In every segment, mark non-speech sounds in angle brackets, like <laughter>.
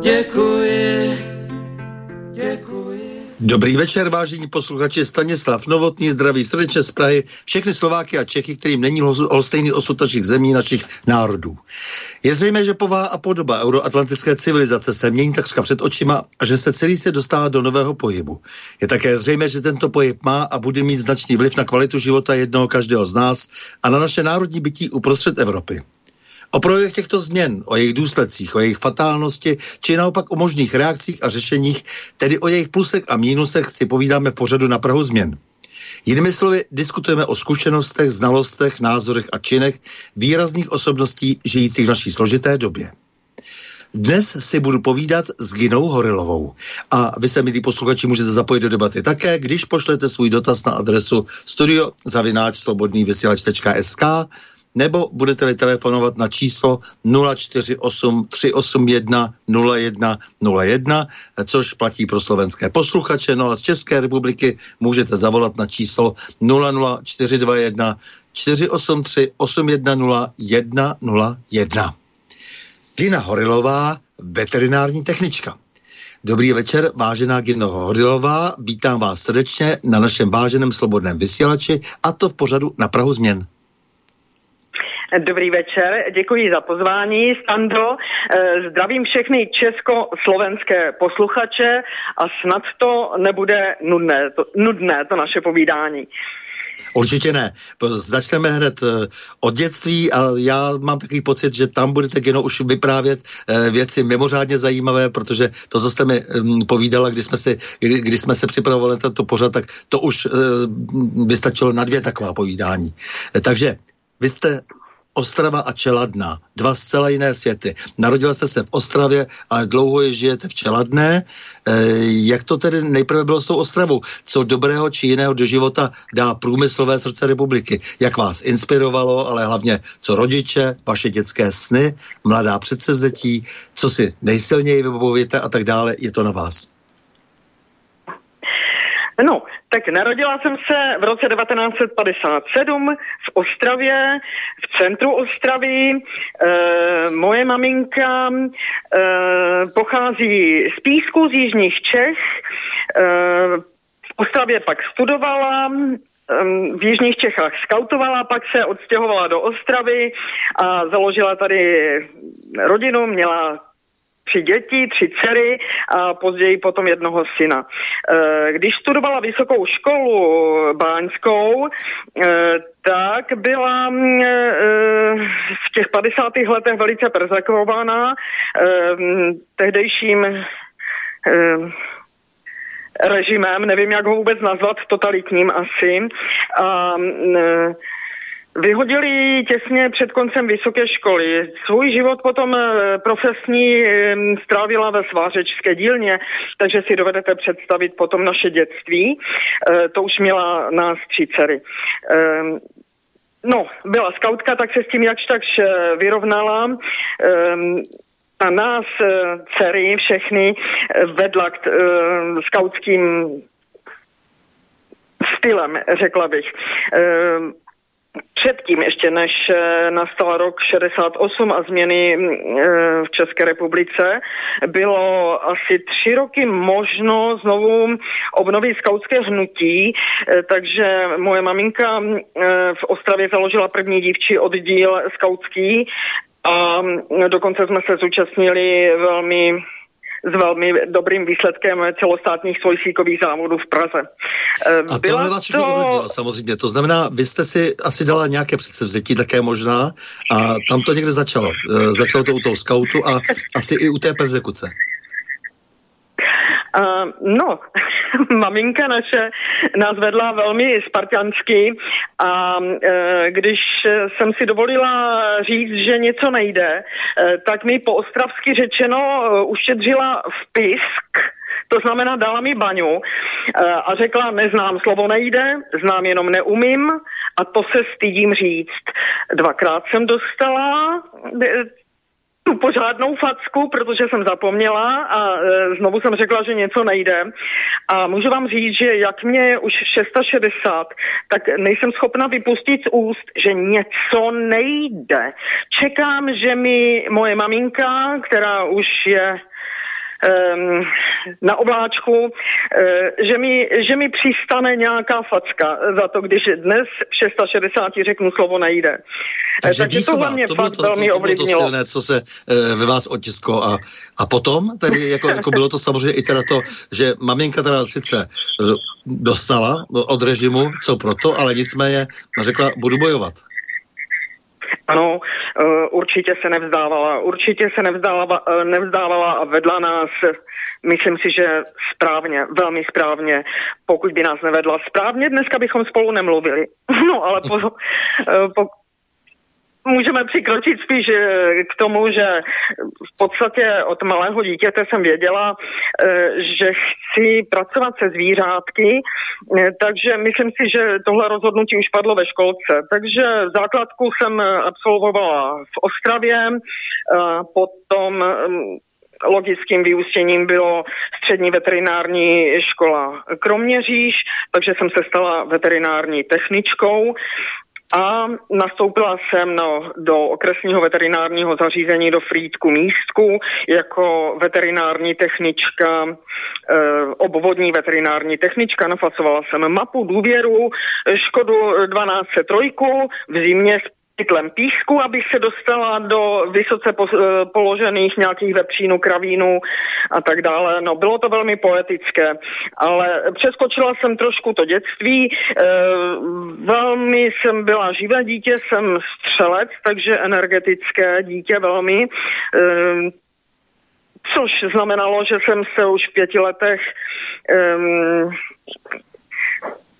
děkuji, děkuji. Dobrý večer, vážení posluchači, Stanislav Novotný, zdraví srdečně z Prahy, všechny Slováky a Čechy, kterým není stejný osud našich zemí, našich národů. Je zřejmé, že povaha a podoba euroatlantické civilizace se mění takřka před očima a že se celý se dostává do nového pohybu. Je také zřejmé, že tento pohyb má a bude mít značný vliv na kvalitu života jednoho každého z nás a na naše národní bytí uprostřed Evropy. O projevech těchto změn, o jejich důsledcích, o jejich fatálnosti, či naopak o možných reakcích a řešeních, tedy o jejich plusech a mínusech si povídáme v pořadu na Prahu změn. Jinými slovy, diskutujeme o zkušenostech, znalostech, názorech a činech výrazných osobností žijících v naší složité době. Dnes si budu povídat s Ginou Horilovou. A vy se, milí posluchači, můžete zapojit do debaty také, když pošlete svůj dotaz na adresu studiozavináčslobodnývysílač.sk nebo budete-li telefonovat na číslo 048 381 0101, což platí pro slovenské posluchače. No a z České republiky můžete zavolat na číslo 00421 483 810 101. Gina Horilová, veterinární technička. Dobrý večer, vážená Gino Horilová, vítám vás srdečně na našem váženém slobodném vysílači a to v pořadu na Prahu změn. Dobrý večer, děkuji za pozvání, Stando. Eh, zdravím všechny československé posluchače a snad to nebude nudné, to, nudné, to naše povídání. Určitě ne. Začneme hned eh, od dětství a já mám takový pocit, že tam budete Gino už vyprávět eh, věci mimořádně zajímavé, protože to, co jste mi mm, povídala, když jsme, si, kdy, kdy jsme se připravovali na tento pořad, tak to už vystačilo na dvě taková povídání. Takže vy jste Ostrava a Čeladná. Dva zcela jiné světy. Narodila jste se v Ostravě, ale dlouho je žijete v Čeladné. E, jak to tedy nejprve bylo s tou Ostravou? Co dobrého či jiného do života dá průmyslové srdce republiky? Jak vás inspirovalo, ale hlavně co rodiče, vaše dětské sny, mladá předsevzetí, co si nejsilněji vybavíte a tak dále, je to na vás. No, tak narodila jsem se v roce 1957 v Ostravě, v centru Ostravy. E, moje maminka e, pochází z Písku, z Jižních Čech. E, v Ostravě pak studovala, v Jižních Čechách skautovala, pak se odstěhovala do Ostravy a založila tady rodinu, měla tři děti, tři dcery a později potom jednoho syna. Eh, když studovala vysokou školu báňskou, eh, tak byla mm, v těch 50. letech velice persekuovaná tehdejším režimem, nevím, jak ho vůbec nazvat, totalitním asi. A, Vyhodili těsně před koncem vysoké školy. Svůj život potom eh, profesní eh, strávila ve svářečské dílně, takže si dovedete představit potom naše dětství. Eh, to už měla nás tři dcery. No, byla skautka, tak se s tím jakž takž vyrovnala. a nás, dcery, všechny, vedla k skautským stylem, řekla bych předtím, ještě než eh, nastal rok 68 a změny eh, v České republice, bylo asi tři roky možno znovu obnovit skautské hnutí, eh, takže moje maminka v Ostravě založila první dívčí oddíl skautský a dokonce jsme se zúčastnili velmi s velmi dobrým výsledkem celostátních svojsíkových závodů v Praze. A Byla tohle vás všechno to... ovlivnilo, samozřejmě. To znamená, vy jste si asi dala nějaké předsevzetí také možná a tam to někde začalo. E, začalo to u toho skautu a asi i u té persekuce. Uh, no, <laughs> maminka naše nás vedla velmi spartiansky a uh, když jsem si dovolila říct, že něco nejde, uh, tak mi po ostravsky řečeno uh, uštědřila vpisk, to znamená, dala mi baňu a řekla, neznám slovo nejde, znám jenom neumím a to se stydím říct. Dvakrát jsem dostala tu pořádnou facku, protože jsem zapomněla a e, znovu jsem řekla, že něco nejde. A můžu vám říct, že jak mě je už 660, tak nejsem schopna vypustit z úst, že něco nejde. Čekám, že mi moje maminka, která už je um, na obláčku, uh, že, mi, že mi přistane nějaká facka za to, když dnes v 660 řeknu slovo nejde. Takže, Takže tohle mě to fakt to, velmi to, to, ovlivnilo. To silné, co se uh, ve vás otisklo a, a potom, tedy jako, jako bylo to samozřejmě i teda to, že maminka teda sice dostala od režimu, co proto, ale nicméně řekla, budu bojovat. Ano, eh, určitě se nevzdávala, určitě se nevzdávala, eh, nevzdávala a vedla nás, myslím si, že správně, velmi správně. Pokud by nás nevedla správně, dneska bychom spolu nemluvili. <laughs> No, ale po, eh, po, Můžeme přikročit spíš eh, k tomu, že v podstatě od malého dítěte jsem věděla, eh, že chci pracovat se zvířátky, eh, takže myslím si, že tohle rozhodnutí už padlo ve školce. Takže základku jsem absolvovala v Ostravě, potom logickým vyústěním bylo střední veterinární škola Kroměříž, takže jsem se stala veterinární techničkou a nastoupila jsem no, do okresního veterinárního zařízení do Frýdku místku jako veterinární technička, e, obvodní veterinární technička. Nafacovala jsem mapu důvěru, Škodu 1203 v zimě pytlem písku, abych se dostala do vysoce po, eh, položených nějakých vepřínů, kravínů a tak dále. No, bylo to velmi poetické, ale přeskočila jsem trošku to dětství. E, velmi jsem byla živé dítě, jsem střelec, takže energetické dítě velmi. E, což znamenalo, že jsem se už v pěti letech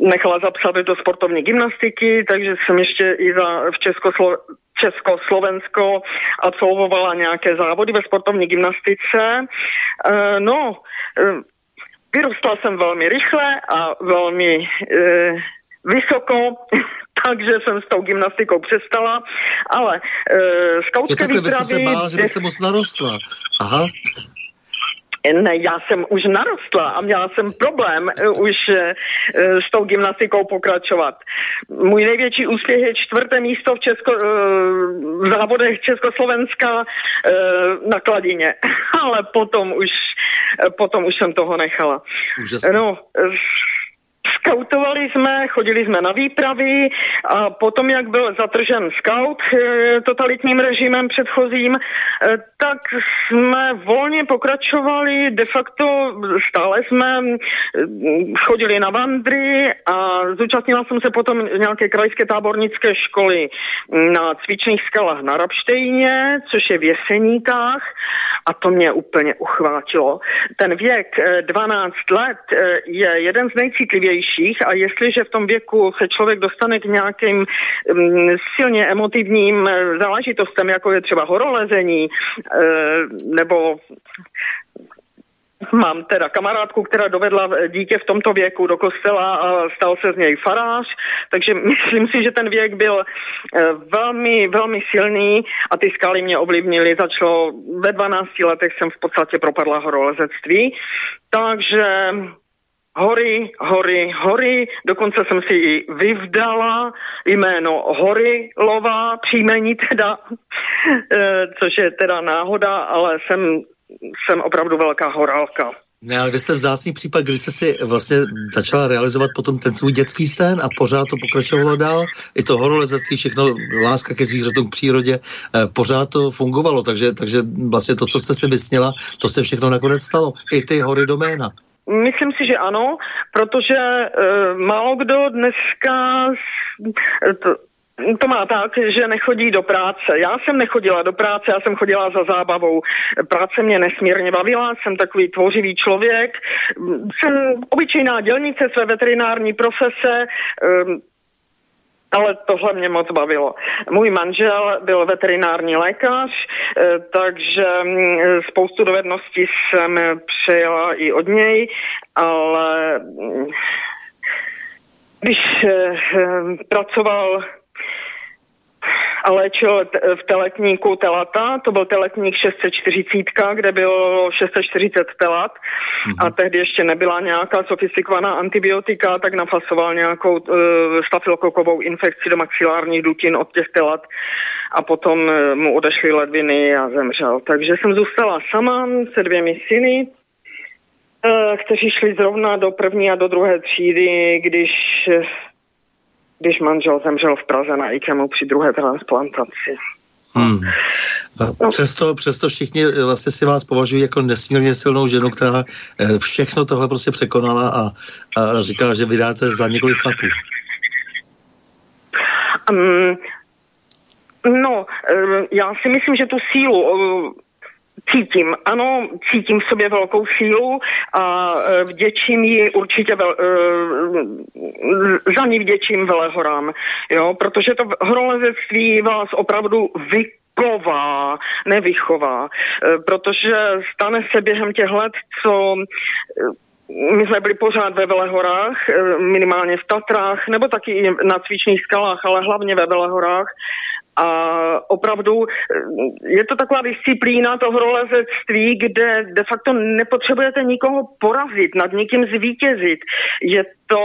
nechala zapsat do sportovní gymnastiky, takže jsem ještě i za, v Českoslo, Československo absolvovala nějaké závody ve sportovní gymnastice. E, no, e, vyrostla jsem velmi rychle a velmi e, vysoko, <laughs> takže jsem s tou gymnastikou přestala, ale e, skautské výpravy... se bál, že byste moc narostla. Aha. Ne, já jsem už narostla a měla jsem problém uh, už uh, s tou gymnastikou pokračovat. Můj největší úspěch je čtvrté místo v, Česko, v závodech Československa na Kladině, <laughs> ale potom už, potom už jsem toho nechala. Úžasný. No, Skautovali jsme, chodili jsme na výpravy a potom, jak byl zatržen scout eh, totalitním režimem předchozím, eh, tak jsme volně pokračovali, de facto stále jsme mm, chodili na vandry a zúčastnila jsem se potom nějaké krajské tábornické školy na cvičných skalách na Rapštejně, což je v Jeseníkách a to mě úplně uchvátilo. Ten věk 12 eh, let je jeden z nejcitlivějších nejcitlivějších a jestliže v tom věku se člověk dostane k nějakým um, silně emotivním eh, záležitostem, jako je třeba horolezení uh, nebo Mám teda kamarádku, která dovedla dítě v tomto věku do kostela a stal se z něj farář, takže <laughs> myslím si, že ten věk byl eh, velmi, velmi silný a ty skaly mě ovlivnily. Začalo ve 12 letech jsem v podstatě propadla horolezectví, takže hory, hory, hory, dokonce jsem si i vyvdala jméno Hory Lova, příjmení teda, <laughs> eh, což je teda náhoda, ale jsem jsem opravdu velká horálka. Ne, ale vy jste vzácný případ, kdy jste si vlastně začala realizovat potom ten svůj dětský sen a pořád to pokračovalo dál. I to horolezectví, všechno, láska ke zvířatům, k přírodě, eh, pořád to fungovalo, takže, takže vlastně to, co jste si vysněla, to se všechno nakonec stalo. I ty hory doména. Myslím si, že ano, protože uh, málo kdo dneska to, to má tak, že nechodí do práce. Já jsem nechodila do práce, já jsem chodila za zábavou. Práce mě nesmírně bavila, jsem takový tvořivý člověk. Jsem obyčejná dělnice své veterinární profese, ehm, ale tohle mě moc bavilo. Můj manžel byl veterinární lékař, eh, takže mm, spoustu dovedností jsem přejela i od něj, ale mm, když eh, pracoval a léčil v teletníku telata, to byl teletník 640, kde bylo 640 telat mm-hmm. a tehdy ještě nebyla nějaká sofistikovaná antibiotika, tak nafasoval nějakou uh, stafylokokovou infekci do maxilárních dutin od těch telat a potom uh, mu odešly ledviny a zemřel. Takže jsem zůstala sama se dvěmi syny, uh, kteří šli zrovna do první a do druhé třídy, když když manžel zemřel v Praze na IKEMu při druhé transplantaci. Hmm. No. Přesto, přesto všichni eh, vlastně si vás považují jako nesmírně silnou ženu, která eh, všechno tohle prostě překonala a, a říká, že vydáte za několik chlapů. Um, no, eh, já si myslím, že tu sílu Cítím, ano, cítím v sobě velkou sílu a e, vděčím ji určitě, vel, e, za ní vděčím Velehorám, jo, protože to horolezectví vás opravdu vy ková, nevychová, e, protože stane se během těch let, co my jsme byli pořád ve Velehorách, minimálně v Tatrách, nebo taky na cvičných skalách, ale hlavně ve Velehorách. A opravdu eh, je to taková disciplína toho rolezectví, kde de facto nepotřebujete nikoho porazit, nad někým zvítězit. Je to,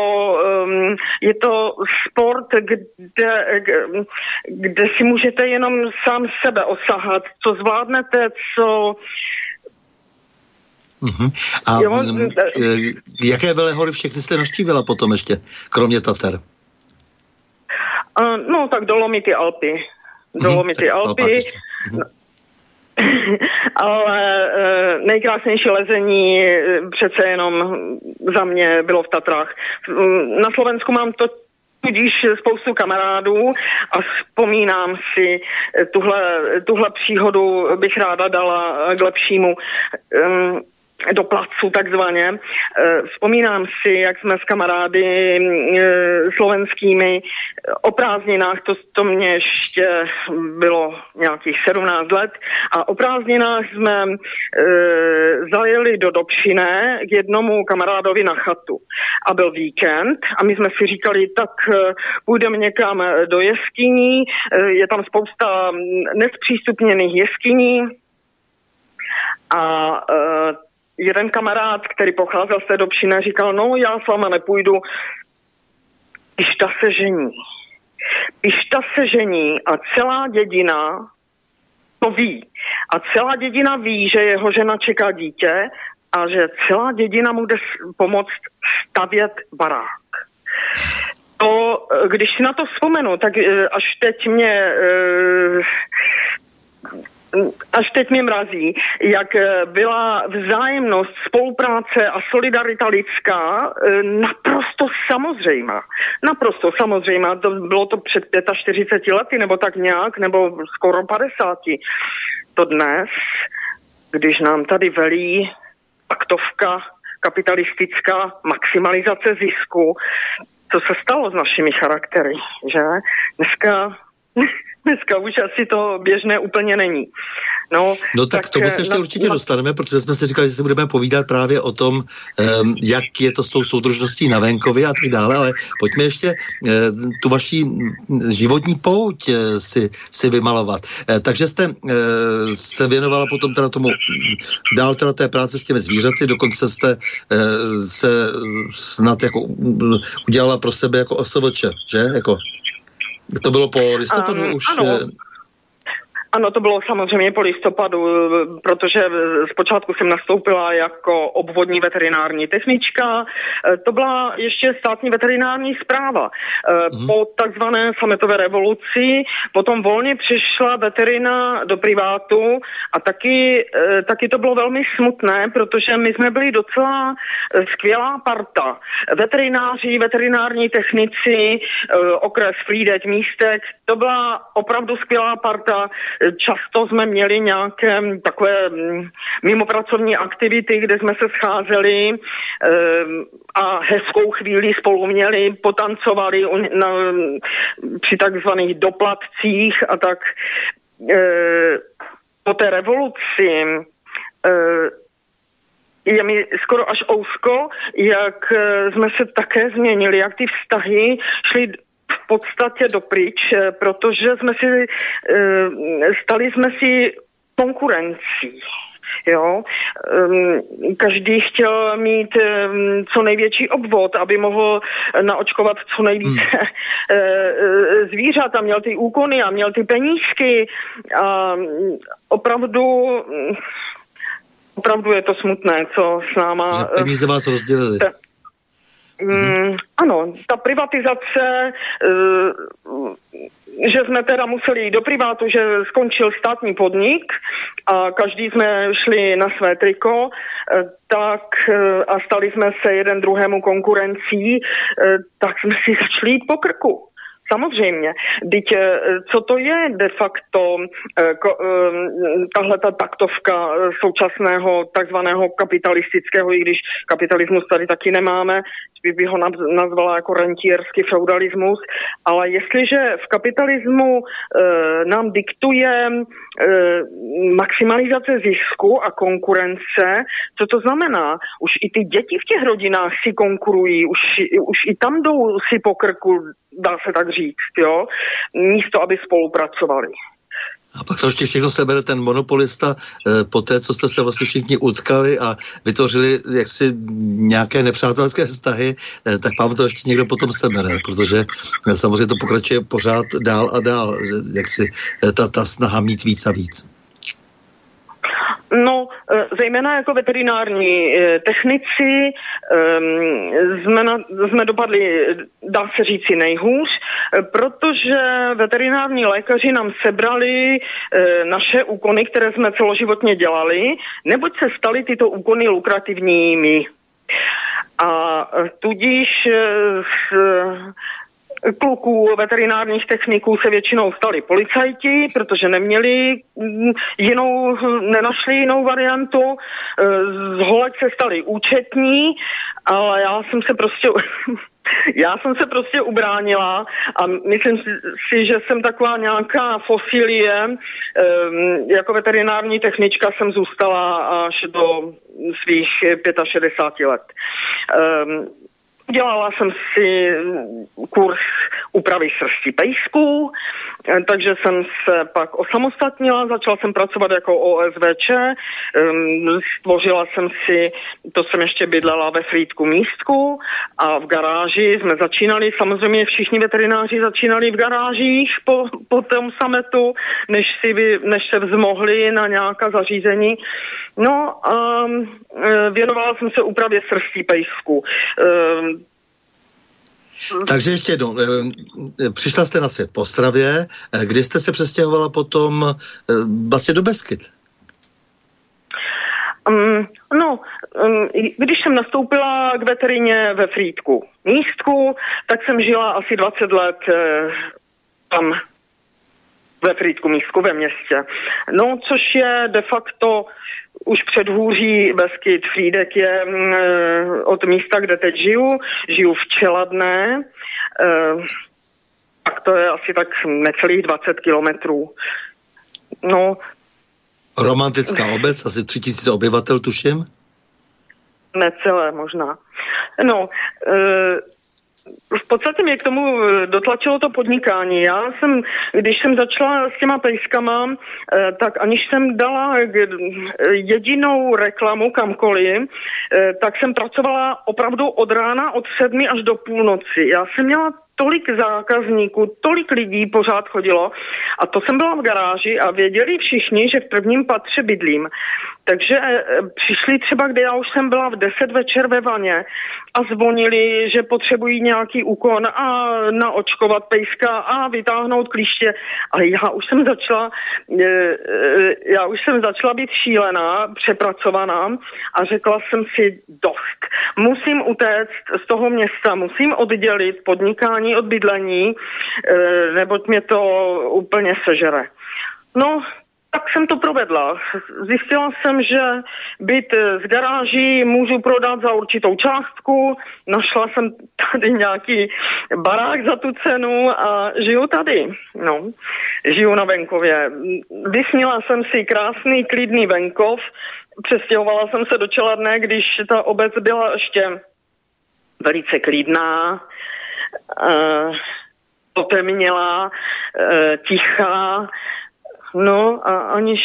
um, je to sport, kde, kde si můžete jenom sám sebe osahat, co zvládnete, co Uh-huh. A jo, m, eh, jaké velehory všechny jste naštívila potom ještě, kromě Tater? Uh, no, tak Dolomity Alpy. Dolomity mhm. Alpy. Mhm. <laughs> Ale e, nejkrásnější lezení e, přece jenom za mě bylo v Tatrách. Na Slovensku mám to tudíž spoustu kamarádů a vzpomínám si e, tuhle, tuhle příhodu bych ráda dala k lepšímu. Um, do placu takzvaně. Eh, vzpomínám si, jak jsme s kamarády eh, slovenskými o prázdninách, to, to mě ještě bylo nějakých 17 let, a o prázdninách jsme e, zajeli do Dobšiné k jednomu kamarádovi na chatu. A byl víkend a my jsme si říkali, tak půjdeme někam do jeskyní, je tam spousta nespřístupněných jeskyní, a jeden kamarád, který pocházel z té Dobšiny, říkal, no já s váma nepůjdu, Pišta se žení. Pišta se žení a celá dědina to ví. A celá dědina ví, že jeho žena čeká dítě a že celá dědina mu jde pomoct stavět barák. To, když si na to vzpomenu, tak eh, až teď mě eh, až teď mě mrazí, jak eh, byla vzájemnost, spolupráce a solidarita lidská eh, naprosto samozřejmá. Naprosto samozřejmá. To bylo to před 45 lety, nebo tak nějak, nebo skoro 50. To dnes, když nám tady velí aktovka kapitalistická maximalizace zisku, co se stalo s našimi charaktery, že? Dneska Dneska už asi to běžné úplně není. No, no tak, tak tomu se ještě na, určitě na... dostaneme, protože jsme si říkali, že se budeme povídat právě o tom, um, jak je to s tou soudržností na venkově a tak dále, ale pojďme ještě uh, tu vaší životní pouť uh, si, si vymalovat. Uh, takže jste uh, se věnovala potom teda tomu dál teda té práce s těmi zvířaty, dokonce jste uh, se snad jako udělala pro sebe jako osovoče, že? Jako, to bylo po listopadu um, už? Ano. Ano, to bylo samozřejmě po listopadu, protože zpočátku jsem nastoupila jako obvodní veterinární technička. To byla ještě státní veterinární zpráva. Mm. Po takzvané sametové revoluci potom volně přišla veterina do privátu a taky, taky to bylo velmi smutné, protože my jsme byli docela skvělá parta. Veterináři, veterinární technici, okres Frýdek, Místek, to byla opravdu skvělá parta často jsme měli nějaké takové mimopracovní aktivity, kde jsme se scházeli eh, a hezkou chvíli spolu měli, potancovali na, při takzvaných doplatcích a tak. Eh, po té revoluci eh, je mi skoro až ousko, jak jsme se také změnili, jak ty vztahy šly v podstatě dopryč, eh, protože jsme si, eh, stali jsme si konkurencí. Jo? Ehm, každý chtěl mít ehm, co největší obvod, aby mohl naočkovat co nejvíce hmm. <laughs> Eh, zvířat a měl ty úkony a měl ty penízky a opravdu opravdu je to smutné, co s náma... Že peníze vás rozdělili. Mm, ano, ta privatizace, uh, že jsme teda museli jít do privátu, že skončil státní podnik a každý jsme šli na své triko, uh, tak uh, a stali jsme se jeden druhému konkurencí, tak jsme si začali jít po krku. Samozřejmě. Teď, eh, co to je de facto eh, eh, tahle ta taktovka současného takzvaného kapitalistického, i když kapitalismus tady taky nemáme, bych ho nazvala jako rentierský feudalismus, ale jestliže v kapitalismu nám diktuje maximalizace zisku a konkurence, co to znamená? Už i ty děti v těch rodinách si konkurují, už, už i tam jdou si po krku, dá se tak říct, jo, místo, aby spolupracovali. A pak to ještě všechno sebere ten monopolista eh, po té, co jste se vlastně všichni utkali a vytvořili jaksi nějaké nepřátelské vztahy, eh, tak vám to ještě někdo potom sebere, protože eh, samozřejmě to pokračuje pořád dál a dál, jak si eh, ta, ta snaha mít víc a víc. No, eh, zejména jako veterinární eh, technici ehm, jsme, na, jsme dopadli, dá se říci, nejhůř, eh, protože veterinární lékaři nám sebrali naše úkony, které jsme celoživotně dělali, neboť se staly tyto úkony lukrativními. A tudíž kluků, veterinárních techniků se většinou stali policajti, protože neměli mm, jinou, nenašli jinou variantu. E, z holek se stali účetní, ale já jsem se prostě <laughs> Já jsem se prostě ubránila a myslím si, že jsem taková nějaká fosilie. E, jako veterinární technička jsem zůstala až do svých 65 let. E, Dělala jsem si kurz úpravy srsti pejsků, takže jsem se pak osamostatnila, začala jsem pracovat jako OSVČ, stvořila jsem si, to jsem ještě bydlela ve Frýdku místku a v garáži jsme začínali, samozřejmě všichni veterináři začínali v garážích po, po tom sametu, než, si, než se vzmohli na nějaká zařízení. No a e, věnovala jsem se úpravě srstí pejsku. E, takže ještě jednou, e, přišla jste na svět po Stravě, kdy jste se přestěhovala potom vlastně do Beskyt? Um, no, um, když jsem nastoupila k veterině ve Frýdku místku, tak jsem žila asi 20 let tam ve Frýdku místku ve městě. No, což je de facto už předhůří Beskyt Frídek je eh, od místa, kde teď žiju. Žiju v Čeladné. Eh, tak to je asi tak necelých 20 kilometrů. No, Romantická obec, asi tři tisíce obyvatel, tuším? Necelé možná. No, e, v podstatě mě k tomu eh, dotlačilo to podnikání. Já jsem, když jsem začala s těma pejskama, eh, tak aniž jsem dala jedinou reklamu kamkoliv, eh, tak jsem pracovala opravdu od rána od sedmi až do půlnoci. Já jsem měla tolik zákazníků, tolik lidí pořád chodilo a to jsem byla v garáži a věděli všichni, že v prvním patře bydlím. Takže e, přišli třeba, kde já už jsem byla v 10 večer ve vaně a zvonili, že potřebují nějaký úkon a naočkovat pejska a vytáhnout klíště. Ale já už jsem začala, e, e, já už jsem začala být šílená, přepracovaná a řekla jsem si dost. Musím utéct z toho města, musím oddělit podnikání od bydlení, neboť mě to úplně sežere. No, tak jsem to provedla. Zjistila jsem, že byt z garáží můžu prodat za určitou částku. Našla jsem tady nějaký barák za tu cenu a žiju tady. No, žiju na venkově. Vysnila jsem si krásný, klidný venkov. Přestěhovala jsem se do Čeladné, když ta obec byla ještě velice klidná. Uh, potemněla, uh, tichá, No a aniž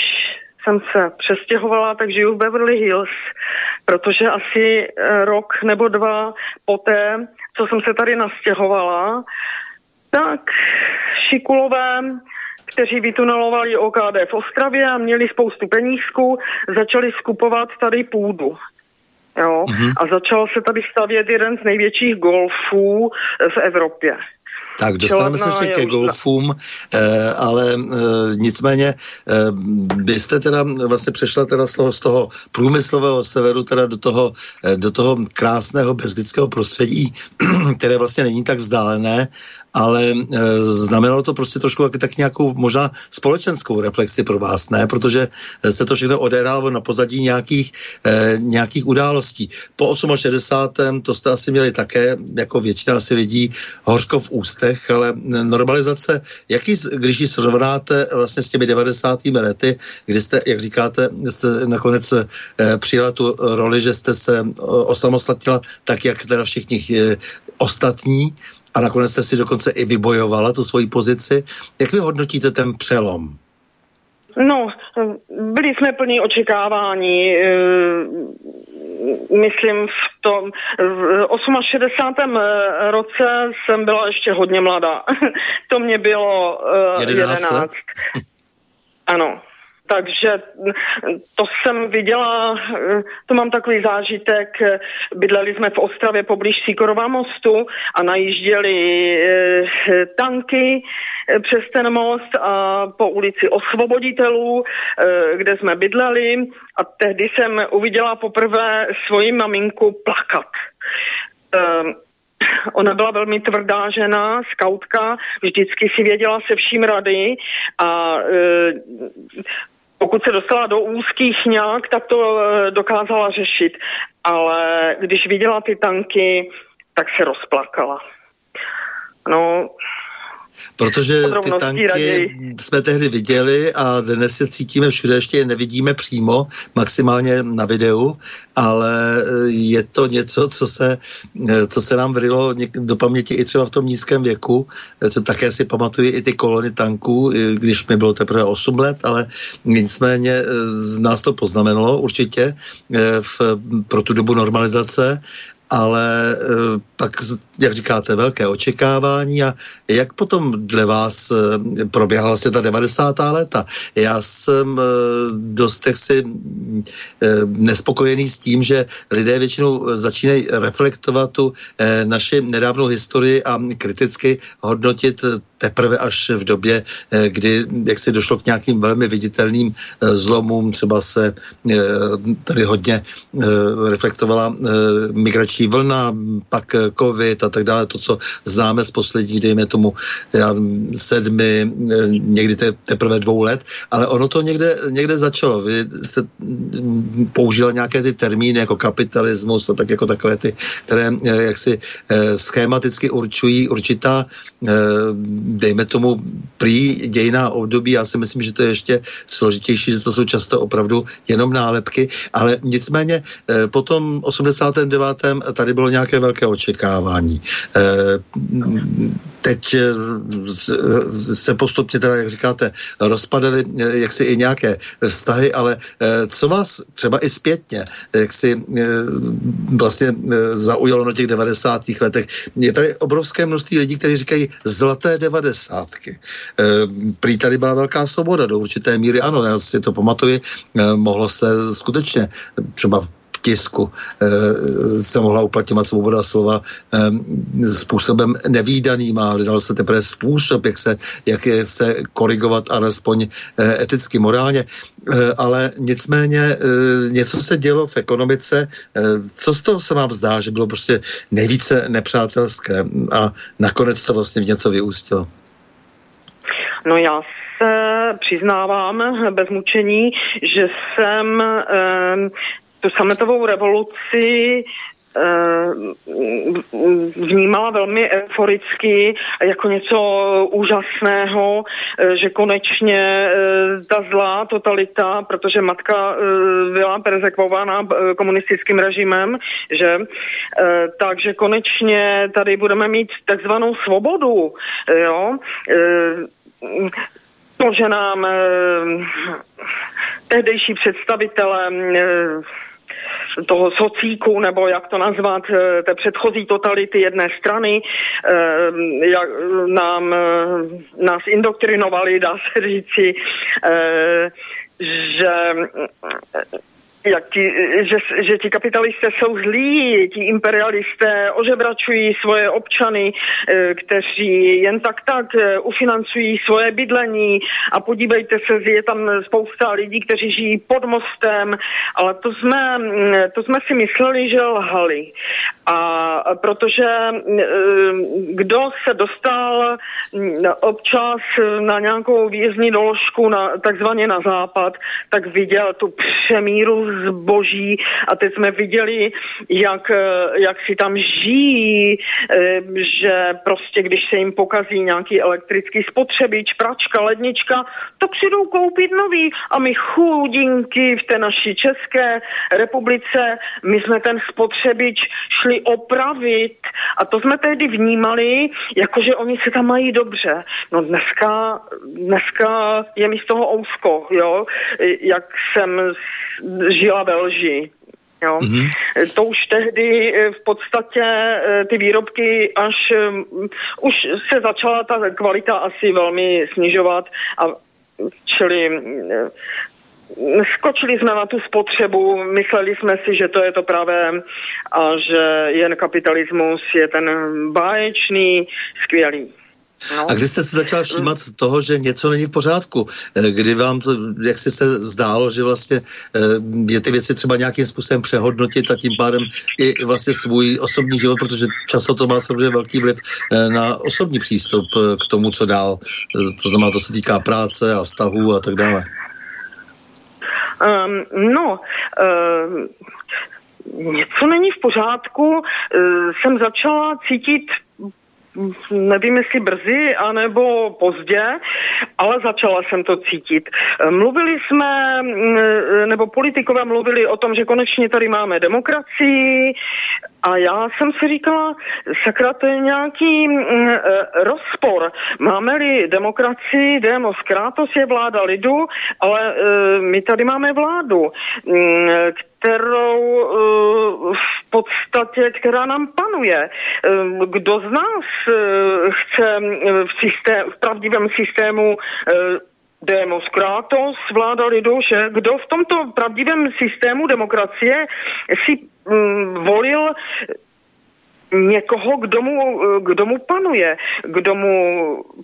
jsem se přestěhovala, tak žiju v Beverly Hills, protože asi eh, rok nebo dva poté, co jsem se tady nastěhovala, tak šikulové, kteří vytunelovali OKD v Ostravě a měli spoustu penízků, začali skupovat tady půdu. Jo? Mm-hmm. A začal se tady stavět jeden z největších golfů v Evropě. Tak dostaneme se ještě ke golfům, eh, ale eh, nicméně eh, byste teda vlastně přešla teda z toho, z toho průmyslového severu teda do toho, eh, do toho krásného bezlického prostředí, <clears throat> které vlastně není tak vzdálené, ale eh, znamenalo to prostě trošku tak, tak nějakou možná společenskou reflexi pro vás, ne? Protože eh, se to všechno odehrálo na pozadí nějakých, eh, nějakých událostí. Po 68. to jste asi měli také, jako většina asi lidí, hořko v ústech, letech, ale normalizace, jaký, když ji srovnáte vlastně s těmi 90. lety, kdy jste, jak říkáte, jste nakonec eh, přijala tu roli, že jste se eh, osamostatnila tak, jak teda všichni eh, ostatní, a nakonec jste si dokonce i vybojovala tu svoji pozici. Jak vy hodnotíte ten přelom? No, byli jsme plní očekávání. Myslím, v tom v 68. Eh, roce jsem byla ještě hodně mladá. <laughs> to mě bylo 11. 11. Ano. Takže to jsem viděla, to mám takový zážitek, bydleli jsme v Ostravě poblíž Sikorova mostu a najížděli eh, tanky eh, přes ten most a po ulici Osvoboditelů, eh, kde jsme bydleli a tehdy jsem uviděla poprvé svoji maminku plakat. Ona byla velmi tvrdá žena, skautka, vždycky si věděla se vším rady a pokud se dostala do úzkých nějak, tak to eh, dokázala řešit. Ale když viděla ty tanky, tak se rozplakala. No, Protože ty tanky raději. jsme tehdy viděli a dnes je cítíme všude, ještě je nevidíme přímo, maximálně na videu, ale eh, je to něco, co se, eh, co se nám vrylo do paměti i třeba v tom nízkém věku. Eh, to také si pamatuju i ty kolony tanků, když mi bylo teprve 8 let, ale nicméně z nás to poznamenalo určitě v, pro tu dobu normalizace ale eh, pak, jak říkáte, velké očekávání a jak potom dle vás eh, proběhla se ta 90. léta? Já jsem eh, dost si nespokojený s tím, že lidé většinou začínají reflektovat tu naši nedávnou historii a kriticky hodnotit teprve až v době, kdy jak si došlo k nějakým velmi viditelným zlomům, třeba se tady hodně reflektovala migrační třetí vlna, pak covid a tak dále, to, co známe z posledních, dejme tomu, já, sedmi, někdy te, teprve dvou let, ale ono to někde, někde začalo. Vy jste použila nějaké ty termíny jako kapitalismus a tak jako takové ty, které jaksi schematicky určují určitá, dejme tomu, prý dějná období. Já si myslím, že to je ještě složitější, že to jsou často opravdu jenom nálepky, ale nicméně eh, po tom 89. tady bylo nějaké velké očekávání. Eh, teď eh, se postupně, teda, jak říkáte, rozpadaly jaksi i nějaké vztahy, ale co vás třeba i zpětně, jak si vlastně zaujalo na těch 90. letech, je tady obrovské množství lidí, kteří říkají zlaté devadesátky. Prý tady byla velká svoboda do určité míry, ano, já si to pamatuju, mohlo se skutečně třeba tisku e, se mohla uplatňovat svoboda slova e, způsobem nevýdaným a hledal se teprve způsob, jak se, jak je se korigovat alespoň e, eticky, morálně. Ale nicméně něco se dělo v ekonomice. Co z toho se vám zdá, že bylo prostě nejvíce nepřátelské a nakonec to vlastně v něco vyústilo? No já se přiznávám bez mučení, že jsem eh, tu sametovou revoluci vnímala velmi euforicky jako něco úžasného, že konečně ta zlá totalita, protože matka byla perzekvována komunistickým režimem, že takže konečně tady budeme mít takzvanou svobodu, jo? To, že nám eh, tehdejší představitelé eh, toho socíku, nebo jak to nazvat, eh, té předchozí totality jedné strany, jak nám, nás indoktrinovali, dá se říci, že jak ti, že, že ti kapitalisté jsou zlí, ti imperialisté ožebračují svoje občany, eh, kteří jen tak tak eh, ufinancují svoje bydlení a podívejte se, je tam spousta lidí, kteří žijí pod mostem, ale to jsme, mm, to jsme si mysleli, že lhali. A protože eh, kdo se dostal mm, občas na nějakou výjezdní doložku na, takzvaně na západ, tak viděl tu přemíru zboží. A teď jsme viděli, jak, jak si tam žijí, eh, že prostě když se jim pokazí nějaký elektrický spotřebič, pračka, lednička, to přijdou koupit nový. A my chudinky v té naší České republice, my jsme ten spotřebič šli opravit. A to jsme tehdy vnímali, jakože oni se tam mají dobře. No dneska, dneska je mi z toho ousko, jo, jak jsem žila ve lži. Jo. Mm-hmm. To už tehdy eh, v podstatě eh, ty výrobky až um, už se začala ta kvalita asi velmi snižovat a čili skočili jsme na tu spotřebu, mysleli jsme si, že to je to pravé a že jen kapitalismus je ten báječný, skvělý. No. A kdy jste se začal všímat toho, že něco není v pořádku? Eh, kdy vám to, jak si se zdálo, že vlastně eh, je ty věci třeba nějakým způsobem přehodnotit a tím pádem i vlastně svůj osobní život, protože často to má samozřejmě velký vliv eh, na osobní přístup k tomu, co dál. To znamená, to se týká práce a vztahů a tak dále. Um, no, um, něco není v pořádku. Uh, jsem začala cítit nevím, jestli brzy, anebo pozdě, ale začala jsem to cítit. Mluvili jsme, mm, nebo politikové mluvili o tom, že konečně tady máme demokracii a já jsem si říkala, sakra, to je nějaký mm, e, rozpor. Máme-li demokracii, demos kratos je vláda lidu, ale e, my tady máme vládu, mm, kterou uh, v podstatě, která nám panuje. Kdo z nás chce v, systém, v pravdivém systému Demos Kratos, vláda lidu, že kdo v tomto pravdivém systému demokracie si volil někoho, kdo mu, kdo mu panuje, kdo mu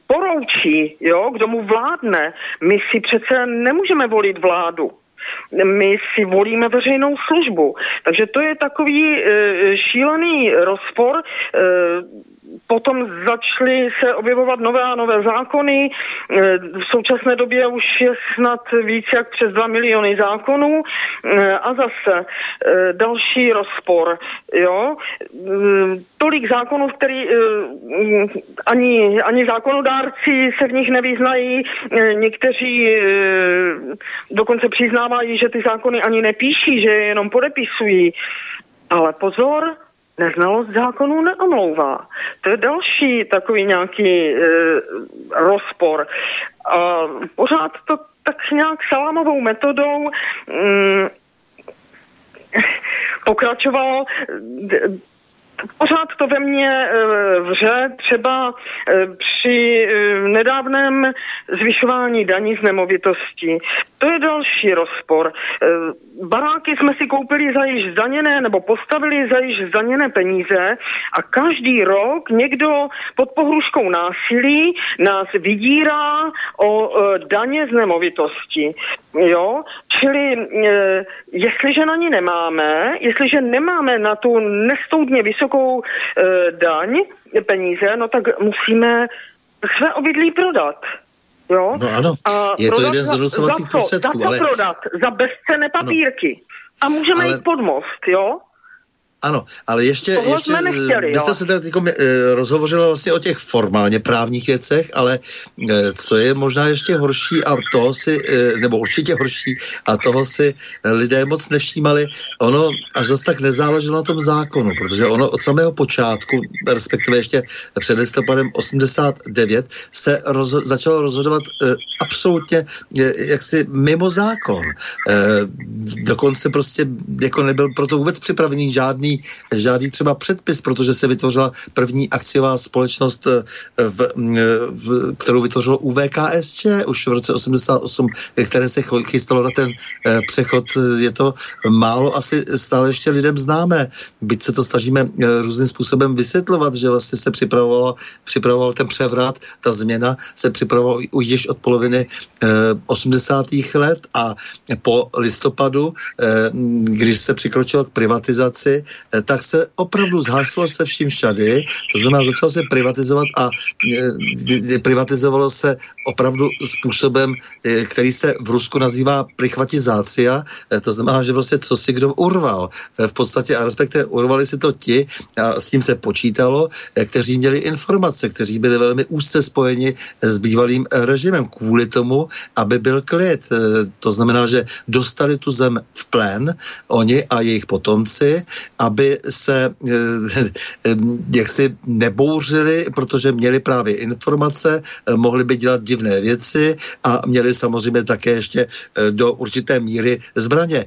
poroučí, jo, kdo mu vládne. My si přece nemůžeme volit vládu. My si volíme veřejnou službu. Takže to je takový e, šílený rozpor. E, potom začaly se objevovat nové a nové zákony. E, v současné době už je snad víc jak přes 2 miliony zákonů e, a zase e, další rozpor. Jo? Tolik zákonů, který ani, ani zákonodárci se v nich nevyznají. Někteří dokonce přiznávají, že ty zákony ani nepíší, že je jenom podepisují. Ale pozor, neznalost zákonů neomlouvá. To je další takový nějaký e, rozpor. A pořád to tak nějak salámovou metodou mm, <laughs> pokračovalo pořád to ve mně e, vře třeba e, při e, nedávném zvyšování daní z nemovitostí. To je další rozpor. Baráky jsme si koupili za již zdaněné nebo postavili za již zdaněné peníze a každý rok někdo pod pohruškou násilí nás vydírá o daně z nemovitosti. Jo? Čili jestliže na ní nemáme, jestliže nemáme na tu nestoudně vysokou vysokou e, daň, peníze, no tak musíme své obydlí prodat. Jo? No ano, a je to jeden z donucovacích prostředků. Za co ale... prodat? Za bezcené papírky. Ano. A můžeme ale... jít pod most, jo? Ano, ale ještě, Tohle ještě jsme nechtěli, vy jste se tady uh, rozhovořila vlastně o těch formálně právních věcech, ale uh, co je možná ještě horší a toho si, nebo určitě horší a toho si lidé moc nevšímali, ono až zase tak nezáleželo na tom zákonu, protože ono od samého počátku, respektive ještě před listopadem 89, se rozho- začalo rozhodovat absolutně jaksi mimo zákon. Dokonce prostě jako nebyl proto vůbec připravený žádný žádný, třeba předpis, protože se vytvořila první akciová společnost, eh, v, eh, v, kterou vytvořilo UVKSČ už v roce 88, které se chystalo na ten eh, přechod. Je to málo asi stále ještě lidem známé, byť se to snažíme různým způsobem vysvětlovat, že vlastně se připravovalo, připravoval ten převrat, ta změna se připravovala už již od poloviny 80. let a po listopadu, když se přikročilo k privatizaci, tak se opravdu zhaslo se vším všady, to znamená, začalo se privatizovat a e, privatizovalo se opravdu způsobem, e, který se v Rusku nazývá prichvatizácia, to znamená, že vlastně co si kdo urval. V podstatě, a respektive urvali si to ti, a s tím se počítalo, kteří měli informace, kteří byli velmi úzce spojeni s bývalým režimem kvůli tomu, aby byl klid. To znamená, že dostali tu zem v plén, oni a jejich potomci, aby se eh, eh, jaksi nebouřili, protože měli právě informace, eh, mohli by dělat divné věci a měli samozřejmě také ještě do určité míry zbraně.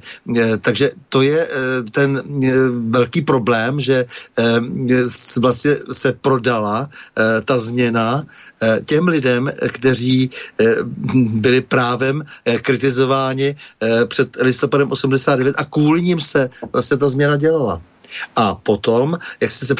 Takže to je ten velký problém, že vlastně se prodala ta změna těm lidem, kteří byli právem kritizováni před listopadem 89 a kvůli ním se vlastně ta změna dělala. A potom, jak se se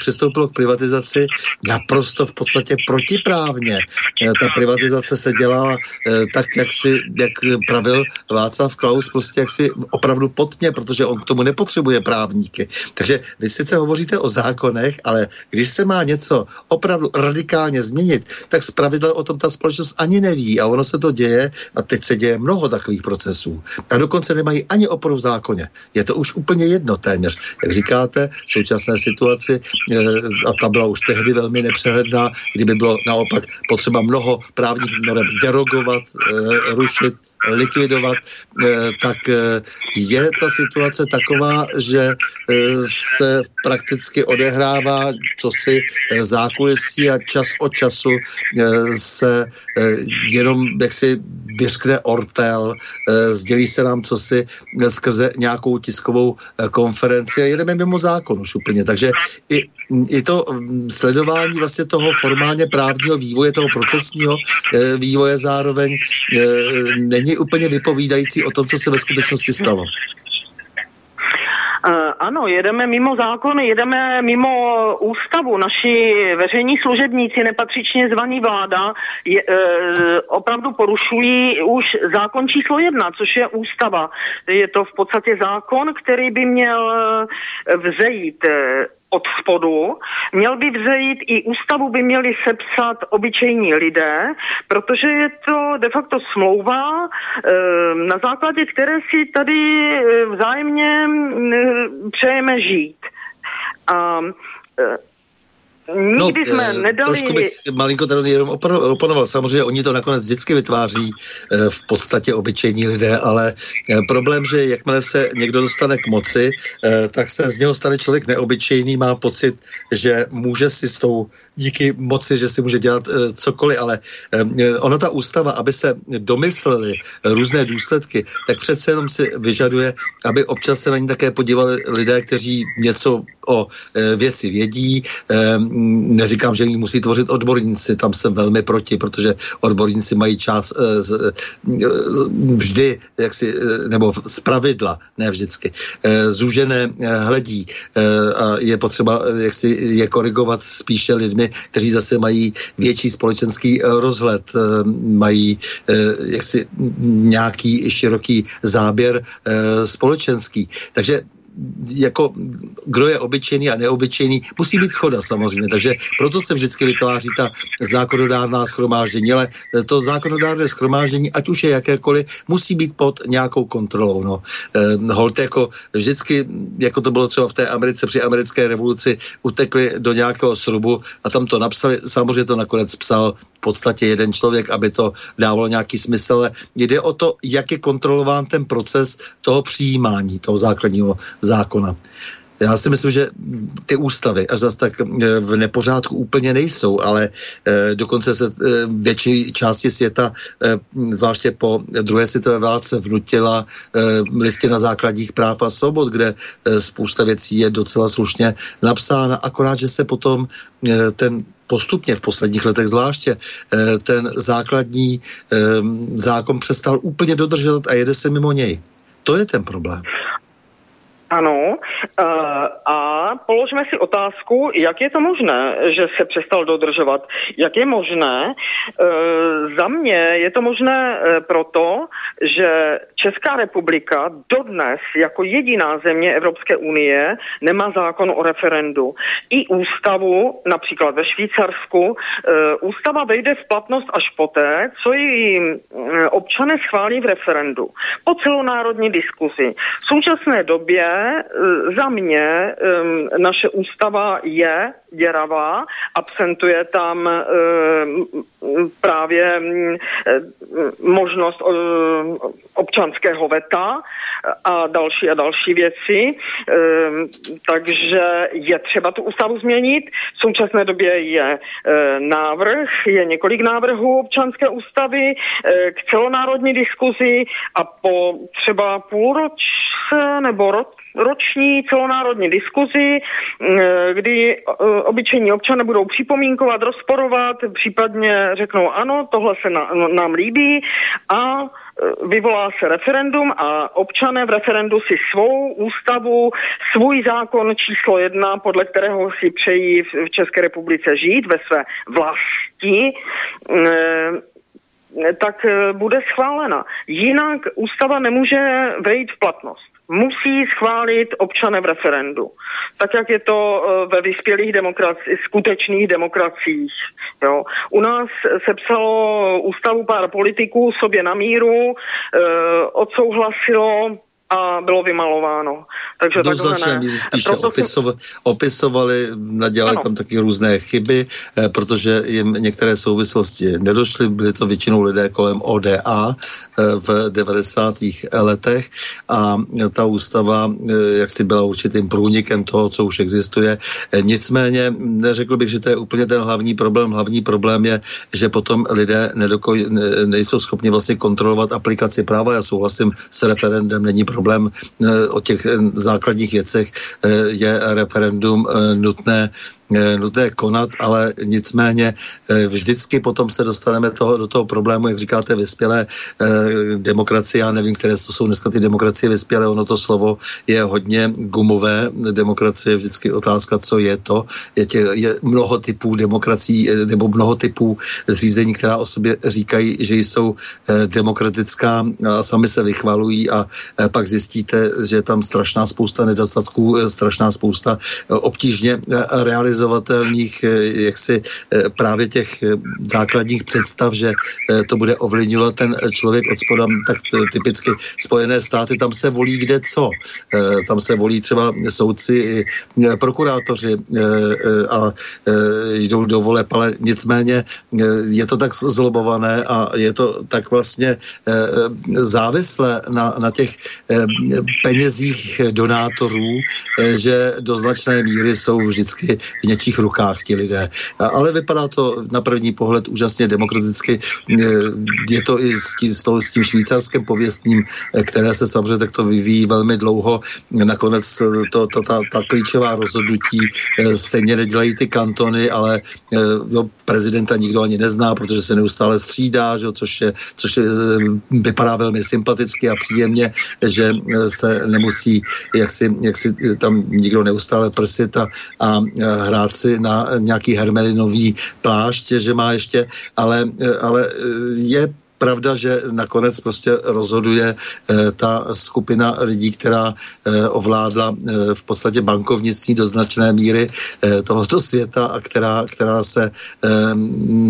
přistoupilo k privatizaci, naprosto v podstatě protiprávně. Eh, ta privatizace se dělala eh, tak, jak si, jak pravil Václav Klaus, prostě jak si opravdu potně, protože on k tomu nepotřebuje právníky. Takže vy sice hovoříte o zákonech, ale když se má něco opravdu radikálně změnit, tak zpravidla o tom ta společnost ani neví a ono se to děje a teď se děje mnoho takových procesů. A dokonce nemají ani oporu v zákoně. Je to už úplně jedno téměř jak říkáte, v současné situaci, eh, a ta byla už tehdy velmi nepřehledná, kdyby bylo naopak potřeba mnoho právních norm derogovat, eh, rušit, likvidovat, eh, tak je ta situace taková, že se prakticky odehrává cosi zákulisí a čas od času se jenom jaksi vyřkne ortel, sdělí se nám cosi skrze nějakou tiskovou konferenci a jedeme mimo zákon už úplně. Takže i, i to mm, sledování vlastně toho formálně právního vývoje, toho procesního vývoje zároveň e, není úplně vypovídající o tom, co se ve skutečnosti stalo. ano, jedeme mimo zákon, jedeme mimo ústavu. Naši veřejní služebníci, nepatřičně zvaný vláda, je, e, opravdu porušují už zákon číslo jedna, což je ústava. Je to v podstatě zákon, který by měl vzejít od spodu. Měl by vzejít i ústavu by měli sepsat obyčejní lidé, protože je to de facto smlouva, ehm, na základě které si tady eh, vzájemně mm, přejeme žít. A eh, Nikdy no, jsme eh, nedali... Trošku bych malinko tady jenom oponoval. Samozřejmě oni to nakonec vždycky vytváří eh, v podstatě obyčejní lidé, ale eh, problém, že jakmile se někdo dostane k moci, tak se z něho stane člověk neobyčejný, má pocit, že může si s tou díky moci, že si může dělat cokoliv, ale ono ta ústava, aby se domysleli různé důsledky, tak přece jenom si vyžaduje, aby občas se na ní také podívali lidé, kteří něco o věci vědí, neříkám, že ji musí tvořit odborníci, tam jsem velmi proti, protože odborníci mají čas eh, eh, vždy, jak si, eh, nebo z pravidla, ne vždycky, zúžené hledí a je potřeba jak si je korigovat spíše lidmi, kteří zase mají větší společenský rozhled, mají jaksi nějaký široký záběr společenský. Takže jako kdo je obyčejný a neobyčejný, musí být schoda samozřejmě, takže proto se vždycky vytváří ta zákonodárná schromáždění, ale to zákonodárné schromáždění, ať už je jakékoliv, musí být pod nějakou kontrolou. No. Eh, Holt jako vždycky, jako to bylo třeba v té Americe při americké revoluci, utekli do nějakého srubu a tam to napsali, samozřejmě to nakonec psal v podstatě jeden člověk, aby to dávalo nějaký smysl, ale jde o to, jak je kontrolován ten proces toho přijímání toho základního zákona. Já si myslím, že ty ústavy až zase tak eh, v nepořádku úplně nejsou, ale eh, dokonce se eh, větší části světa, zvláště po druhé světové válce, vnutila listina základních práv a svobod, kde spousta věcí je docela slušně napsána, akorát, že se potom ten postupně v posledních letech zvláště ten základní zákon přestal úplně dodržovat a jede se mimo něj. To je ten problém. Ano, eh, a položme si otázku, jak je to možné, že se přestal dodržovat. Jak je možné? Eh, za mě je to možné eh, proto, že Česká republika dodnes jako jediná země Evropské unie nemá zákon o referendu. I ústavu, například ve Švýcarsku, ústava vejde v platnost až poté, co ji občané schválí v referendu. Po celonárodní diskuzi. V současné době Eh, za mě naše ústava je děravá, absentuje tam právě mm, eh, možnost eh, občanského veta a další a další věci. Takže je třeba tu ústavu změnit. V současné době je návrh, je několik návrhů občanské ústavy k celonárodní diskuzi a po třeba půl roce nebo rok roční celonárodní diskuzi, kdy eh, obyčejní občané budou připomínkovat, rozporovat, případně řeknou ano, tohle se nám líbí a eh, vyvolá se referendum a občané v referendu si svou ústavu, svůj zákon číslo jedna, podle kterého si přejí v České republice žít ve své vlasti, tak bude schválena. Jinak ústava nemůže vejít v platnost musí schválit občané v referendu. Tak, jak je to eh, ve vyspělých demokracích, skutečných demokraciích. Jo. U nás se psalo ústavu pár politiků sobě na míru, eh, odsouhlasilo a bylo vymalováno. Takže Do značné míry spíše Proto opisov, opisovali, nadělali ano. tam taky různé chyby, eh, protože jim některé souvislosti nedošly, byly to většinou lidé kolem ODA eh, v 90. letech a ta ústava eh, jak si byla určitým průnikem toho, co už existuje. Eh, nicméně neřekl bych, že to je úplně ten hlavní problém. Hlavní problém je, že potom lidé nedoko, ne, nejsou schopni vlastně kontrolovat aplikaci práva. Já souhlasím s referendem, není problém problém eh, o těch eh, základních věcech eh, je referendum nutné nutné konat, ale nicméně vždycky potom se dostaneme toho, do toho problému, jak říkáte, vyspělé demokracie, já nevím, které to jsou dneska ty demokracie vyspělé, ono to slovo je hodně gumové, demokracie je vždycky otázka, co je to, je, tě, je mnoho typů demokracií, nebo mnoho typů zřízení, která o sobě říkají, že jsou demokratická a sami se vychvalují a pak zjistíte, že je tam strašná spousta nedostatků, strašná spousta obtížně realizovatelných jaksi právě těch základních představ, že to bude ovlivňovat ten člověk od spoda, tak typicky Spojené státy, tam se volí kde co. Tam se volí třeba soudci, prokurátoři a jdou do voleb, ale nicméně je to tak zlobované a je to tak vlastně závislé na, na těch penězích donátorů, že do značné míry jsou vždycky v něčích rukách ti lidé. Ale vypadá to na první pohled úžasně demokraticky. Je to i s tím, s tím švýcarským pověstním, které se samozřejmě takto vyvíjí velmi dlouho. Nakonec to, to, ta, ta klíčová rozhodnutí stejně nedělají ty kantony, ale jo, prezidenta nikdo ani nezná, protože se neustále střídá, že, což, je, což je, vypadá velmi sympaticky a příjemně, že se nemusí jak si, jak si tam nikdo neustále prsit a, a hrát si na nějaký hermelinový plášť, že má ještě, ale, ale je pravda, že nakonec prostě rozhoduje eh, ta skupina lidí, která eh, ovládla eh, v podstatě bankovnictví do značné míry tohoto světa a která, která se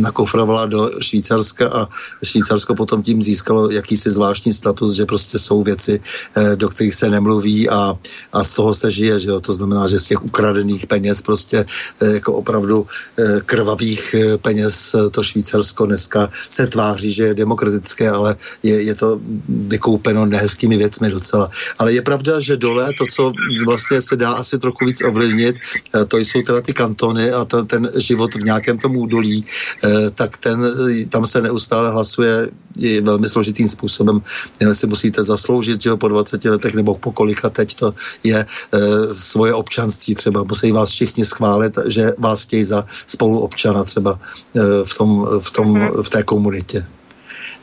nakofrovala do Švýcarska a Švýcarsko potom tím získalo jakýsi zvláštní status, že prostě jsou věci, do kterých se nemluví a, a z toho se žije, že jo? to znamená, že z těch ukradených peněz prostě jako opravdu krvavých peněz to Švýcarsko dneska se tváří, že je demokratické demokratické, ale je, je to vykoupeno nehezkými věcmi docela. Ale je pravda, že dole to, co vlastně se dá asi trochu víc ovlivnit, eh, to jsou teda ty kantony a to, ten život v nějakém tom údolí, eh, tak ten, tam se neustále hlasuje velmi složitým způsobem. Jen si musíte zasloužit, že po 20 letech nebo po kolika teď to je svoje občanství třeba. Musí vás všichni schválit, že vás chtějí za spoluobčana třeba v, tom, v, tom, mhm. v té komunitě.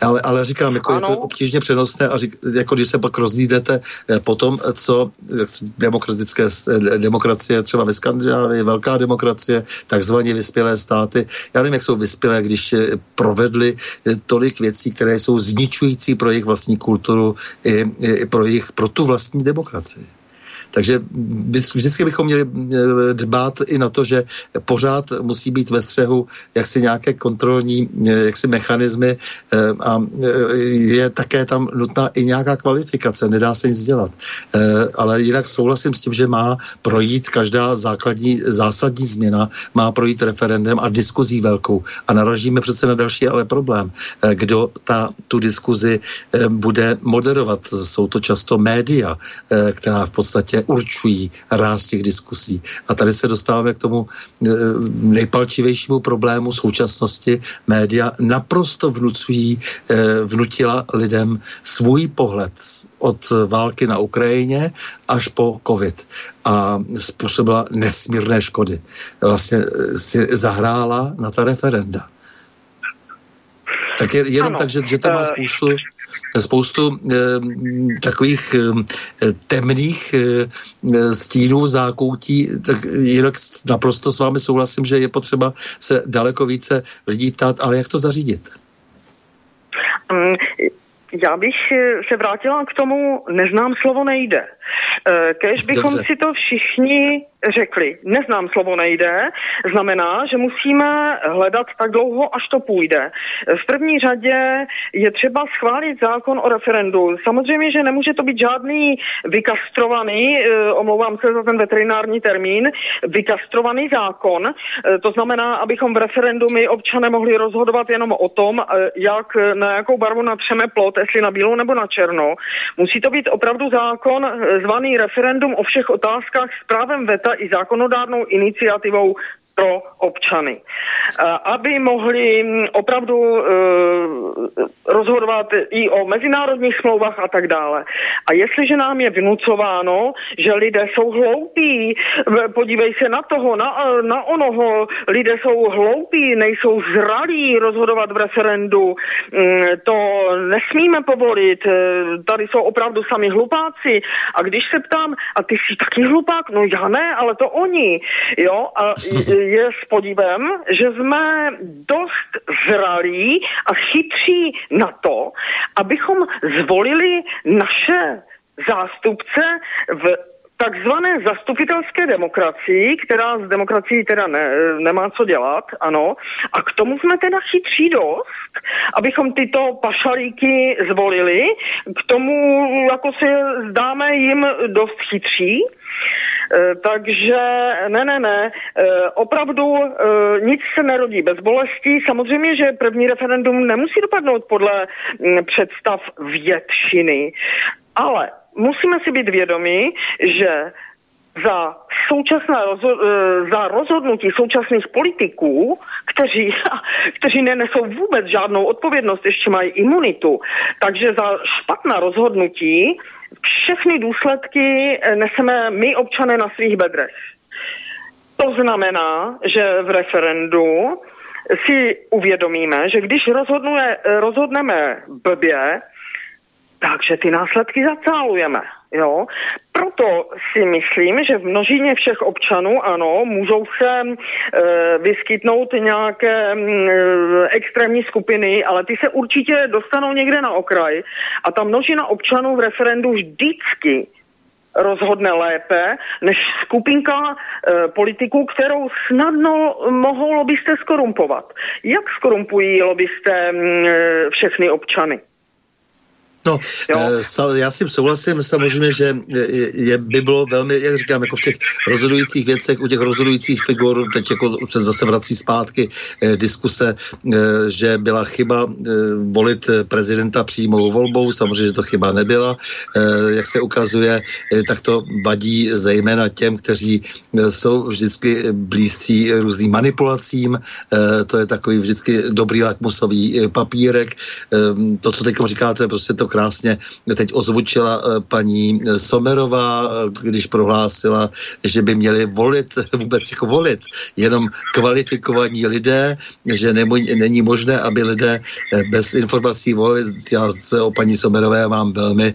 Ale, ale říkám, jako je to obtížně přenosné a řík, jako když se pak rozlídete eh, po tom, co demokratické eh, demokracie třeba ve Skandinávii, velká demokracie, takzvaně vyspělé státy, já nevím, jak jsou vyspělé, když eh, provedli tolik věcí, které jsou zničující pro jejich vlastní kulturu i, i pro, jejich, pro tu vlastní demokracii. Takže vždycky bychom měli eh, dbát i na to, že pořád musí být ve střehu jaksi nějaké kontrolní eh, jaksi mechanismy eh, a je také tam nutná i nějaká kvalifikace, nedá se nic dělat. Ale jinak souhlasím s tím, že má projít každá základní, zásadní změna, má projít referendem a diskuzí velkou. A naražíme přece na další ale problém. Kdo ta, tu diskuzi bude moderovat? Jsou to často média, která v podstatě určují ráz těch diskusí. A tady se dostáváme k tomu e, nejpalčivějšímu problému současnosti. Média naprosto vnucují, e, vnutila lidem svůj pohled od války na Ukrajině až po covid a způsobila nesmírné škody. Vlastně e, si zahrála na ta referenda. Tak je, jenom ano. tak, že, že to má spoustu spoustu eh, takových eh, temných eh, stínů, zákoutí, tak jinak naprosto s vámi souhlasím, že je potřeba se daleko více lidí ptát, ale jak to zařídit? Um, já bych se vrátila k tomu, neznám slovo nejde. Kež bychom Dobře. si to všichni řekli, neznám slovo nejde, znamená, že musíme hledat tak dlouho, až to půjde. V první řadě je třeba schválit zákon o referendu. Samozřejmě, že nemůže to být žádný vykastrovaný, eh, omlouvám se za ten veterinární termín, vykastrovaný zákon. Eh, to znamená, abychom v referendu my občané mohli rozhodovat jenom o tom, eh, jak, na jakou barvu natřeme plot, jestli na bílou nebo na černou. Musí to být opravdu zákon zvaný referendum o všech otázkách s právem veta i zákonodárnou iniciativou pro občany. Aby mohli mm, opravdu e, rozhodovat i o mezinárodních smlouvách a tak dále. A jestliže nám je vynucováno, že lidé jsou hloupí, podívej se na toho, na, na onoho, lidé jsou hloupí, nejsou zralí rozhodovat v referendu, mm, to nesmíme povolit, e, tady jsou opravdu sami hlupáci. A když se ptám, a ty jsi taky hlupák? No já ne, ale to oni. Jo, a <laughs> je s podívem, že jsme dost zralí a chytří na to, abychom zvolili naše zástupce v takzvané zastupitelské demokracii, která s demokracií teda ne, nemá co dělat, ano, a k tomu jsme teda chytří dost, abychom tyto pašalíky zvolili, k tomu jako se zdáme jim dost chytří, takže ne, ne, ne, eh, opravdu eh, nic se nerodí bez bolesti. Samozřejmě, že první referendum nemusí dopadnout podle mm, představ většiny, ale musíme si být vědomi, že za současné rozho- za rozhodnutí současných politiků, kteří, <laughs> kteří nenesou vůbec žádnou odpovědnost, ještě mají imunitu, takže za špatná rozhodnutí všechny důsledky eh, neseme my občané na svých bedrech. To znamená, že v referendu si uvědomíme, že když rozhodnuje, rozhodneme blbě, takže ty následky zacálujeme. Jo? Proto si myslím, že v množině všech občanů, ano, můžou se e, vyskytnout nějaké e, extrémní skupiny, ale ty se určitě dostanou někde na okraj a ta množina občanů v referendu vždycky rozhodne lépe než skupinka e, politiků, kterou snadno mohou lobbysté skorumpovat. Jak skorumpují lobbysté e, všechny občany? No, jo. Eh, já s tím souhlasím, samozřejmě, že je, by bylo velmi, jak říkám, jako v těch rozhodujících věcech, u těch rozhodujících figur, teď jako se zase vrací zpátky eh, diskuse, eh, že byla chyba eh, volit prezidenta přímou volbou, samozřejmě, že to chyba nebyla. Eh, jak se ukazuje, eh, tak to vadí zejména těm, kteří eh, jsou vždycky blízcí různým manipulacím, eh, to je takový vždycky dobrý lakmusový eh, papírek. Eh, to, co teď říkáte, prostě to krásně teď ozvučila eh, paní Somerová, eh, když prohlásila, že by měli volit, <laughs> vůbec jako volit, jenom kvalifikovaní lidé, že není možné, aby lidé eh, bez informací volili. Já se o paní Somerové mám velmi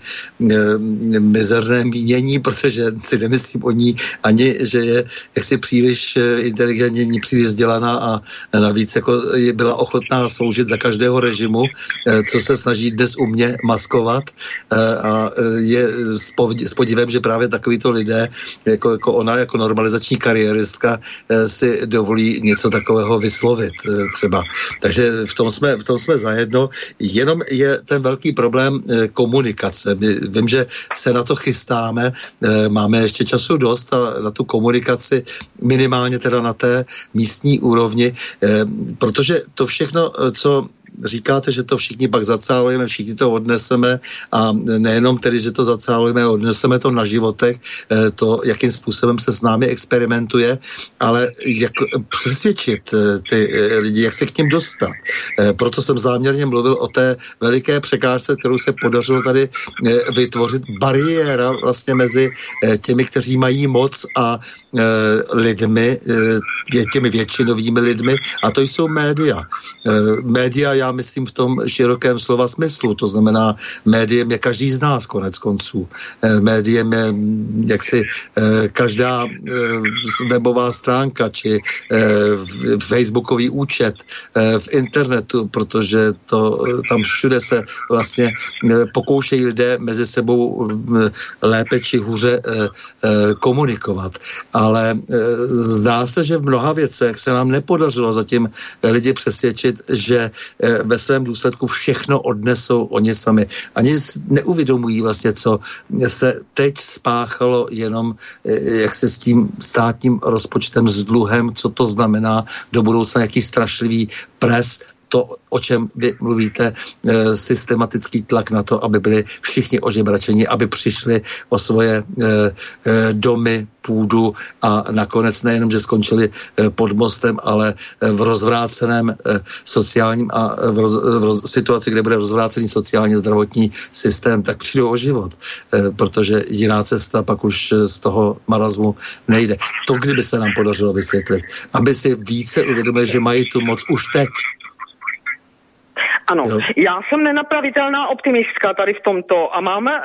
mizerné mínění, <laughs> protože si nemyslím o ní ani, že je jaksi příliš inteligentní, příliš vzdělaná a navíc jako byla ochotná sloužit za každého režimu, co se snaží dnes u mě maskovat riskovat eh, a eh, je s podívem, že právě takovýto lidé, jako, jako ona, jako normalizační kariéristka, eh, si dovolí něco takového vyslovit třeba. Takže v tom jsme, v tom jsme zajedno. Jenom je ten velký problém komunikace. My, vím, že se na to chystáme, máme ještě času dost a na tu komunikaci minimálně teda na té místní úrovni, protože to všechno, co říkáte, že to všichni pak zacálujeme, všichni to odneseme a nejenom tedy, že to zacálujeme, odneseme to na životech, eh, to, jakým způsobem se s námi experimentuje, ale jak přesvědčit eh, ty eh, lidi, jak se k tím dostat. Proto jsem záměrně mluvil o té veliké překážce, kterou se podařilo tady vytvořit bariéra vlastně mezi těmi, kteří mají moc a lidmi, těmi většinovými lidmi a to jsou média. Média, já myslím v tom širokém slova smyslu, to znamená médiem je každý z nás konec konců. Eh, médiem je mm, jaksi eh, každá eh, webová stránka či facebookový účet v internetu, protože to tam všude se vlastně pokoušejí lidé mezi sebou mm, lépe či hůře komunikovat. Ale zdá se, že v mnoha věcech se nám nepodařilo zatím lidi přesvědčit, že ve svém důsledku všechno odnesou oni sami. Ani neuvědomují vlastně, co se teď spáchalo jenom eh, jak se s tím státním rozpočtem, s dluhem, co to znamená do budoucna, jaký strašlivý pres to, o čem vy mluvíte, e, systematický tlak na to, aby byli všichni ožebračeni, aby přišli o svoje e, e, domy, půdu a nakonec nejenom, že skončili pod mostem, ale v rozvráceném sociálním a v, roz, v roz, situaci, kde bude rozvrácený sociálně zdravotní systém, tak přijdou o život, protože jiná cesta pak už z toho marazmu nejde. To, kdyby se nám podařilo vysvětlit, aby si více uvědomili, že mají tu moc už teď. Ano, jo. já jsem nenapravitelná optimistka tady v tomto a máme e,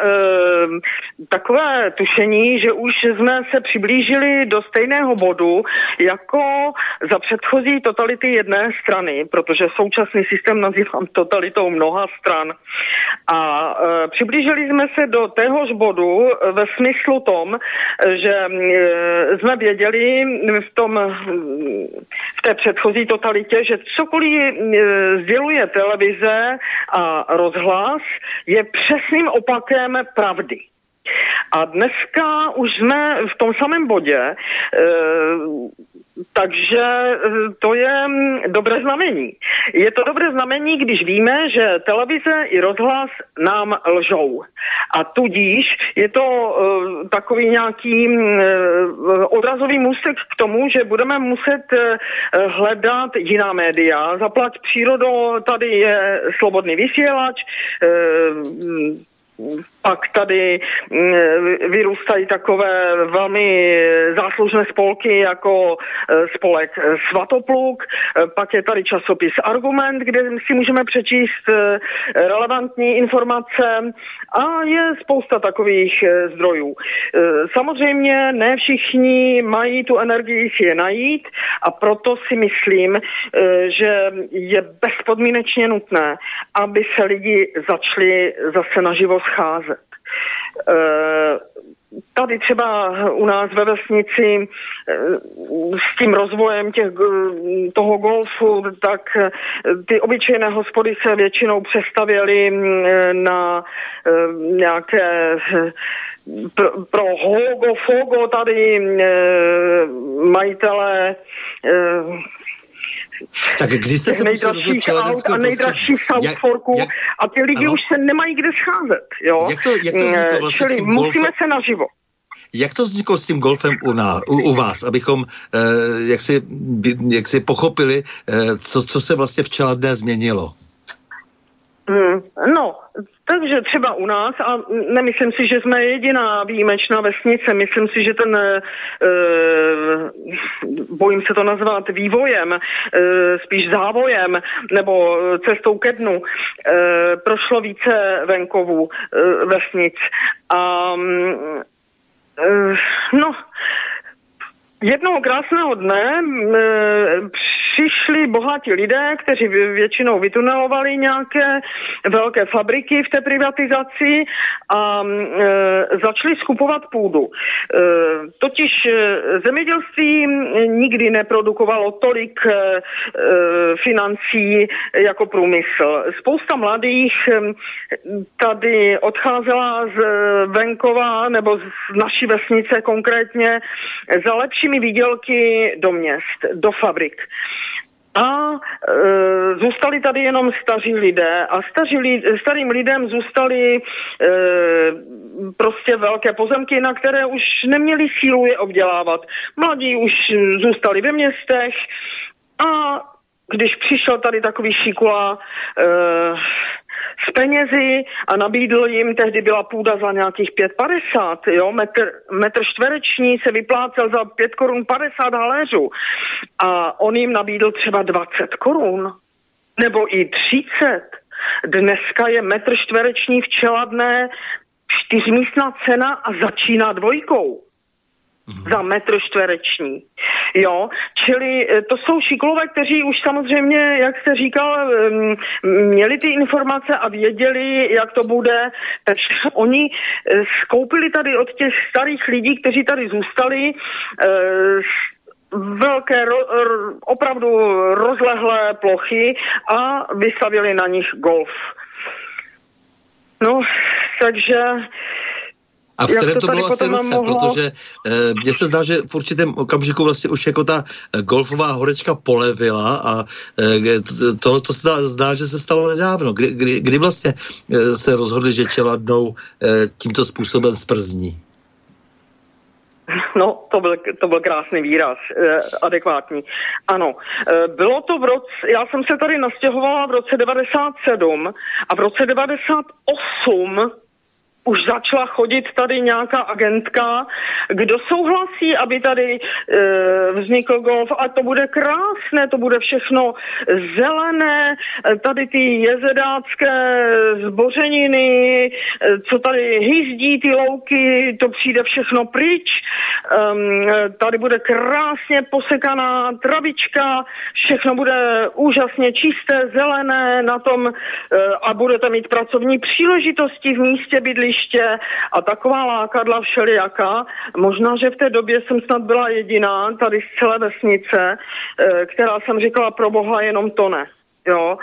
takové tušení, že už jsme se přiblížili do stejného bodu jako za předchozí totality jedné strany, protože současný systém nazývám totalitou mnoha stran. A e, přiblížili jsme se do téhož bodu ve smyslu tom, že e, jsme věděli v, tom, v té předchozí totalitě, že cokoliv e, sděluje televize, televize a rozhlas je přesným opakem pravdy. A dneska už jsme v tom samém bodě, e, takže e, to je dobré znamení. Je to dobré znamení, když víme, že televize i rozhlas nám lžou. A tudíž je to e, takový nějaký e, odrazový můstek k tomu, že budeme muset e, hledat jiná média. Zaplať přírodo, tady je slobodný vysílač, e, pak tady mm, vyrůstají takové velmi záslužné spolky jako e, spolek Svatopluk, e, pak je tady časopis Argument, kde si můžeme přečíst e, relevantní informace a je spousta takových zdrojů. Samozřejmě ne všichni mají tu energii si je najít a proto si myslím, že je bezpodmínečně nutné, aby se lidi začali zase naživo scházet. Eh, tady třeba u nás ve vesnici eh, s tím rozvojem těch, eh, toho golfu, tak ty obyčejné hospody se většinou přestavěly mm, na nějaké pro, Hogo, Fogo tady majitelé tak když se nejdražších aut a nejdražších Southforků a ty lidi ano? už se nemají kde scházet. Jo? Jak to, jak to eh, vlastně Čili musíme se naživo. Jak to vzniklo s tím golfem u, nás, u, u vás, abychom eh, jak, si, jak si pochopili, eh, co, co se vlastně v Čeladné změnilo? Hmm, no, takže třeba u nás, a nemyslím si, že jsme jediná výjimečná vesnice, myslím si, že ten, e, bojím se to nazvat vývojem, e, spíš závojem nebo cestou ke dnu, e, prošlo více venkovů e, vesnic. A e, no, Jednoho krásného dne e, přišli bohatí lidé, kteří většinou vytunelovali nějaké velké fabriky v té privatizaci a e, začali skupovat půdu. E, totiž e, zemědělství nikdy neprodukovalo tolik e, e, financí jako průmysl. Spousta mladých e, tady odcházela z venkova nebo z naší vesnice konkrétně za lepšími výdělky do měst, do fabrik. A e, zůstali tady jenom staří lidé a staří, li, starým lidem zůstali e, prostě velké pozemky, na které už neměli sílu je obdělávat. Mladí už zůstali ve městech a když přišel tady takový šikula e, s penězi a nabídl jim, tehdy byla půda za nějakých 5,50, jo, metr, metr čtvereční se vyplácel za 5 korun 50 haléřů a on jim nabídl třeba 20 korun nebo i 30. Dneska je metr čtvereční v Čeladné čtyřmístná cena a začíná dvojkou mm-hmm. za metr čtvereční. Jo, čili e, to jsou šiklové, kteří už samozřejmě, jak jste říkal, měli ty informace a věděli, jak to bude, takže oni e, skoupili tady od těch starých lidí, kteří tady zůstali, e, velké, opravdu rozlehlé plochy a vystavili na nich golf. No, takže A v kterém to, to bylo asi roce, mohlo... protože e, mně se zdá, že v určitém okamžiku vlastně už jako ta golfová horečka polevila a e, to, to se zdá, zdá, že se stalo nedávno. Kdy, kdy, kdy vlastně e, se rozhodli, že čeladnou e, tímto způsobem sprzní? No, to byl, to byl krásný výraz, eh, adekvátní. Ano, eh, bylo to v roce, já jsem se tady nastěhovala v roce 97 a v roce 98 už začala chodit tady nějaká agentka, kdo souhlasí, aby tady e, vznikl golf. A to bude krásné, to bude všechno zelené, tady ty jezedácké zbořeniny, e, co tady hyzdí ty louky, to přijde všechno pryč, e, tady bude krásně posekaná travička, všechno bude úžasně čisté, zelené na tom e, a budete mít pracovní příležitosti v místě bydliště letiště a taková lákadla všelijaká. Možná, že v té době jsem snad byla jediná tady z celé vesnice, eh, která jsem říkala pro boha jenom to ne. Jo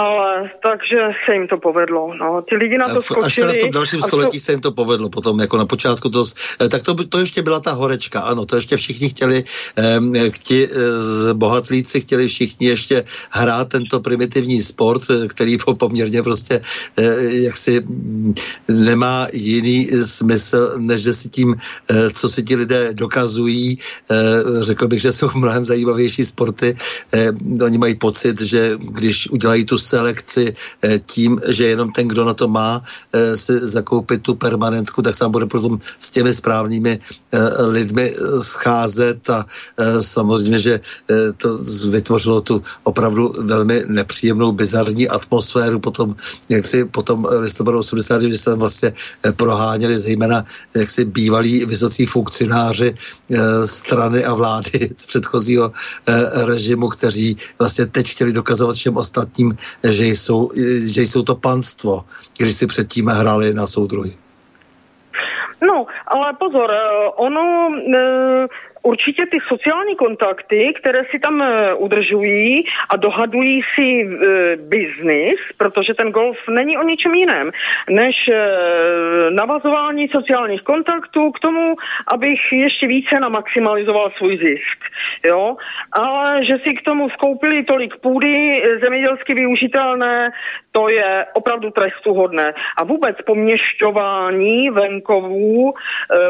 ale takže se jim to povedlo. No. Ty lidi na to skočili. Až teda v tom dalším století to... se jim to povedlo potom, jako na počátku to, eh, tak to, to ještě byla ta horečka, ano, to ještě všichni chtěli, eh, ti eh, bohatlíci chtěli všichni ještě hrát tento primitivní sport, eh, který poměrně prostě eh, jaksi mm, nemá jiný smysl, než že si tím, eh, co si ti lidé dokazují, eh, řekl bych, že jsou mnohem zajímavější sporty, eh, oni mají pocit, že když udělají tu selekci eh, tím, že jenom ten, kdo na to má, eh, si zakoupit tu permanentku, tak se tam bude potom s těmi správnými eh, lidmi scházet a samozřejmě, že to vytvořilo tu opravdu velmi nepříjemnou, bizarní atmosféru potom, jak si potom listopadu 80, kdy se vlastně proháněli zejména jak si bývalí vysocí funkcionáři strany a vlády z předchozího režimu, kteří vlastně teď chtěli dokazovat všem ostatním, že jsou, že jsou to panstvo, když si předtím hráli na soudruhy. No, ale pozor, eh, ono eh, určitě ty sociální kontakty, které si tam e, udržují a dohadují si e, biznis, protože ten golf není o ničem jiném, než e, navazování sociálních kontaktů k tomu, abych ještě více namaximalizoval svůj zisk. Jo? Ale že si k tomu skoupili tolik půdy zemědělsky využitelné, to je opravdu trestuhodné. A vůbec poměšťování venkovů,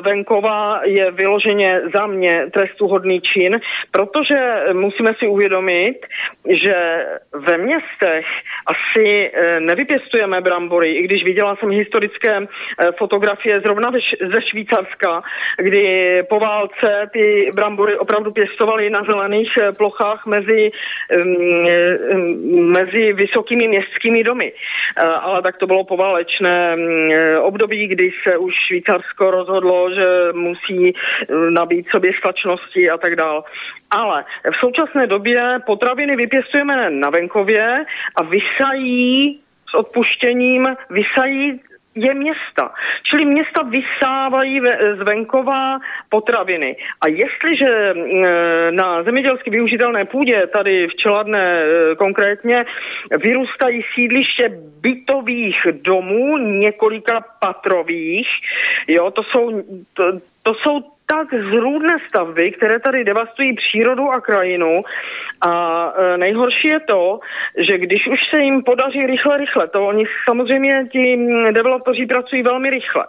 venkova je vyloženě za mě trestuhodný čin, protože musíme si uvědomit, že ve městech asi eh, nevypěstujeme brambory, i když viděla jsem historické eh, fotografie zrovna ze Švýcarska, kdy po válce ty brambory opravdu pěstovali na zelených eh, plochách mezi, mezi vysokými městskými domy. Ale tak to bylo poválečné mm, období, kdy se už Švýcarsko rozhodlo, že musí nabít sobě stačnosti a tak dále. Ale v současné době potraviny vypěstujeme na venkově a vysají s odpuštěním, vysají je města. Čili města vysávají z venkova potraviny. A jestliže e, na zemědělsky využitelné půdě, tady v Čeladné e, konkrétně, vyrůstají sídliště bytových domů, několika patrových, jo, to jsou, to, to jsou tak zrůdné stavby, které tady devastují přírodu a krajinu. A e, nejhorší je to, že když už se jim podaří rychle, rychle, to oni samozřejmě ti developeři pracují velmi rychle,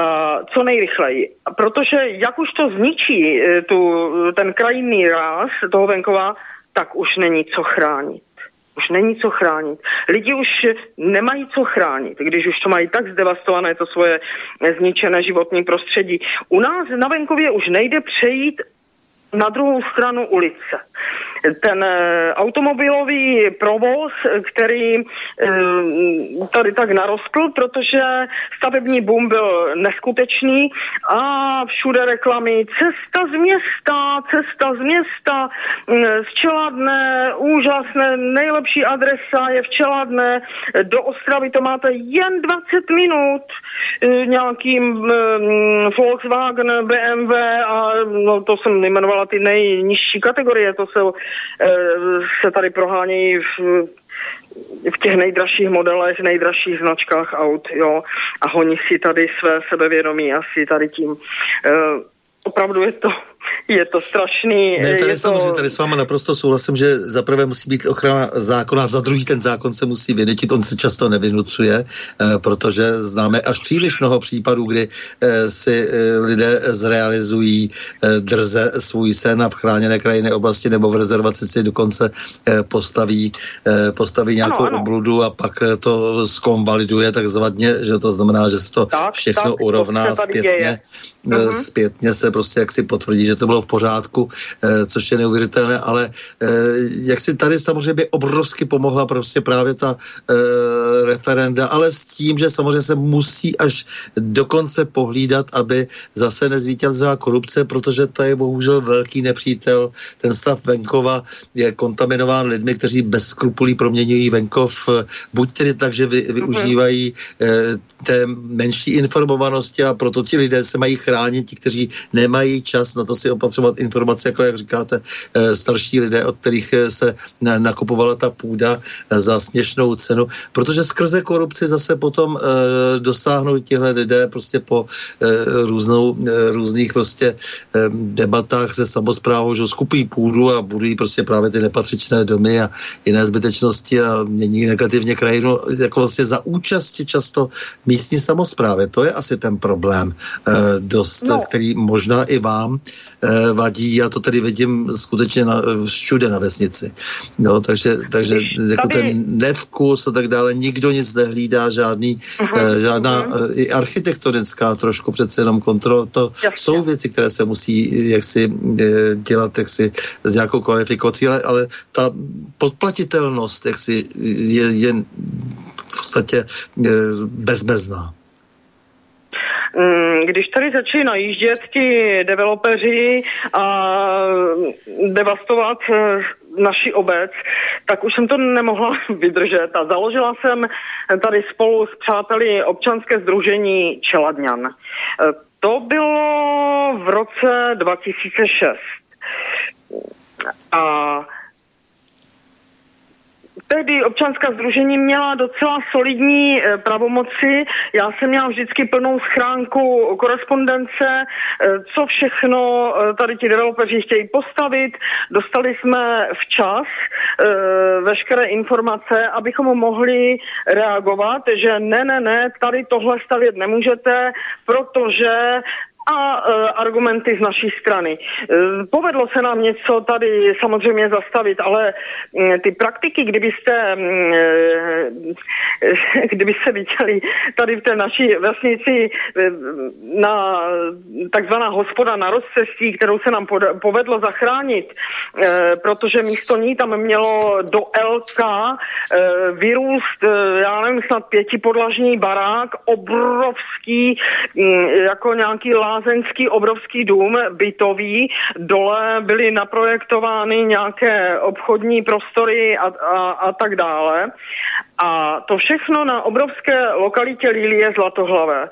a co nejrychleji. Protože jak už to zničí e, tu, ten krajinný ráz toho venkova, tak už není co chránit. Už není co chránit. Lidi už nemají co chránit, když už to mají tak zdevastované to svoje zničené životní prostředí. U nás na venkově už nejde přejít na druhou stranu ulice. Ten e, automobilový provoz, který e, tady tak narostl, protože stavební boom byl neskutečný a všude reklamy cesta z města, cesta z města, z Čeladné, úžasné, nejlepší adresa je v Čeladné, do Ostravy to máte jen 20 minut, e, nějakým Volkswagen, BMW a no, to jsem nejmenovala ty nejnižší kategorie, to jsou, se tady prohánějí v v těch nejdražších modelech, nejdražších značkách aut, jo, a honí si tady své sebevědomí asi tady tím. E, opravdu je to je to strašný. Ne, tady je samozřejmě, to... tady s váma naprosto souhlasím, že za prvé musí být ochrana zákona, za druhý ten zákon se musí vynutit, on se často nevynucuje, eh, protože známe až příliš mnoho případů, kdy eh, si eh, lidé zrealizují drze svůj sen a v chráněné krajinné oblasti nebo v rezervaci si dokonce postaví, postaví nějakou ano, ano. obludu a pak to zkonvaliduje takzvaně, že to znamená, že se to tak, všechno tak, urovná to zpětně, uh-huh. zpětně se prostě jak si potvrdí, že to bylo v pořádku, eh, což je neuvěřitelné, ale eh, jak si tady samozřejmě obrovsky pomohla prostě právě ta referenda, ale s tím, že samozřejmě se musí až dokonce pohlídat, aby zase nezvítězila korupce, protože to je bohužel velký nepřítel. Ten stav venkova je kontaminován lidmi, kteří bez skrupulí proměňují venkov buď tedy tak, že vy, využívají té menší informovanosti a proto ti lidé se mají chránit, ti, kteří nemají čas na to si opatřovat informace, jako jak říkáte, eh, starší lidé, od kterých eh, se nakupovala ta půda eh, za směšnou cenu, protože skrze korupci zase potom dosáhnou tihle lidé prostě po různou, různých prostě debatách se samozprávou, že skupují půdu a budují prostě právě ty nepatřičné domy a jiné zbytečnosti a mění negativně krajinu, jako vlastně za účasti často místní samozprávy. To je asi ten problém, dost, no. který možná i vám Eh, vadí. Já to tady vidím skutečně na, všude na vesnici. No, takže, takže jako tady... ten nevkus a tak dále, nikdo nic nehlídá, žádný, uh-huh. žádná uh-huh. i architektonická trošku přece jenom kontrol. To Jasně. jsou věci, které se musí jaksi dělat jaksi s nějakou kvalifikací, ale, ale ta podplatitelnost jaksi je, je v podstatě bezmezná. Mm, když tady začali najíždět ti developeři a devastovat eh, naši obec, tak už jsem to nemohla <laughs> vydržet a založila jsem tady spolu s přáteli občanské združení Čeladňan. Eh, to bylo v roce 2006. A tehdy občanská združení měla docela solidní e, pravomoci. Já jsem měla vždycky plnou schránku korespondence, e, co všechno e, tady ti developeři chtějí postavit. Dostali jsme včas veškeré informace, abychom mohli reagovat, že ne, ne, ne, tady tohle stavět nemůžete, protože a e, argumenty z naší strany. E, povedlo se nám něco tady samozřejmě zastavit, ale e, ty praktiky, kdybyste, e, <laughs> kdybyste viděli tady v té naší vesnici e, na takzvaná hospoda na rozcestí, kterou se nám pod, povedlo zachránit, e, protože místo ní tam mělo do LK e, vyrůst, e, já nevím, snad pětipodlažní barák, obrovský, mm, jako nějaký lás lázeňský obrovský dům bytový, dole byly naprojektovány nějaké obchodní prostory a, a, a tak dále. A to všechno na obrovské lokalitě Lilie Zlatohlavé.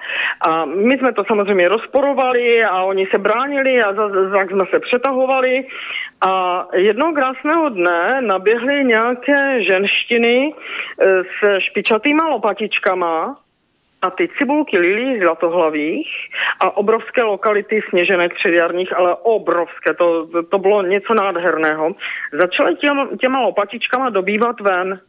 A my jsme to samozřejmě rozporovali a oni se bránili a tak jsme se přetahovali. A jednoho krásného dne naběhly nějaké ženštiny e, s špičatýma lopatičkama a ty cibulky lilí zlatohlavých a obrovské lokality sněženek předjarních, ale obrovské, to, to bylo něco nádherného, začaly těm, těma lopatičkama dobývat ven.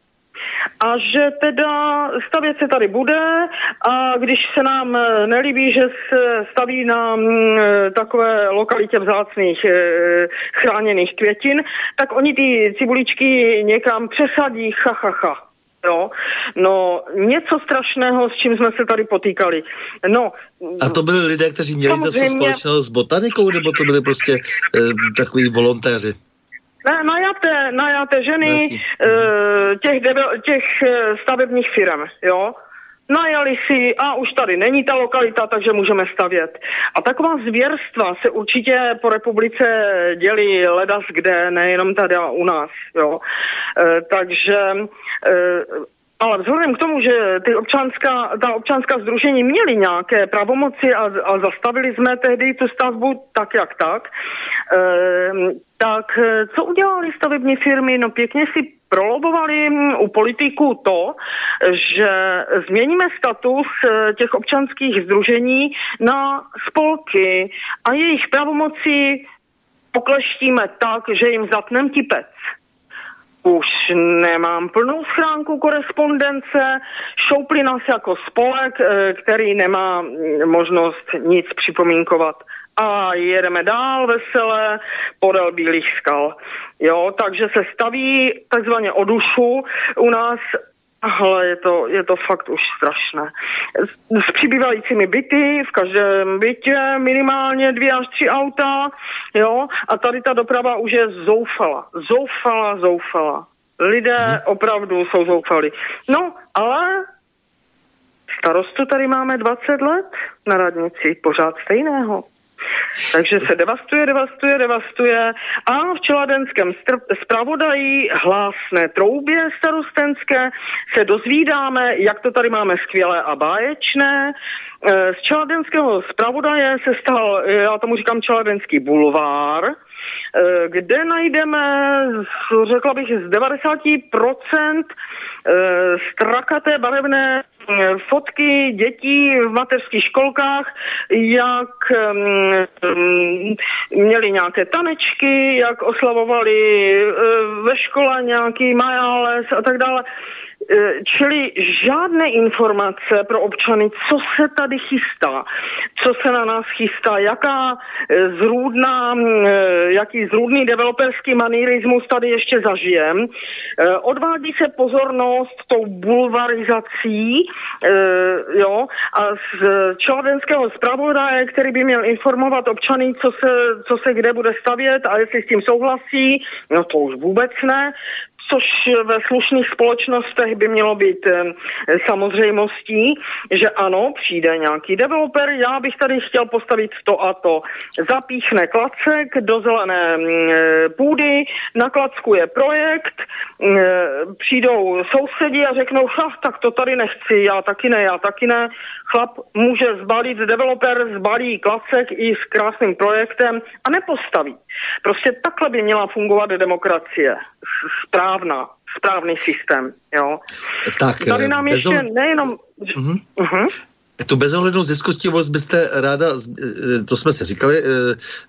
A že teda stavět se tady bude a když se nám nelíbí, že se staví na mm, takové lokalitě vzácných e, chráněných květin, tak oni ty cibuličky někam přesadí, ha, ha, ha. Jo, no něco strašného, s čím jsme se tady potýkali. No, a to byli lidé, kteří měli samozřejmě... něco společného s botanikou, nebo to byly prostě e, takový volontéři? Na, najaté, najaté ženy e, těch, těch eh, stavebních firm, jo najali si, a už tady není ta lokalita, takže můžeme stavět. A taková zvěrstva se určitě po republice dělí ledas kde, nejenom tady u nás. Jo. E, takže e, ale vzhledem k tomu, že ty občanská, ta občanská združení měly nějaké pravomoci a, a zastavili jsme tehdy tu stavbu tak, jak tak, e, tak co udělali stavební firmy? No pěkně si prolobovali u politiků to, že změníme status eh, těch občanských združení na spolky a jejich pravomoci pokleštíme tak, že jim zatnem tipec. Už nemám plnou schránku korespondence, šoupli nás jako spolek, eh, který nemá možnost nic připomínkovat a jedeme dál veselé podél bílých skal. Jo, takže se staví takzvaně o dušu u nás ale je to, je to fakt už strašné. S, s přibývajícími byty, v každém bytě minimálně dvě až tři auta, jo, a tady ta doprava už je zoufala. Zoufala, zoufala. Lidé hmm. opravdu jsou zoufali. No, ale starostu tady máme 20 let na radnici, pořád stejného. Takže se devastuje, devastuje, devastuje a v Čeladenském zpravodají hlásné troubě starostenské se dozvídáme, jak to tady máme skvělé a báječné. E, z Čeladenského zpravodaje se stal, já tomu říkám Čeladenský bulvár, e, kde najdeme, řekla bych, z 90% e, strakaté barevné Eh, fotky dětí v mateřských školkách, jak um, měli nějaké tanečky, jak oslavovali uh, ve škole nějaký majáles a tak dále. Eh, čili žádné informace pro občany, co se tady chystá, co se na nás chystá, jaká eh, zrůdná, eh, jaký zrůdný developerský manierismus tady ještě zažijem. Odvádí se pozornost tou bulvarizací, jo, a z čeladenského zpravodaje, který by měl informovat občany, co se, co se kde bude stavět a jestli s tím souhlasí, no to už vůbec ne což ve slušných společnostech by mělo být eh, samozřejmostí, že ano, přijde nějaký developer, já bych tady chtěl postavit to a to. Zapíchne klacek do zelené mm, eh, půdy, na klacku je projekt, mm, eh, přijdou sousedi a řeknou, ha, tak to tady nechci, já taky ne, já taky ne. Chlap může zbalit, developer zbalí klacek i s krásným projektem a nepostaví. Prostě takhle by měla fungovat demokracie. Správná, správný systém. Jo. Tak, Tady nám ještě nejenom... Uh-huh. Uh-huh tu bezohlednou ziskostivost byste ráda, e, to jsme si říkali, e,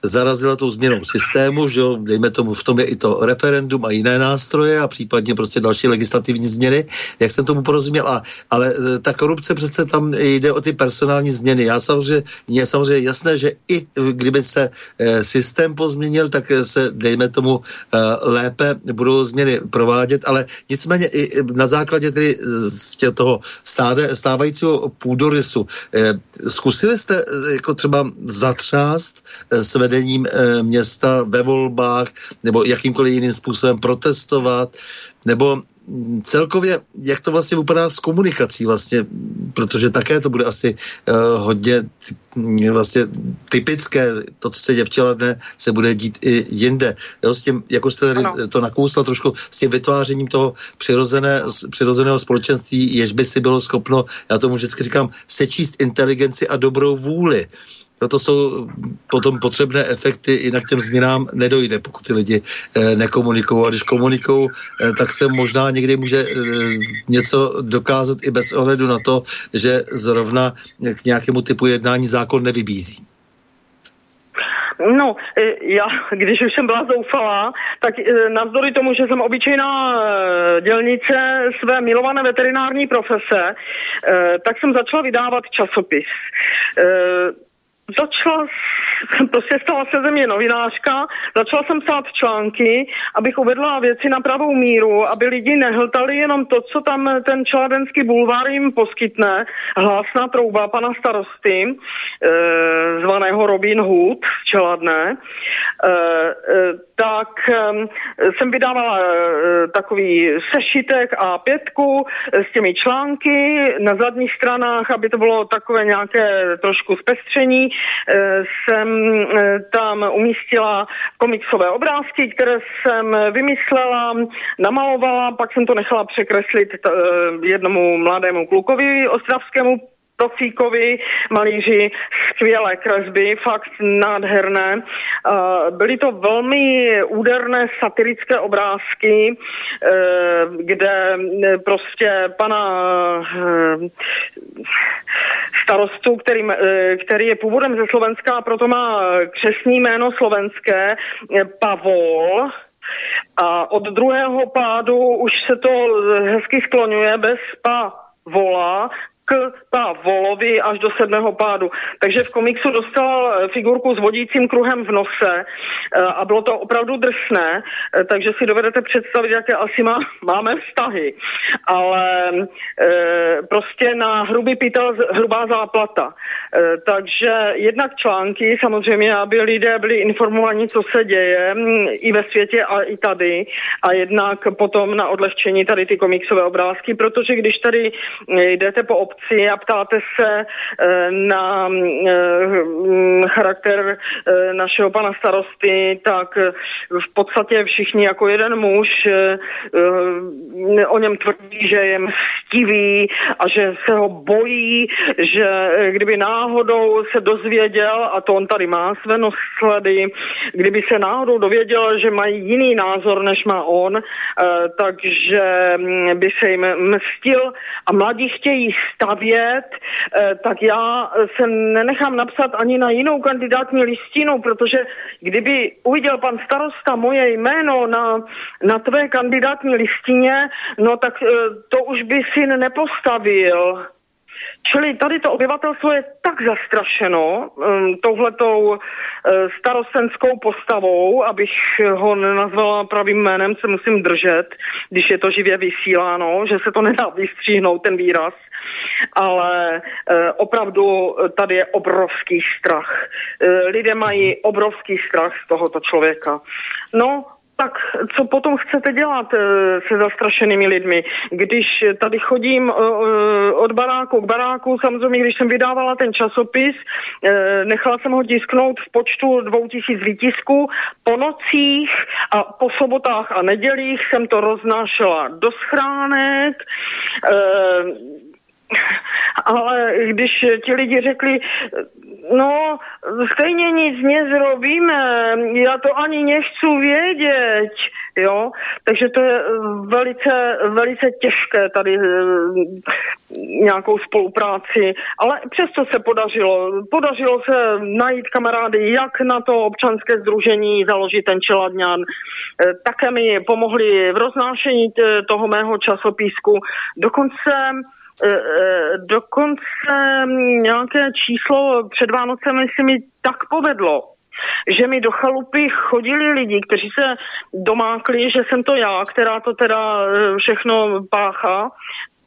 zarazila tou změnou systému, že jo, dejme tomu, v tom je i to referendum a jiné nástroje a případně prostě další legislativní změny, jak jsem tomu porozuměl, a, ale e, ta korupce přece tam jde o ty personální změny. Já samozřejmě, je samozřejmě jasné, že i kdyby se systém pozměnil, tak se, dejme tomu, lépe budou změny provádět, ale nicméně i na základě tedy toho stávajícího půdorysu státu. Eh, zkusili jste eh, jako třeba zatřást eh, s vedením města ve volbách nebo jakýmkoliv jiným způsobem protestovat, nebo celkově, jak to vlastně vypadá s komunikací vlastně, protože také to bude asi uh, hodně vlastně typické, to, co se děje Čeladne, se bude dít i jinde. Jo, s tím, jako jste tady to nakousla trošku, s tím vytvářením toho přirozené, přirozeného společenství, jež by si bylo schopno, já tomu vždycky říkám, sečíst inteligenci a dobrou vůli. No to jsou potom potřebné efekty, jinak těm změnám nedojde, pokud ty lidi eh, nekomunikují. A když komunikují, eh, tak se možná někdy může eh, něco dokázat i bez ohledu na to, že zrovna k nějakému typu jednání zákon nevybízí. No, já, když už jsem byla zoufalá, tak navzdory tomu, že jsem obyčejná dělnice své milované veterinární profese, tak jsem začala vydávat časopis začala, <laughs> prostě stala se ze mě novinářka, začala jsem psát články, abych uvedla věci na pravou míru, aby lidi nehltali jenom to, co tam ten čeladenský bulvár jim poskytne, hlásná trouba pana starosty, e, zvaného Robin Hood z Čeladné, e, e, tak e, jsem vydávala e, takový sešitek a pětku s těmi články na zadních stranách, aby to bylo takové nějaké trošku zpestření. Eh, jsem tam umístila komiksové obrázky, které jsem vymyslela, namalovala, pak jsem to nechala překreslit eh, jednomu mladému klukovi ostravskému Profíkovi, malíři, skvělé kresby, fakt nádherné. Byly to velmi úderné satirické obrázky, kde prostě pana starostu, který, který je původem ze Slovenska a proto má křesní jméno slovenské, Pavol, a od druhého pádu už se to hezky skloňuje bez pa vola, ta Volovi až do sedmého pádu. Takže v komiksu dostal eh, figurku s vodícím kruhem v nose eh, a bylo to opravdu drsné, eh, takže si dovedete představit, jaké asi má, <laughs> máme vztahy. Ale prostě na hrubý pytel hrubá záplata. Takže jednak články, samozřejmě, aby lidé byli informovaní, co se děje mm, i ve světě a i tady. A jednak potom na odlehčení tady ty komiksové obrázky, protože když tady jdete po obci, obci a ptáte se eh, na eh, charakter eh, našeho pana starosty, tak v podstatě všichni jako jeden muž o něm tvrdí, že je mstivý a že se ho bojí, že kdyby náhodou se dozvěděl, a to on tady má své nosledy, kdyby se náhodou dověděl, že mají jiný názor, než má on, takže mm, by se jim mstil a mladí chtějí stavět, eh, tak já se nenechám napsat ani na jinou kandidátní listinu, protože kdyby uviděl pan starosta moje jméno na, na tvé kandidátní listině, no tak eh, to už by si nepostavil. Čili tady to obyvatelstvo je tak zastrašeno um, touhletou uh, starostenskou postavou, abych ho nenazvala pravým jménem, se musím držet, když je to živě vysíláno, že se to nedá vystříhnout, ten výraz. Ale uh, opravdu tady je obrovský strach. Uh, lidé mají obrovský strach z tohoto člověka. No, tak co potom chcete dělat se zastrašenými lidmi? Když tady chodím od baráku k baráku, samozřejmě, když jsem vydávala ten časopis, nechala jsem ho tisknout v počtu 2000 výtisků, po nocích a po sobotách a nedělích jsem to roznášela do schránek, <laughs> ale když ti lidi řekli, no, stejně nic nezrobíme, já to ani nechci vědět, jo, takže to je velice, velice těžké tady eh, nějakou spolupráci, ale přesto se podařilo, podařilo se najít kamarády, jak na to občanské združení založit ten čeladňan, eh, také mi pomohli v roznášení toho mého časopisku, dokonce dokonce nějaké číslo před Vánocem se mi tak povedlo, že mi do chalupy chodili lidi, kteří se domákli, že jsem to já, která to teda e, všechno páchá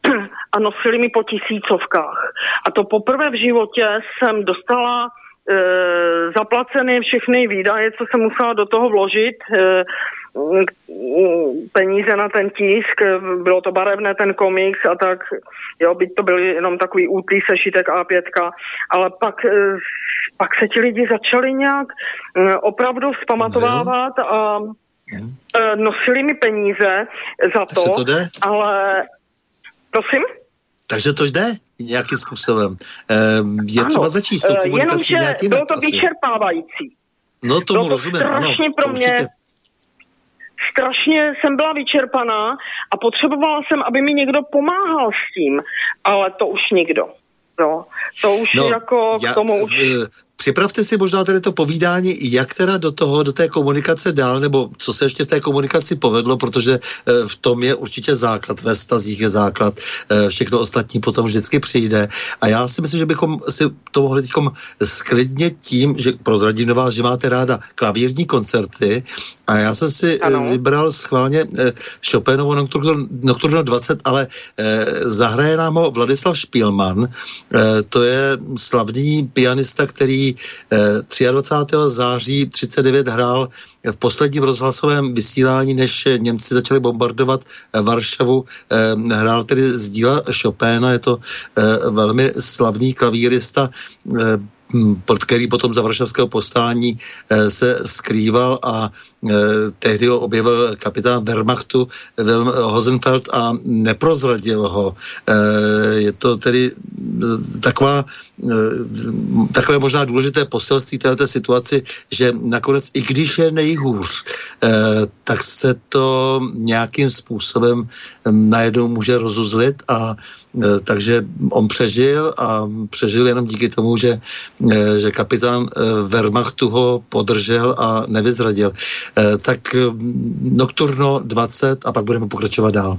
<clears throat> a nosili mi po tisícovkách. A to poprvé v životě jsem dostala e, zaplaceny všechny výdaje, co jsem musela do toho vložit. E, peníze na ten tisk, bylo to barevné ten komiks a tak, jo, byť to byly jenom takový útlý sešitek A5, ale pak, eh, pak se ti lidi začali nějak eh, opravdu vzpamatovávat a eh, nosili mi peníze za to, to jde? ale prosím? Takže to jde nějakým způsobem. Je ano, třeba začít s tou komunikací Jenomže bylo to vyčerpávající. No tomu bylo to rozumím, strašně ano, pro mě určitě strašně jsem byla vyčerpaná a potřebovala jsem, aby mi někdo pomáhal s tím, ale to už nikdo. No, to už no, jako já, k tomu už... Připravte si možná tady to povídání, jak teda do toho, do té komunikace dál, nebo co se ještě v té komunikaci povedlo, protože eh, v tom je určitě základ, ve stazích je základ, eh, všechno ostatní potom vždycky přijde. A já si myslím, že bychom si to mohli teď sklidnit tím, že prozradím do vás, že máte ráda klavírní koncerty a já jsem si eh, ano. vybral schválně Chopinovo Nocturno, Nocturno 20, ale zahraje nám ho Vladislav Špílman, to je slavný pianista, který 23. Eh, září 39 hrál v posledním rozhlasovém vysílání, než Němci začali bombardovat eh, Varšavu, eh, hrál tedy z díla Chopina, je to velmi slavný klavírista, pod který potom za varšavského postání se skrýval a tehdy ho objevil kapitán Wehrmachtu Hozenfeld a neprozradil ho. Je to tedy taková, takové možná důležité poselství této situaci, že nakonec, i když je nejhůř, tak se to nějakým způsobem najednou může rozuzlit a takže on přežil a přežil jenom díky tomu, že, že kapitán e, Wehrmachtu ho podržel a nevyzradil. Tak Nocturno 20 a pak budeme pokračovat dál.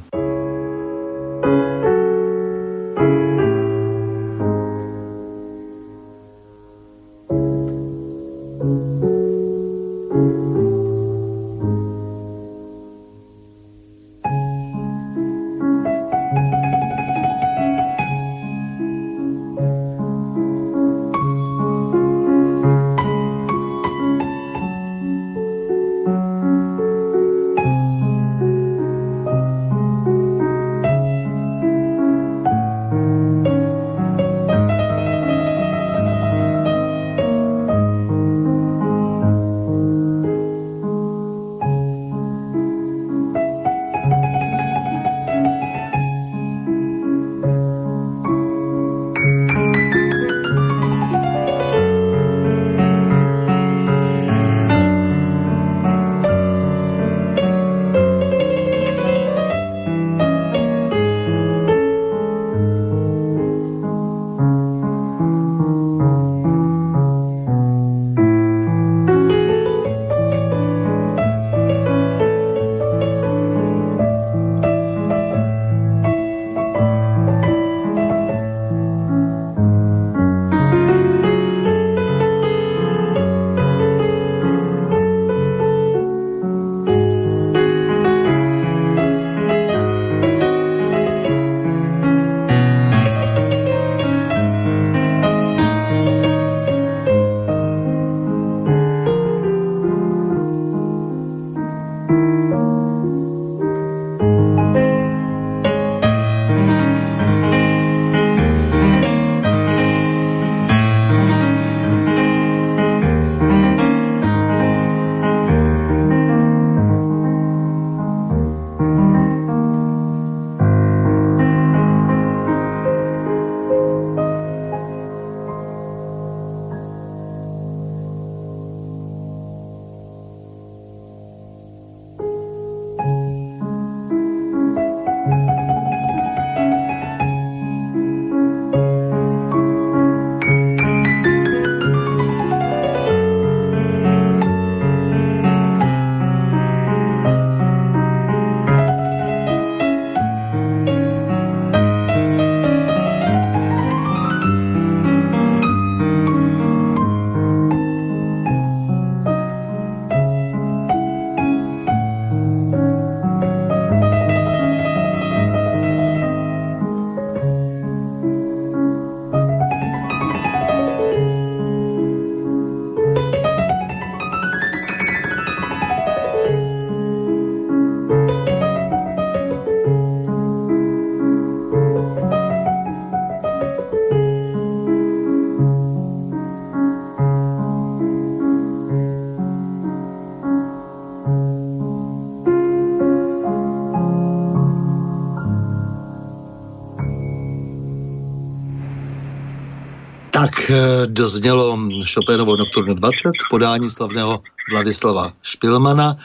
Doznělo Chopinovo Nocturno 20 podání slavného Vladislava Špilmana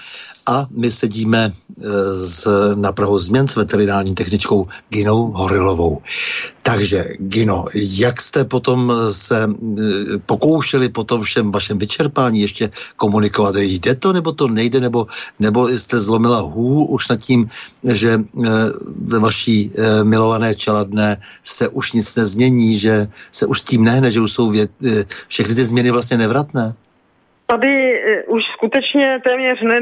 a my sedíme z, e, na Prahu změn s veterinární techničkou Ginou Horilovou. Takže, Gino, jak jste potom se e, pokoušeli po tom všem vašem vyčerpání ještě komunikovat? Jde to, nebo to nejde, nebo, nebo jste zlomila hů už nad tím, že e, ve vaší milované čeladné se už nic nezmění, že se už s tím nehne, že už jsou vě, všechny ty změny vlastně nevratné? Tady eh, už skutečně téměř ne,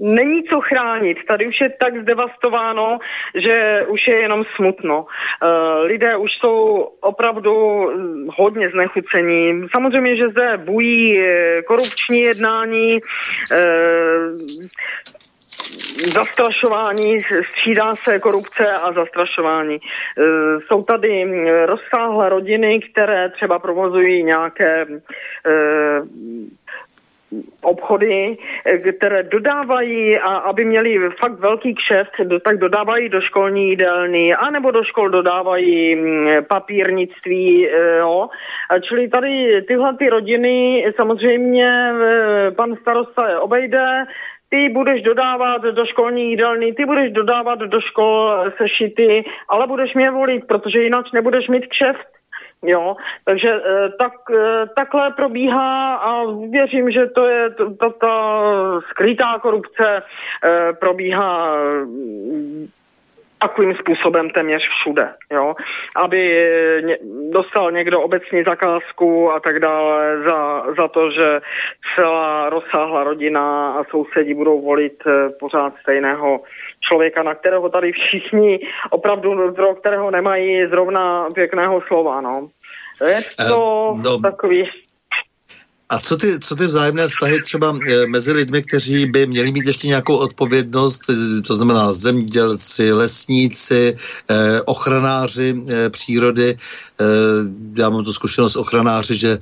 není co chránit. Tady už je tak zdevastováno, že už je jenom smutno. Eh, lidé už jsou opravdu hm, hodně znechucení. Samozřejmě, že zde bují eh, korupční jednání, zastrašování, střídá se korupce a zastrašování. Jsou tady rozsáhlé rodiny, které třeba provozují nějaké obchody, které dodávají, a aby měli fakt velký kšeft, tak dodávají do školní jídelny, anebo do škol dodávají mm, papírnictví, e, jo. Čili tady tyhle ty rodiny samozřejmě pan starosta obejde, ty budeš dodávat do školní jídelny, ty budeš dodávat do škol sešity, ale budeš mě volit, protože jinak nebudeš mít kšeft. Jo, takže eh, tak, eh, takhle probíhá a věřím, že to je ta, ta skrytá korupce eh, probíhá takovým způsobem téměř všude, jo? aby dostal někdo obecní zakázku a tak dále za, za to, že celá rozsáhlá rodina a sousedí budou volit eh, pořád stejného člověka, na kterého tady všichni opravdu, pro kterého nemají zrovna pěkného slova. No. Je to uh, no, takový a co ty, co ty vzájemné vztahy třeba eh, mezi lidmi, kteří by měli mít ještě nějakou odpovědnost, eh, to znamená zemědělci, lesníci, eh, ochranáři přírody. Já mám tu zkušenost ochranáři, že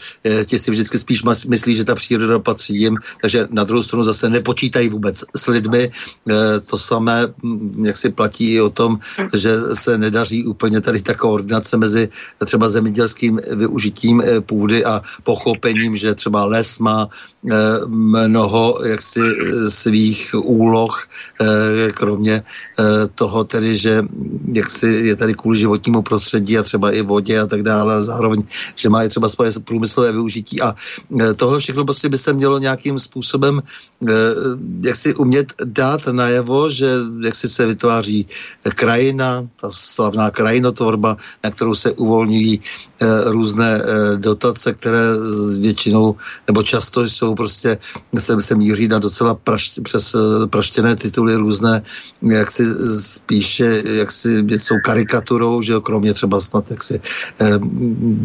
ti si vždycky spíš myslí, že ta příroda patří jim, takže na druhou stranu zase nepočítají vůbec s lidmi. To samé, hm, jak si platí i o tom, že se nedaří úplně tady ta koordinace mezi třeba zemědělským využitím půdy a pochopením, že třeba třeba les má eh, mnoho jaksi eh, svých úloh, eh, kromě toho tedy, že jaksi je tady kvůli životnímu prostředí a třeba i vodě a tak dále, a zároveň, že má i třeba svoje průmyslové využití. A tohle všechno prostě by se mělo nějakým způsobem jak si umět dát najevo, že jak si se vytváří krajina, ta slavná krajinotvorba, na kterou se uvolňují různé dotace, které většinou nebo často jsou prostě, se, se míří na docela prašť, přes eh, praštěné tituly různé, jak si spíše, jak si jsou karikaturou, že jo, kromě třeba snad jak si eh,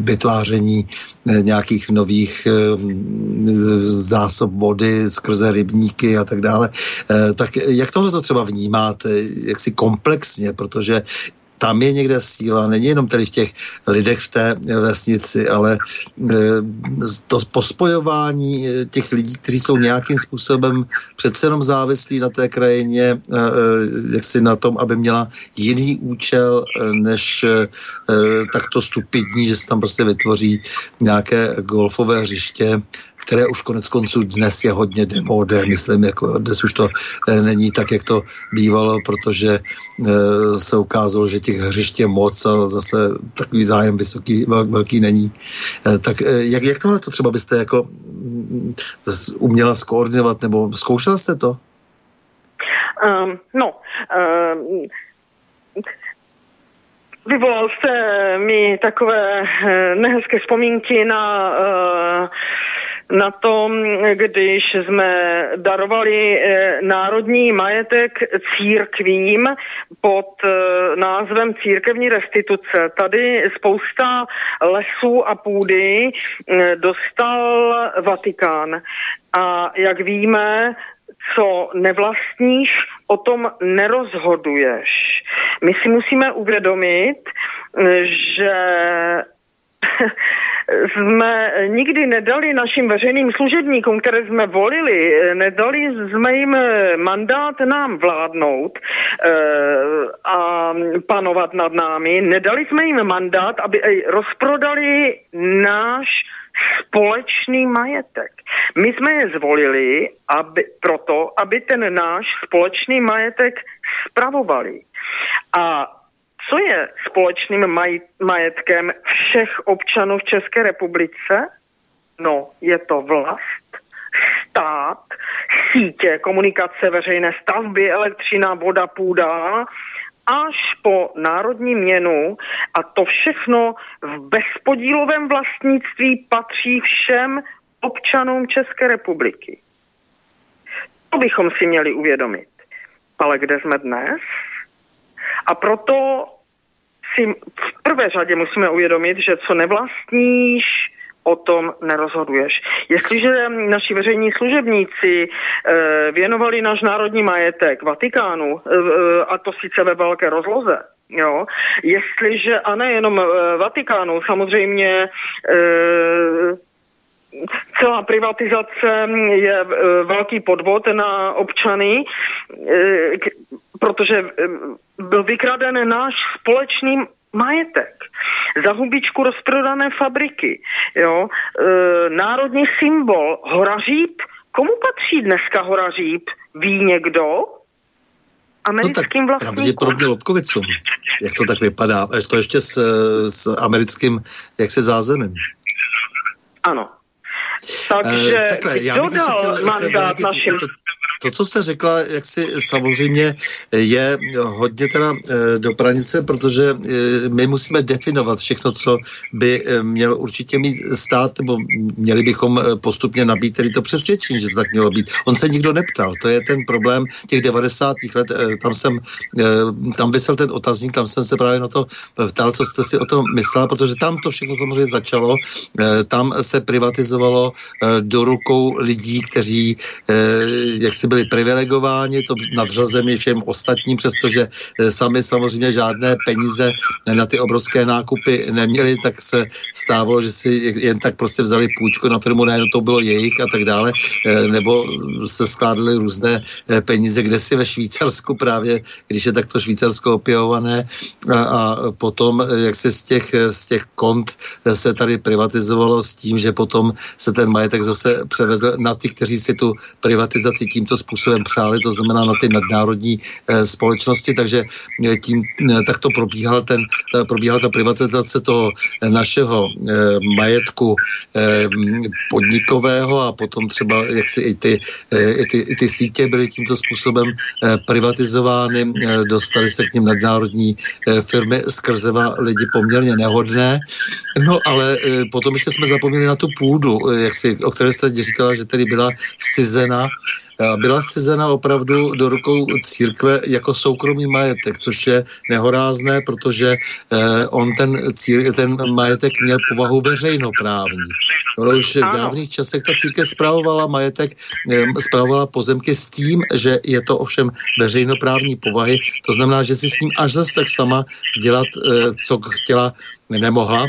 vytváření eh, nějakých nových zásob vody skrze rybníky a tak dále. Tak jak tohle to třeba vnímáte, jak si komplexně, protože tam je někde síla, není jenom tady v těch lidech v té vesnici, ale e, to pospojování e, těch lidí, kteří jsou nějakým způsobem přece jenom závislí na té krajině, e, jak si na tom, aby měla jiný účel, než takto stupidní, že se tam prostě vytvoří nějaké golfové hřiště, které už konec konců dnes je hodně demodé, myslím, jako dnes už to e, není tak, jak to bývalo, protože e, se ukázalo, že těch hřišť je moc a zase takový zájem vysoký, vel, velký není. E, tak jak, jak tohle to třeba byste jako mm, uměla skoordinovat, nebo zkoušela jste to? Um, no, um, Vyvolal jste mi takové nehezké vzpomínky na uh, na tom, když jsme darovali eh, národní majetek církvím pod eh, názvem církevní restituce. Tady spousta lesů a půdy eh, dostal Vatikán. A jak víme, co nevlastníš, o tom nerozhoduješ. My si musíme uvědomit, že <laughs> jsme nikdy nedali našim veřejným služebníkům, které jsme volili, nedali jsme jim mandát nám vládnout e, a panovat nad námi, nedali jsme jim mandát, aby rozprodali náš společný majetek. My jsme je zvolili aby, proto, aby ten náš společný majetek spravovali. A co je společným maj, majetkem všech občanů v České republice? No, je to vlast, stát, sítě, komunikace, veřejné stavby, elektřina, voda, půda, až po národní měnu a to všechno v bezpodílovém vlastnictví patří všem občanům České republiky. To bychom si měli uvědomit. Ale kde jsme dnes? A proto si v prvé řadě musíme uvědomit, že co nevlastníš, o tom nerozhoduješ. Jestliže naši veřejní služebníci e, věnovali náš národní majetek Vatikánu, e, a to sice ve velké rozloze, Jo, jestliže, a nejenom Vatikánu, samozřejmě celá privatizace je velký podvod na občany, protože byl vykraden náš společný majetek. Za hubičku rozprodané fabriky. Jo? E, národní symbol Horaříp. Komu patří dneska Horaříp? Ví někdo? Americkým no tak pravděpodobně Lobkovicům. Jak to tak vypadá? To ještě s, s americkým jak se zázemím. Ano. Takže e, takhle, kdo dal mandát našim... To, to, co jste řekla, jak si samozřejmě je hodně teda eh, do pranice, protože eh, my musíme definovat všechno, co by eh, měl určitě mít stát, nebo měli bychom postupně nabít tedy to přesvědčení, že to tak mělo být. On se nikdo neptal, to je ten problém těch 90. let, tam jsem, tam vysel ten otazník, tam jsem se právě na to ptal, co jste si o tom myslela, protože tam to všechno samozřejmě začalo, tam se privatizovalo do rukou lidí, kteří jak si byli privilegováni, to nadřazení všem ostatním, přestože eh, sami samozřejmě žádné peníze na ty obrovské nákupy neměli, tak se stávalo, že si jen tak prostě vzali půjčku na firmu, najednou to bylo jejich a tak dále, eh, nebo se skládaly různé eh, peníze, kde si ve Švýcarsku právě, když je takto Švýcarsko opěvované a, a potom, jak se z těch, z těch kont se tady privatizovalo s tím, že potom se ten majetek zase převedl na ty, kteří si tu privatizaci tímto způsobem přáli, to znamená na ty nadnárodní eh, společnosti, takže eh, tím eh, takto probíhal ten, ta, probíhala ta privatizace toho eh, našeho eh, majetku podnikového a potom třeba jak si i ty, i ty, i ty sítě byly tímto způsobem privatizovány, dostali se k ním nadnárodní firmy skrze lidi poměrně nehodné. No ale potom ještě jsme zapomněli na tu půdu, jak si, o které jste říkala, že tedy byla scizena byla scizena opravdu do rukou církve jako soukromý majetek, což je nehorázné, protože eh, on ten, cír, ten majetek měl povahu veřejnoprávní. No, už v dávných časech ta církev spravovala majetek, eh, spravovala pozemky s tím, že je to ovšem veřejnoprávní povahy, to znamená, že si s ním až zase tak sama dělat, eh, co chtěla, nemohla,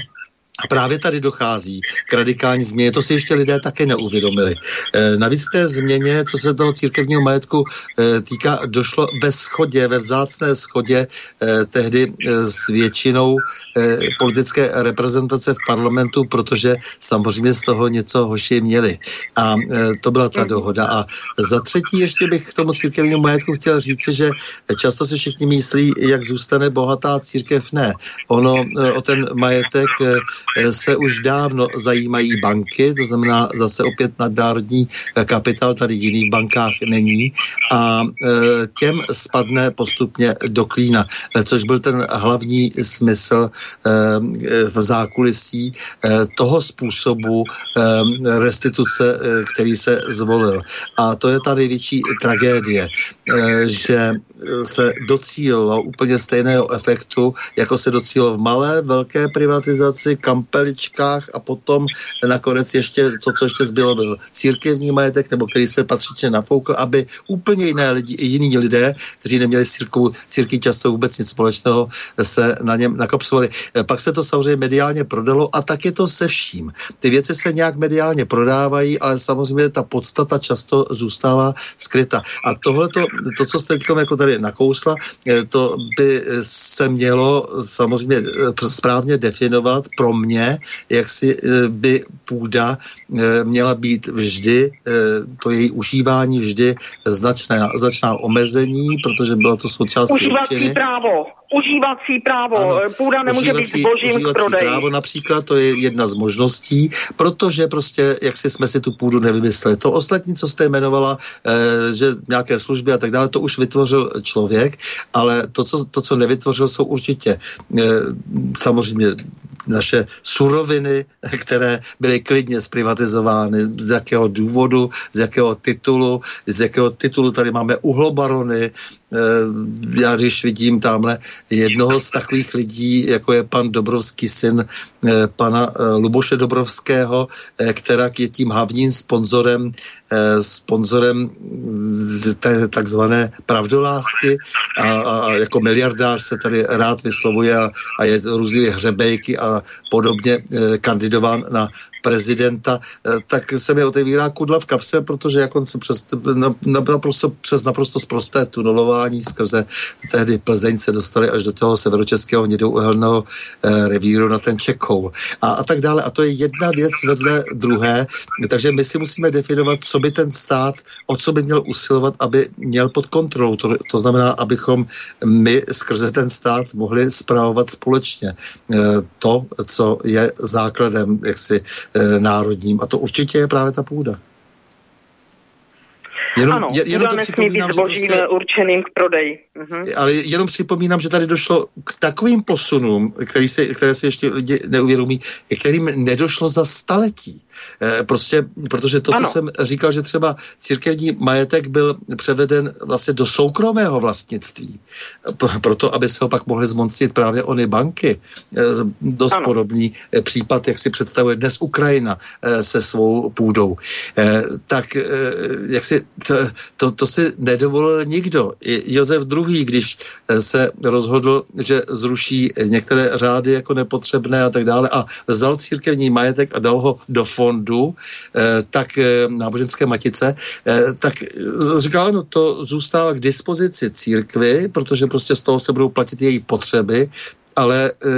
a právě tady dochází k radikální změně. To si ještě lidé také neuvědomili. E, navíc té změně, co se toho církevního majetku e, týká, došlo ve schodě, ve vzácné schodě e, tehdy e, s většinou e, politické reprezentace v parlamentu, protože samozřejmě z toho něco hoši měli. A e, to byla ta dohoda. A za třetí ještě bych k tomu církevnímu majetku chtěl říct, že často se všichni myslí, jak zůstane bohatá církev. Ne. Ono e, o ten majetek e, Eh, se už dávno zajímají banky, to znamená zase opět nadnárodní eh, kapitál tady jiných bankách není a eh, těm spadne postupně do klína, což byl ten hlavní smysl v zákulisí toho způsobu restituce, který se zvolil. A to je ta největší tragédie, že se docílilo úplně stejného efektu, jako se docílilo v malé, velké privatizaci, kampeličkách a potom nakonec ještě to, co ještě zbylo, byl církevní majetek, nebo který se patřičně nafoukl, aby úplně jiné lidi, jiní lidé, kteří neměli s církví často vůbec nic společného, se na něm nakopsovali. Pak se to samozřejmě mediálně prodalo a tak je to se vším. Ty věci se nějak mediálně prodávají, ale samozřejmě ta podstata často zůstává skryta. A tohle, to, co jste jako tady nakousla, eh, to by se mělo samozřejmě eh, správně definovat pro mě, jak si eh, by půda měla být vždy, to její užívání vždy značné, značná omezení, protože bylo to součástí Užívací právo užívací právo. Ano, Půda nemůže užívací, být zbožím k prodeji. právo například, to je jedna z možností, protože prostě, jak si jsme si tu půdu nevymysleli. To ostatní, co jste jmenovala, eh, že nějaké služby a tak dále, to už vytvořil člověk, ale to, co, to, co nevytvořil, jsou určitě eh, samozřejmě naše suroviny, které byly klidně zprivatizovány. Z jakého důvodu, z jakého titulu, z jakého titulu tady máme uhlobarony, já když vidím tamhle jednoho z takových lidí, jako je pan Dobrovský syn pana Luboše Dobrovského, která je tím hlavním sponzorem, sponzorem té takzvané pravdolásky a, a jako miliardář se tady rád vyslovuje a, a je různé hřebejky a podobně kandidován na prezidenta, eh, tak se mi otevírá kudla v kapse, protože jak on se přes, naprosto, přes naprosto zprosté tunelování skrze tehdy Plzeň se dostali až do toho severočeského hnědouhelného eh, revíru na ten Čekou a, a tak dále. A to je jedna věc vedle druhé, takže my si musíme definovat, co by ten stát, o co by měl usilovat, aby měl pod kontrolou. To, to znamená, abychom my skrze ten stát mohli zpravovat společně eh, to, co je základem jaksi národním. A to určitě je právě ta půda. Jenom, ano, jenom to nesmí být zbožím prostě, určeným k prodeji. Uh-huh. Ale jenom připomínám, že tady došlo k takovým posunům, který se, které si ještě lidi neuvědomí, kterým nedošlo za staletí. E, prostě, protože to, ano. co jsem říkal, že třeba církevní majetek byl převeden vlastně do soukromého vlastnictví, proto, aby se ho pak mohly zmocnit právě ony banky. E, dost ano. podobný případ, jak si představuje dnes Ukrajina e, se svou půdou. E, tak e, jak si to, to, to si nedovolil nikdo. I Josef II., když eh, se rozhodl, že zruší některé řády jako nepotřebné a tak dále a vzal církevní majetek a dal ho do fondu, eh, tak eh, náboženské matice, tak říkal, no to zůstává k dispozici církvy, protože prostě z toho se budou platit její potřeby, ale e,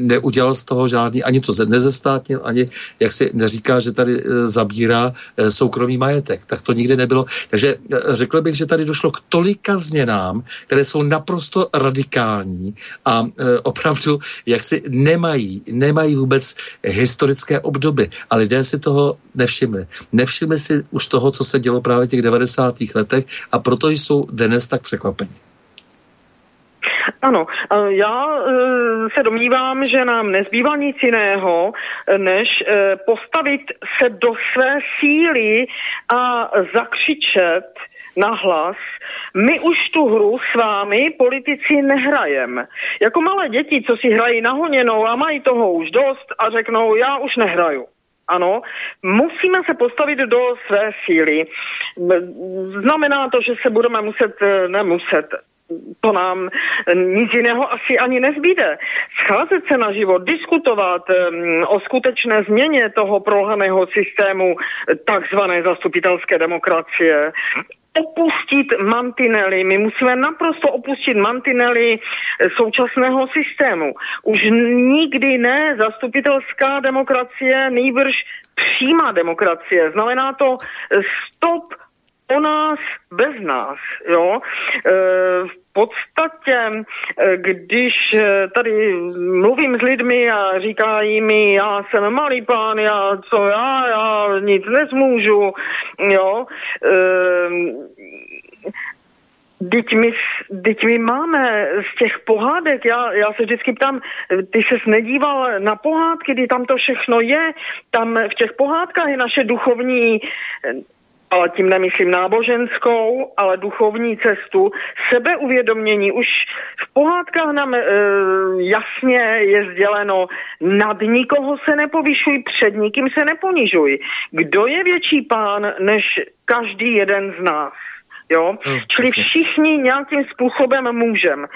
neudělal z toho žádný, ani to nezestátnil, ani jak si neříká, že tady e, zabírá e, soukromý majetek. Tak to nikdy nebylo. Takže e, řekl bych, že tady došlo k tolika změnám, které jsou naprosto radikální a e, opravdu jak si nemají, nemají vůbec historické obdoby. A lidé si toho nevšimli. Nevšimli si už toho, co se dělo právě v těch 90. letech a proto jsou dnes tak překvapeni. Ano, já e, se domnívám, že nám nezbývá nic jiného, než e, postavit se do své síly a zakřičet nahlas, my už tu hru s vámi politici nehrajeme. Jako malé děti, co si hrají nahoněnou a mají toho už dost a řeknou, já už nehraju. Ano, musíme se postavit do své síly. Znamená to, že se budeme muset, e, nemuset, to nám nic jiného asi ani nezbýde. Scházet se na život, diskutovat o skutečné změně toho prolhaného systému takzvané zastupitelské demokracie, opustit mantinely. My musíme naprosto opustit mantinely současného systému. Už nikdy ne zastupitelská demokracie, nejbrž přímá demokracie. Znamená to stop o nás bez nás, jo. E, v podstatě, e, když e, tady mluvím s lidmi a říkají mi, já jsem malý pán, já co já, já nic nezmůžu, jo. Teď my, teď my máme z těch pohádek, já, já se vždycky ptám, ty ses nedíval na pohádky, kdy tam to všechno je, tam v těch pohádkách je naše duchovní ale tím nemyslím náboženskou, ale duchovní cestu, sebeuvědomění. Už v pohádkách nám e, jasně je sděleno, nad nikoho se nepovyšuj, před nikým se neponižuj. Kdo je větší pán než každý jeden z nás? Jo? Hmm, Čili všichni nějakým způsobem můžem.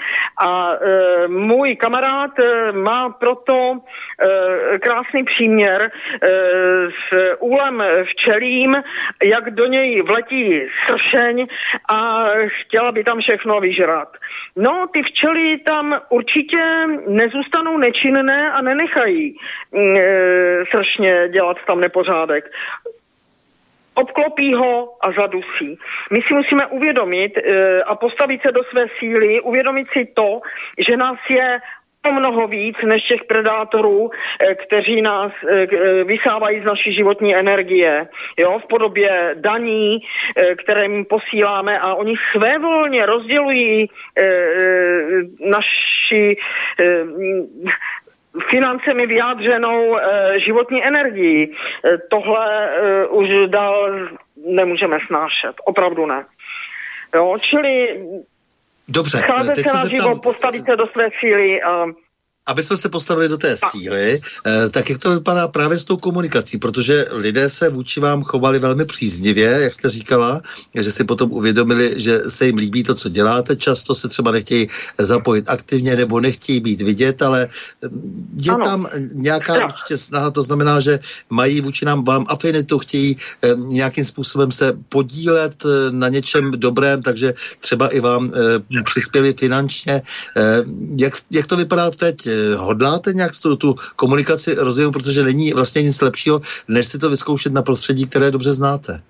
A e, můj kamarád e, má proto e, krásný příměr e, s úlem včelím, jak do něj vletí sršeň a chtěla by tam všechno vyžrat. No, ty včely tam určitě nezůstanou nečinné a nenechají e, sršně dělat tam nepořádek obklopí ho a zadusí. My si musíme uvědomit e, a postavit se do své síly, uvědomit si to, že nás je o mnoho víc než těch predátorů, e, kteří nás e, vysávají z naší životní energie, jo, v podobě daní, které jim posíláme a oni svévolně rozdělují naši financemi vyjádřenou e, životní energii. E, tohle e, už dál nemůžeme snášet. Opravdu ne. Jo, čili Dobře, Scházet teď se na se živo, zeptám, postavit se do své síly. A... aby jsme se postavili do té síly, eh, tak jak to vypadá právě s tou komunikací, protože lidé se vůči vám chovali velmi příznivě, jak jste říkala, že si potom uvědomili, že se jim líbí to, co děláte, často se třeba nechtějí zapojit aktivně nebo nechtějí být vidět, ale mm, je Ano. tam nějaká Strach. určitě snaha, to znamená, že mají vůči nám vám afinitu, chtějí eh, nějakým způsobem se podílet eh, na něčem dobrém, takže třeba i vám přispěli finančně. Jak, jak to vypadá teď? Hodláte nějak tu, tu komunikaci rozvíjet, protože není vlastně nic lepšího, než si to vyzkoušet na prostředí, které dobře znáte.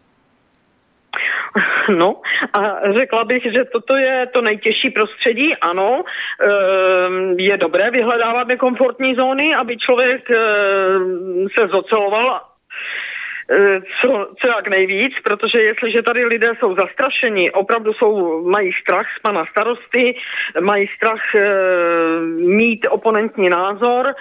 No a řekla bych, že toto je to nejtěžší prostředí, ano, ehm, je dobré vyhledávat nekomfortní zóny, aby člověk ehm, se zoceloval co, co jak nejvíc, protože jestliže tady lidé jsou zastrašeni, opravdu jsou, mají strach z pana starosty, mají strach e, mít oponentní názor, e,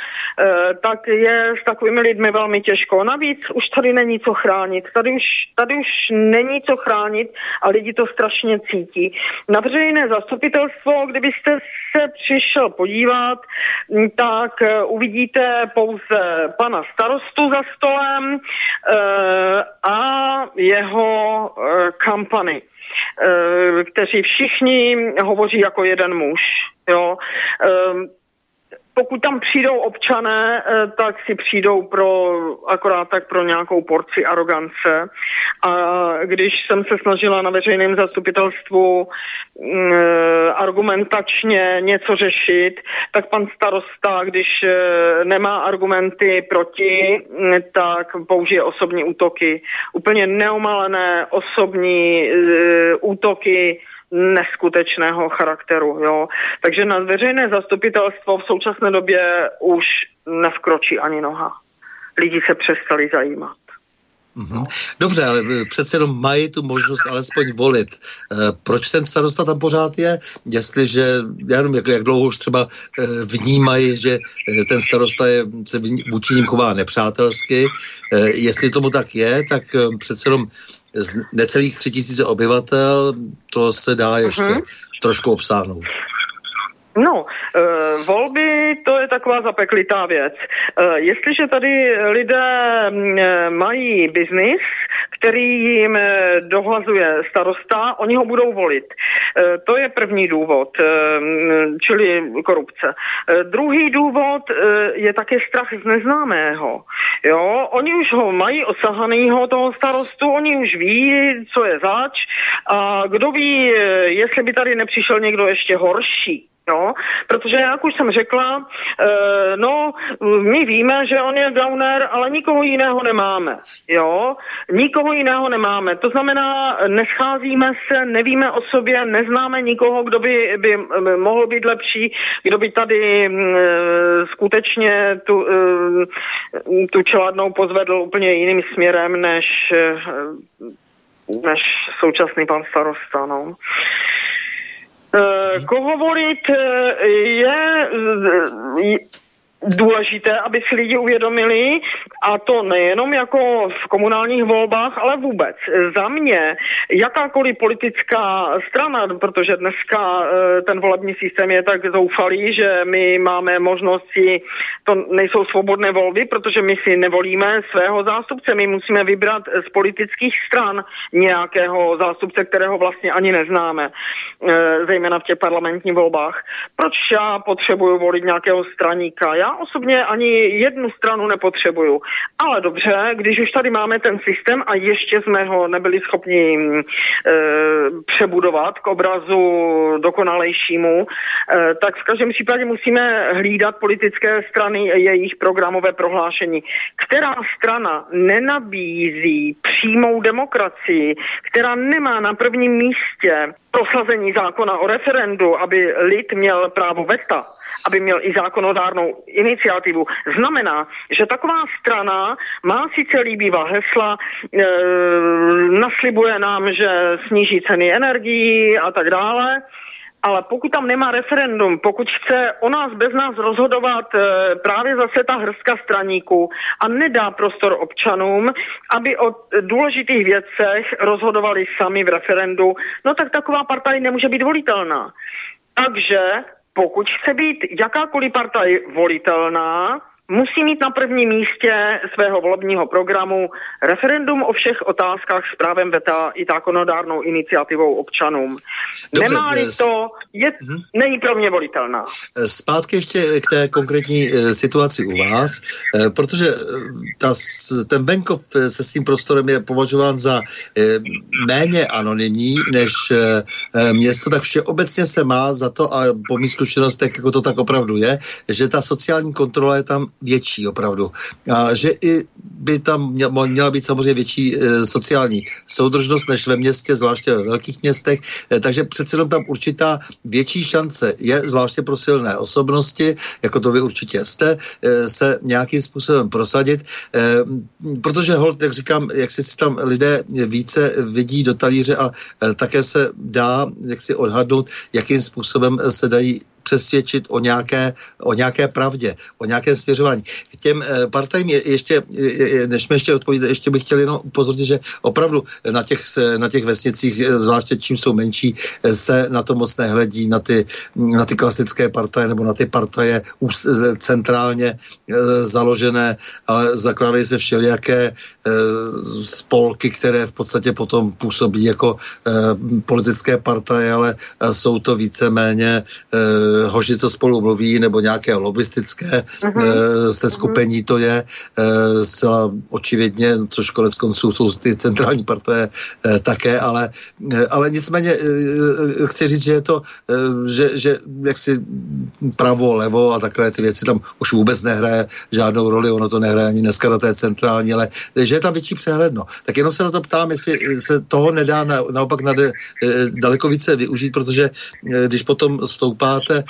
tak je s takovými lidmi velmi těžko. Navíc už tady není co chránit. Tady už, tady už není co chránit a lidi to strašně cítí. Na veřejné zastupitelstvo, kdybyste se přišel podívat, m, tak uvidíte pouze pana starostu za stolem, e, a jeho e, kampany, e, kteří všichni hovoří jako jeden muž. Jo. Pokud tam přijdou občané, eh, tak si přijdou pro, akorát tak pro nějakou porci arogance. A když jsem se snažila na veřejném zastupitelstvu mm, eh, argumentačně něco řešit, tak pan starosta, když eh, nemá argumenty proti, mm, tak použije osobní útoky. Úplně neomalené osobní útoky neskutečného charakteru. Jo. Takže na veřejné zastupitelstvo v současné době už nevkročí ani noha. Lidi se přestali zajímat. Mhm. Dobře, ale eh, přece jenom mají tu možnost alespoň volit. Eh, proč ten starosta tam pořád je? Jestliže, já nevím, jak, jak dlouho už třeba eh, vnímají, že ten starosta je, se vůči ním chová nepřátelsky. Jestli tomu tak je, tak přece jenom z necelých tři tisíce obyvatel, to se dá ještě Mhm. trošku obsáhnout. No, e, volby to je taková zapeklitá věc. E, jestliže tady lidé e, mají biznis, který jim e, dohlazuje starosta, oni ho budou volit. E, to je první důvod, e, mm, čili korupce. Druhý důvod je také strach z neznámého. Jo, oni už ho mají osahanýho, toho starostu, oni už ví, co je zač a kdo ví, jestli by tady nepřišel někdo ještě horší. No, protože jak už jsem řekla, e, no, my víme, že on je downer, ale nikoho jiného nemáme, jo, nikoho jiného nemáme, to znamená, nescházíme se, nevíme o sobě, neznáme nikoho, kdo by, by mohl být lepší, kdo by tady e, skutečně tu, e, tu čeladnou pozvedl úplně jiným směrem, než, e, než současný pan starosta, no. Eh, Koho volit eh, je eh, důležité, aby si lidi uvědomili, a to nejenom jako v komunálních volbách, ale vůbec. Za mě jakákoliv politická strana, protože dneska eh, ten volební systém je tak zoufalý, že my máme možnost si, to nejsou svobodné volby, protože my si nevolíme svého zástupce, my musíme vybrat z politických stran nějakého zástupce, kterého vlastně ani neznáme, eh, zejména v těch parlamentních volbách. Proč já potřebuju volit nějakého straníka? Já osobně ani jednu stranu nepotřebuju. Ale dobře, když už tady máme ten systém a ještě jsme ho nebyli schopni e, přebudovat k obrazu dokonalejšímu, e, tak v každém případě musíme hlídat politické strany jejich programové prohlášení. Která strana nenabízí přímou demokracii, která nemá na prvním místě prosazení zákona o referendu, aby lid měl právo veta, aby měl i zákonodárnou iniciativu, znamená, že taková strana má sice líbivá hesla, e, naslibuje nám, že sníží ceny energií a tak dále, ale pokud tam nemá referendum, pokud chce o nás bez nás rozhodovat e, právě zase ta hrstka straníků a nedá prostor občanům, aby o důležitých věcech rozhodovali sami v referendu, no tak taková partaj nemůže být volitelná. Takže pokud chce být jakákoliv partaj volitelná, musí mít na prvním místě svého volebního programu referendum o všech otázkách s právem veta i zákonodárnou iniciativou občanům. Nemá-li to, je, uh-huh. není pro mě volitelná. Zpátky ještě k té konkrétní e, situaci u vás, e, protože ta, ten venkov se svým prostorem je považován za e, méně anonymní než e, město, tak všeobecně se má za to, a po mých zkušenostech, jako to tak opravdu je, že ta sociální kontrola je tam větší opravdu. A že i by tam měla být samozřejmě větší e, sociální soudržnost než ve městě, zvláště ve velkých městech, e, takže přece jenom tam určitá větší šance je, zvláště pro silné osobnosti, jako to vy určitě jste, e, se nějakým způsobem prosadit, protože hold, jak říkám, jak si tam lidé více vidí do talíře a také se dá jak si odhadnout, jakým způsobem se dají přesvědčit o nějaké, o nějaké pravdě, o nějakém směřování. K těm e, partajím je, ještě, je, než mi ještě odpovídat, ještě bych chtěl jenom upozornit, že opravdu na těch, na těch vesnicích, eh, zvláště čím jsou menší, eh, se na to moc nehledí, na ty, na ty klasické partaje nebo na ty partaje centrálně založené, ale zakládají se všelijaké spolky, které v podstatě potom působí jako politické partaje, ale jsou to víceméně hoši, co spolu mluví, nebo nějaké lobistické uh-huh. se skupení to je uh, zcela očividně, což konec konců jsou ty centrální partie uh, také, ale, ale nicméně chci říct, že je to, že, že jaksi pravo, levo a takové ty věci tam už vůbec nehraje žádnou roli, ono to nehraje ani dneska na té centrální, ale že je tam větší přehledno. Tak jenom se na to ptám, jestli se toho nedá na, naopak nade, daleko více využít, protože když potom stoupáte eh,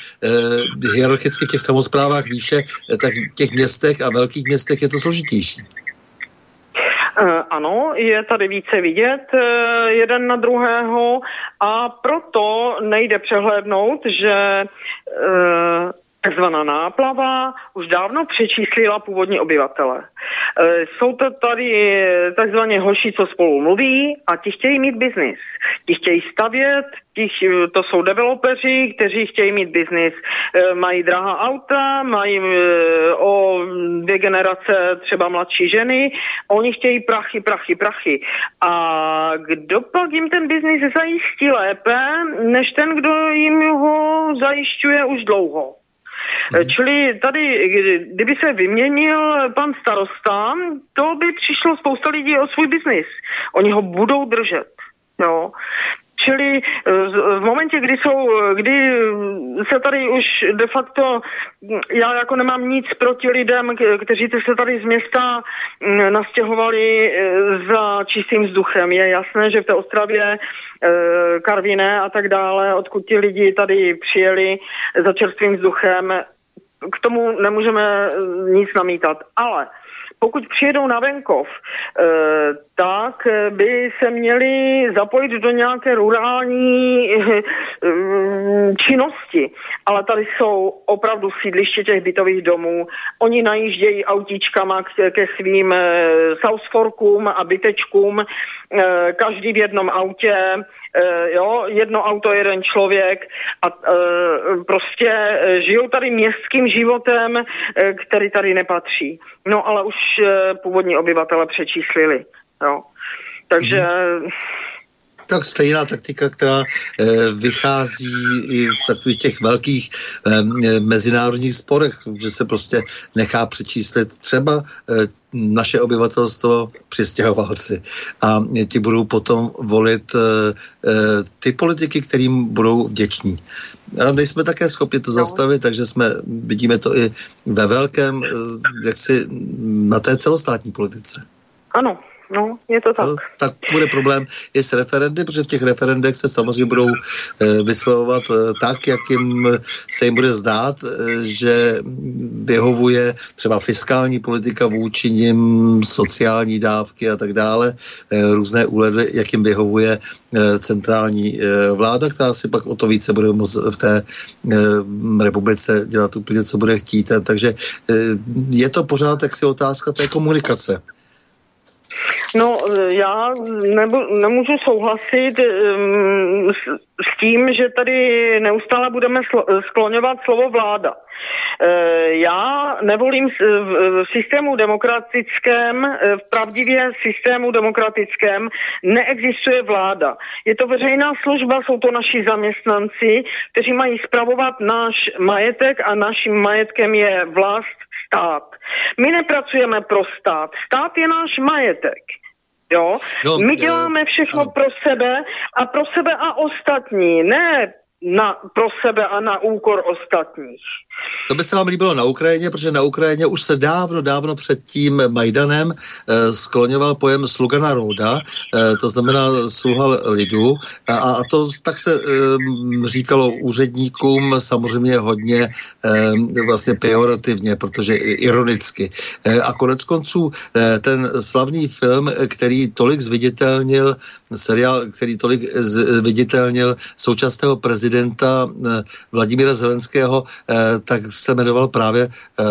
hierarchicky v těch samozprávách výše, eh, tak v těch městech a velkých městech je to složitější. Eh, ano, je tady více vidět eh, jeden na druhého a proto nejde přehlédnout, že eh, takzvaná náplava už dávno přečíslila původní obyvatele. E, jsou to tady takzvaně hoši, co spolu mluví a ti chtějí mít biznis. Ti chtějí stavět, ti, to jsou developeři, kteří chtějí mít biznis. E, mají drahá auta, mají e, o dvě generace třeba mladší ženy, oni chtějí prachy, prachy, prachy. A kdo pak jim ten biznis zajistí lépe, než ten, kdo jim ho zajišťuje už dlouho? Hmm. Čili tady, kdyby se vyměnil pan starosta, to by přišlo spousta lidí o svůj biznis. Oni ho budou držet. Jo. Čili eh, v momentě, kdy jsou, kdy se tady už de facto, já jako nemám nic proti lidem, kteří se tady z města mm, nastěhovali eh, za čistým vzduchem. Je jasné, že v té Ostravě eh, Karviné a tak dále, odkud ti lidi tady přijeli za čerstvým vzduchem, k tomu nemůžeme nic namítat. Ale pokud přijedou na venkov, eh, tak by se měli zapojit do nějaké rurální eh, činnosti. Ale tady jsou opravdu sídliště těch bytových domů. Oni najíždějí autíčkama ke svým eh, Southforkům a bytečkům, každý v jednom autě, jo, jedno auto, jeden člověk a prostě žijou tady městským životem, který tady nepatří. No ale už původní obyvatele přečíslili. Jo. Takže... Mm-hmm tak stejná taktika, která e, vychází i v takových těch velkých e, mezinárodních sporech, že se prostě nechá přečíslit třeba e, naše obyvatelstvo přistěhovalci a ti budou potom volit e, ty politiky, kterým budou vděční. A nejsme také schopni to no. zastavit, takže jsme, vidíme to i ve velkém, e, jak si na té celostátní politice. Ano, No, je to tak. No, tak bude problém i s referendy, protože v těch referendech se samozřejmě budou e, vyslovovat e, tak, jak jim se jim bude zdát, e, že vyhovuje třeba fiskální politika vůči nim, sociální dávky a tak dále, e, různé úledy, jak jim vyhovuje e, centrální e, vláda, která si pak o to více bude moct v té e, republice dělat úplně, co bude chtít. Takže e, je to pořád jaksi otázka té komunikace. No, já nebu, nemůžu souhlasit um, s, s tím, že tady neustále budeme slo, skloňovat slovo vláda. Uh, já nevolím v systému demokratickém, e, v pravdivě systému demokratickém neexistuje vláda. Je to veřejná služba, jsou to naši zaměstnanci, kteří mají spravovat náš majetek a naším majetkem je vlast stát. My nepracujeme pro stát. Stát je náš majetek. Jo? No, My děláme všechno no. pro sebe a pro sebe a ostatní, ne na, pro sebe a na úkor ostatních. To by se vám líbilo na Ukrajině, protože na Ukrajině už se dávno, dávno před tím Majdanem eh, skloňoval pojem sluga národa, eh, to znamená sluha lidu. A, a to tak se eh, říkalo úředníkům samozřejmě hodně eh, vlastně pejorativně, protože ironicky. Eh, a konec konců eh, ten slavný film, který tolik zviditelnil, seriál, který tolik zviditelnil současného prezidenta eh, Vladimíra Zelenského, eh, tak se jmenoval právě eh,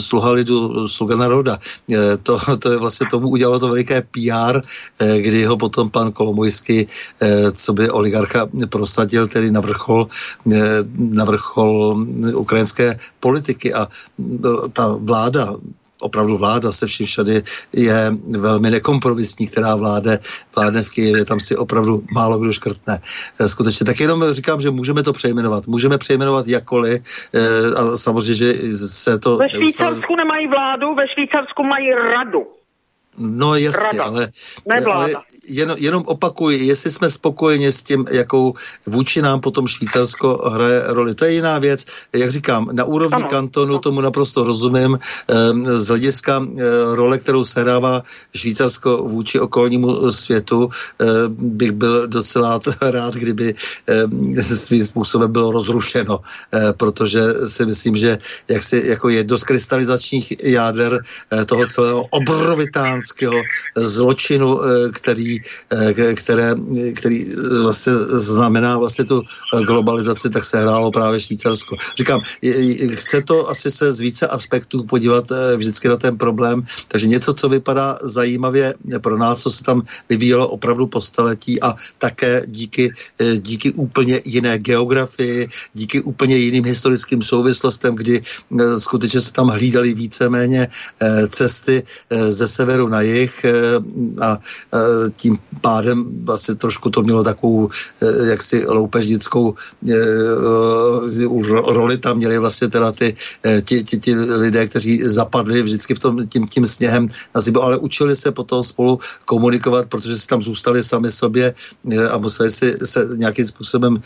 Sluha lidu, Sluga národa. Eh, to, to je vlastně tomu udělalo to veliké PR, eh, kdy ho potom pan Kolomojský, eh, co by oligarcha prosadil, tedy na vrchol, eh, na vrchol ukrajinské politiky a ta vláda opravdu vláda se vším všady je velmi nekompromisní, která vládne, vládne v Kijevě, tam si opravdu málo kdo škrtne. Eh, skutečně, tak jenom říkám, že můžeme to přejmenovat. Můžeme přejmenovat jakkoliv eh, a samozřejmě, že se to... Ve Švýcarsku nemají vládu, ve Švýcarsku mají radu. No jasně, Rada. ale, ale jen, jenom opakuji, jestli jsme spokojeni s tím, jakou vůči nám potom Švýcarsko hraje roli. To je jiná věc. Jak říkám, na úrovni ano. kantonu tomu naprosto rozumím. Ehm, z hlediska eh, role, kterou sehrává Švýcarsko vůči okolnímu světu, ehm, bych byl docela <laughs> rád, kdyby ehm, svým způsobem bylo rozrušeno, protože si myslím, že jaksi jako jedno z krystalizačních jáder eh, toho celého obrovitán občanského zločinu, eh, který, eh, které, který vlastně znamená vlastně tu globalizaci, tak se hrálo právě Švýcarsko. Říkám, chce to asi se z více aspektů podívat eh, vždycky na ten problém, takže něco, co vypadá zajímavě pro nás, co se tam vyvíjelo opravdu po staletí a také díky, díky úplně jiné geografii, díky úplně jiným historickým souvislostem, kdy skutečně se tam hlídali víceméně cesty ze severu na jich eh, a eh, tím pádem vlastně trošku to mělo takovou eh, jaksi loupežnickou roli. Tam měli vlastně teda ty, ti, ti, ti lidé, kteří zapadli vždycky v tom, tím, tím sněhem na zibu, ale učili se potom spolu komunikovat, protože si tam zůstali sami sobě a museli si se nějakým způsobem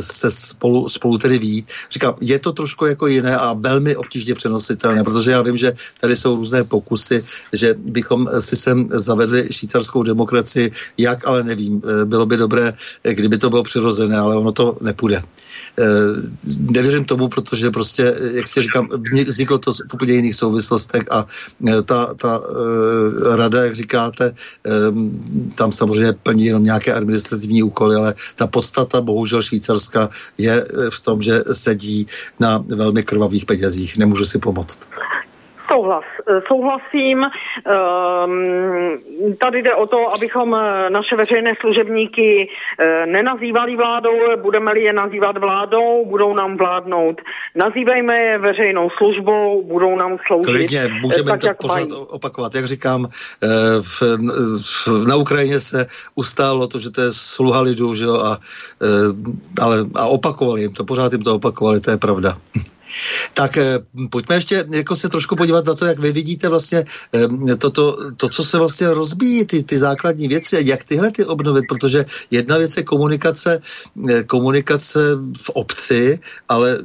se spolu, spolu tedy vít. Říkám, je to trošku jako jiné a velmi obtížně přenositelné, protože já vím, že tady jsou různé pokusy, že bychom bychom si sem zavedli švýcarskou demokracii, jak, ale nevím. Eh, bylo by dobré, eh, kdyby to bylo přirozené, ale ono to nepůjde. Eh, nevěřím tomu, protože prostě, jak si říkám, vzniklo to v úplně jiných souvislostech a ta, ta rada, jak říkáte, tam samozřejmě plní jenom nějaké administrativní úkoly, ale ta podstata bohužel Švýcarska je v tom, že sedí na velmi krvavých penězích. Nemůžu si pomoct. Souhlas. Souhlasím. Ehm, tady jde o to, abychom eh, naše veřejné služebníky eh, nenazývali vládou, budeme-li je nazývat vládou, budou nám vládnout. Nazývejme je veřejnou službou, budou nám sloužit. Klidně, můžeme tak, to jak pořád mají. opakovat. Jak říkám, eh, v, v, na Ukrajině se ustálo to, že to je sluha lidů, že jo, a, ale, a opakovali jim to, pořád jim to opakovali, to je pravda. Tak eh, pojďme ještě jako se trošku podívat na to, jak vy vidíte vlastně eh, to, to, to co se vlastně rozbíjí, ty, ty základní věci a jak tyhle ty obnovit, protože jedna věc je komunikace, eh, komunikace v obci, ale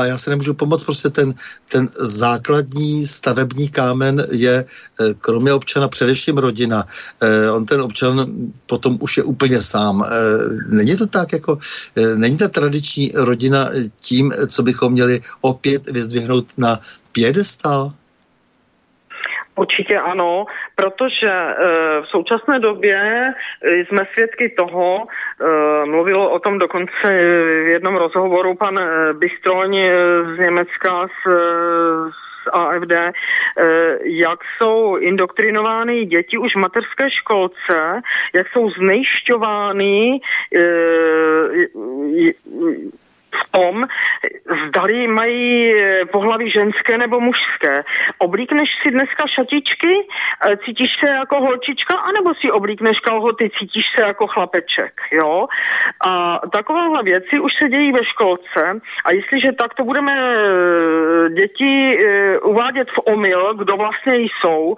a já se nemůžu pomoct, prostě ten, ten základní stavební kámen je eh, kromě občana především rodina. Eh, on ten občan potom už je úplně sám. Není to tak, jako není ta tradiční rodina tím, co bychom měli opět vyzdvihnout na pědestal? Určitě ano, protože e, v současné době jsme svědky toho, e, mluvilo o tom dokonce v jednom rozhovoru pan Bystroň z Německa z, z AFD, jak jsou indoktrinovány děti už v mateřské školce, jak jsou znejšťovány v tom, zdali mají eh, pohlaví ženské nebo mužské. Oblíkneš si dneska šatičky, eh, cítíš se jako holčička, anebo si oblíkneš kalhoty, cítíš se jako chlapeček, jo? A takovéhle věci už se dějí ve školce a jestliže takto budeme eh, děti uvádět v omyl, kdo vlastně jsou,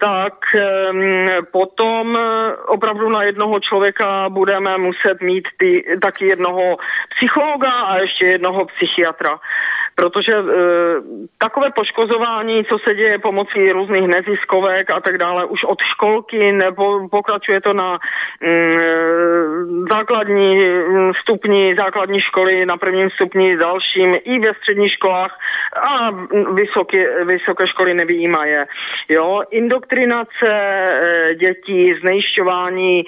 tak ehm, potom opravdu na jednoho člověka budeme muset mít ty, taky jednoho psychologa, a ještě jednoho psychiatra. Protože e, takové poškozování, co se děje pomocí různých neziskovek a tak dále, už od školky nebo pokračuje to na mm, e, základní mm, stupni, základní školy, na prvním stupni dalším i ve středních školách a vysoké, vysoké školy nevýjímaje. Jo, indoktrinace e, dětí, znejišťování e,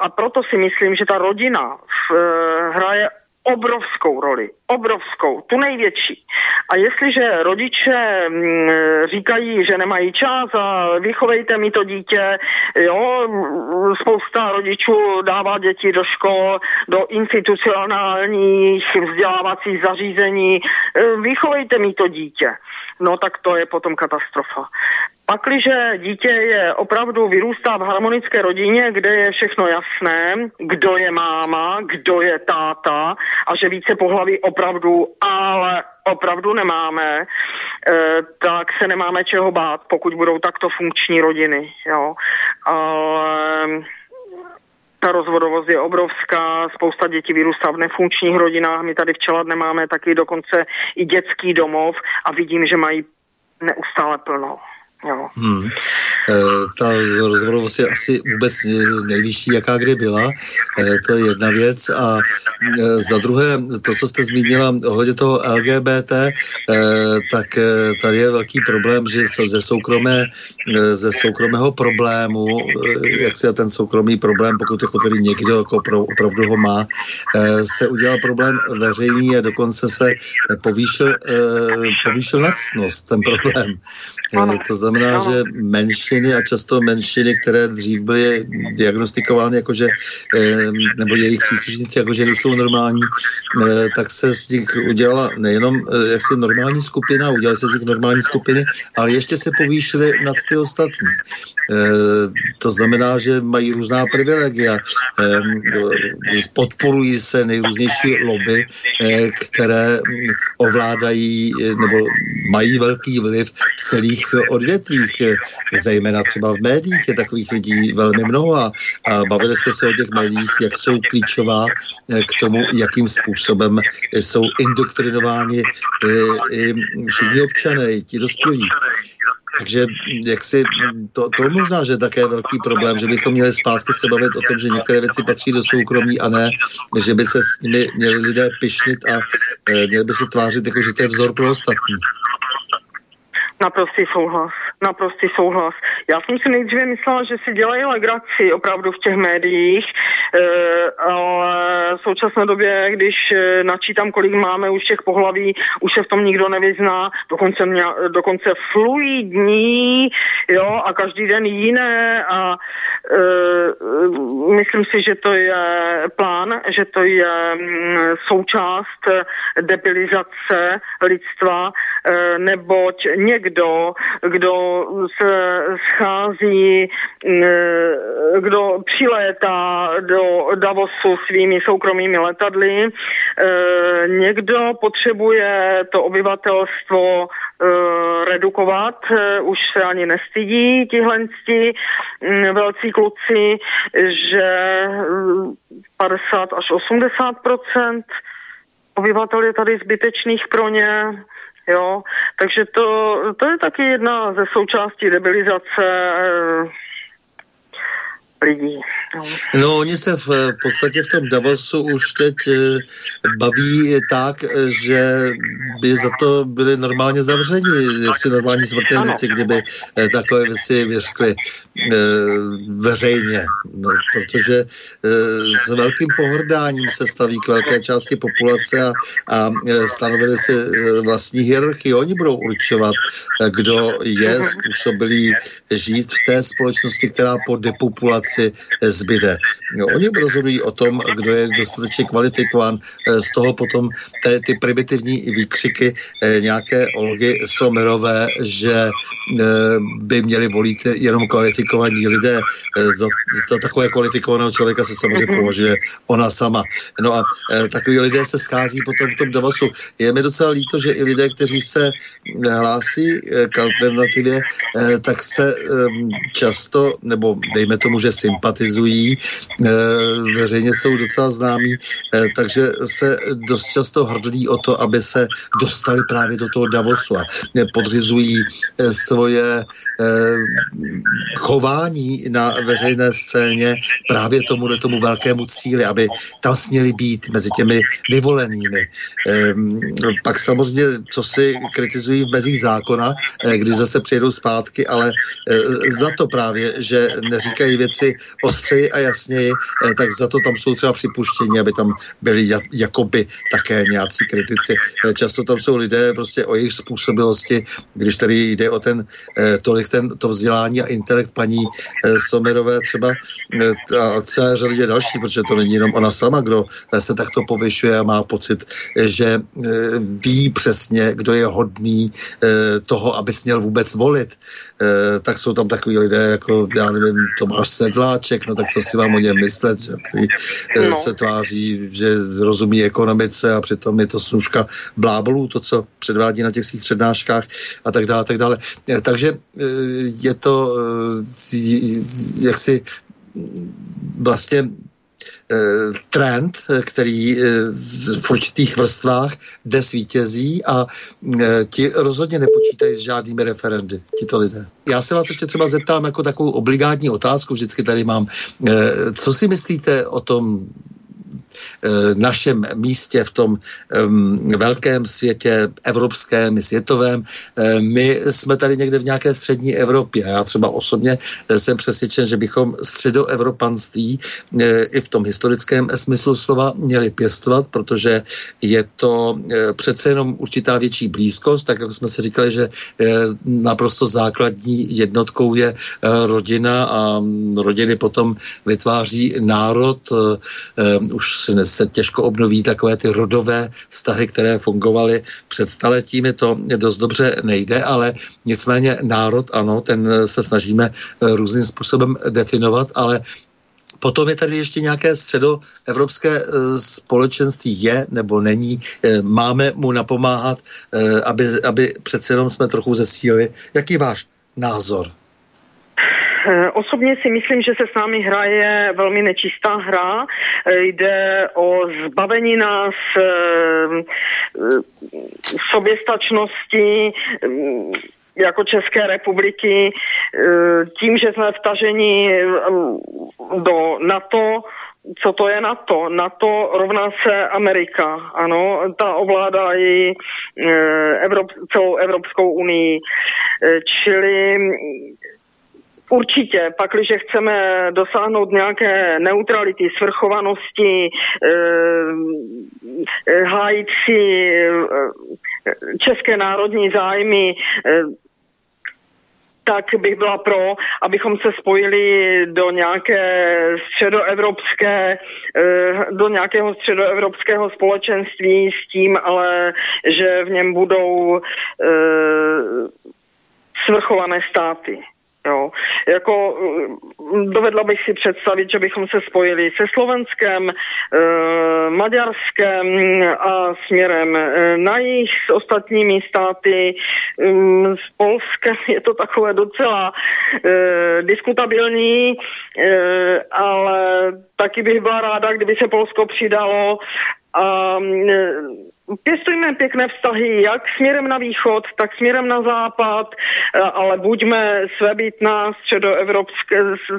a proto si myslím, že ta rodina v, e, hraje obrovskou roli. Obrovskou, tu největší. A jestliže rodiče mm, říkají, že nemají čas a vychovejte mi to dítě, jo, spousta rodičů dává děti do škol, do institucionálních vzdělávacích zařízení, e, vychovejte mi to dítě. No tak to je potom katastrofa. Pakliže dítě je opravdu vyrůstá v harmonické rodině, kde je všechno jasné, kdo je máma, kdo je táta a že více pohlaví opravdu, ale opravdu nemáme, eh, tak se nemáme čeho bát, pokud budou takto funkční rodiny. Jo. Ale ta rozvodovost je obrovská, spousta dětí vyrůstá v nefunkčních rodinách, my tady v Čeladne máme taky dokonce i dětský domov a vidím, že mají neustále plno. Jo. Hmm. E, ta rozvorovost je asi vůbec nejvyšší, jaká kdy byla. E, to je jedna věc. A e, za druhé, to, co jste zmínila ohledně toho LGBT, tak tady je velký problém, že ze, soukromé, ze soukromého problému, jak se ten soukromý problém, pokud jako tedy někdo jako pro, opravdu ho má, se udělal problém veřejný a dokonce se povýšil, povýšil nacnost ten problém. To znamená, znamená, že menšiny a často menšiny, které dřív byly diagnostikovány jako, že, nebo jejich příslušníci jako, že nejsou normální, eh, tak se z nich udělala nejenom eh, jaksi normální skupina, udělali se z nich normální skupiny, ale ještě se povýšily nad ty ostatní. Eh, to znamená, že mají různá privilegia, podporují se nejrůznější lobby, které ovládají nebo mají velký vliv v celých odvětvích, zejména třeba v médiích je takových lidí velmi mnoho a, a bavili jsme se o těch médiích, jak jsou klíčová eh, k tomu, jakým způsobem jsou indoktrinováni i, eh, všichni občané, i ti dospělí. Takže jak si, to, to možná, že je také velký problém, že bychom měli zpátky se bavit o tom, že některé věci patří do soukromí a ne, že by se s nimi měli lidé pišnit a e, měli by se tvářit jako, že to je vzor pro ostatní. Naprostý souhlas, naprostý souhlas. Já jsem si nejdříve myslela, že si dělají legraci opravdu v těch médiích, e, ale v současné době, když e, načítám, kolik máme už těch pohlaví, už se v tom nikdo nevyzná, dokonce, mě, dokonce fluidní, jo, a každý den jiné a e, myslím si, že to je plán, že to je mm, součást debilizace lidstva, neboť někdo, kdo se schází, mm, kdo přilétá do Davosu svými soukromými letadly, e, někdo potřebuje to obyvatelstvo e, redukovat, e, už se ani nestydí tihle mm, velcí kluci, že 50 až 80% obyvatel je tady zbytečných pro ně, jo, takže to, to je taky jedna ze součástí debilizace eh, lidí. No. no, oni se v podstatě v tom Davosu už teď eh, baví tak, že by za to byli normálně zavřeni, jak si normální smrtelníci, kdyby eh, takové věci vyřkli eh, veřejně. No, protože s velkým pohrdáním se staví k velké části populace a, a stanovili si vlastní hierarchii. Oni budou určovat, kdo je způsobilý žít v té společnosti, která po depopulaci zbyde. No, oni rozhodují o tom, kdo je dostatečně kvalifikován. Eh, z toho potom té, ty primitivní výkřiky eh, nějaké Olgy Somerové, že eh, by měli volit jenom kvalifikovaní lidé. Za, za takové kvalifikovaného člověka se samozřejmě považuje ona sama. No a takový lidé se schází potom v tom Davosu. Je mi docela líto, že i lidé, kteří se hlásí k alternativě, tak se často, nebo dejme tomu, že sympatizují Eh, veřejně jsou docela známí, eh, takže se dost často hrdlí o to, aby se dostali právě do toho Davosu a podřizují eh, svoje chování na veřejné scéně právě tomu, tomu velkému cíli, aby tam směli být mezi těmi vyvolenými. Pak samozřejmě, co si kritizují v mezích zákona, když zase přijedou zpátky, ale za to právě, že neříkají věci ostřeji a jasněji, Eh, tak za to tam jsou třeba připuštění, aby tam byli jakoby také nějací kritici. Eh, často tam jsou lidé prostě o jejich způsobilosti, když tady jde o ten eh, tolik ten, to vzdělání a intelekt paní Somerové třeba a celé řadě další, protože to není jenom ona sama, kdo se takto povyšuje a má pocit, že ví přesně, kdo je hodný toho, aby směl vůbec volit. Tak jsou tam takový lidé, jako já nevím, Tomáš Sedláček, no tak co si vám o něm myslet, že eh, no. se tváří, že rozumí ekonomice a přitom je to služka blábolů, to, co předvádí na těch svých přednáškách a tak dále, tak dále. Eh, takže eh, je to jaksi vlastně Eh, trend, který eh, v určitých vrstvách jde svítězí a eh, ti rozhodně nepočítají s žádnými referendy, tito lidé. Já se vás ještě třeba zeptám jako takovou obligátní otázku, vždycky tady mám. Co si myslíte o tom Eh, našem místě v tom velkém světě, evropském i světovém. Eh, my jsme tady někde v nějaké střední Evropě. Já třeba osobně eh, jsem přesvědčen, že bychom středoevropanství i v tom historickém smyslu slova měli pěstovat, protože je to přece jenom určitá větší blízkost, tak jako jsme si říkali, že naprosto základní jednotkou je rodina a rodiny potom vytváří národ. Už se těžko obnoví takové ty rodové vztahy, které fungovaly před staletími, to dost dobře nejde, ale nicméně národ, ano, ten se snažíme eh, různým způsobem definovat, ale Potom je tady ještě nějaké středoevropské eh, společenství, je nebo není. Eh, máme mu napomáhat, aby, aby přece jenom jsme trochu zesíli. Jaký váš názor? Eh, osobně si myslím, že se s námi hraje velmi nečistá hra. Eh, jde o zbavení nás eh, soběstačnosti jako České republiky tím, že jsme vtaženi do NATO, co to je NATO? NATO rovná se Amerika, ano, ta ovládá i Evrop, celou Evropskou unii, čili Určitě, pak, když chceme dosáhnout nějaké neutrality, svrchovanosti, eh, hájit si eh, české národní zájmy, eh, tak bych byla pro, abychom se spojili do nějaké středoevropské, eh, do nějakého středoevropského společenství s tím, ale že v něm budou eh, svrchované státy. Jo. Jako mm, dovedla bych si představit, že bychom se spojili se Slovenskem, e, Maďarskem a směrem e, na jich s ostatními státy. E, s Polskem <laughs> je to takové docela e, diskutabilní, e, ale taky bych byla ráda, kdyby se Polsko přidalo A pěstujme pěkné vztahy jak směrem na východ, tak směrem na západ, ale buďme svébytná středoevropské,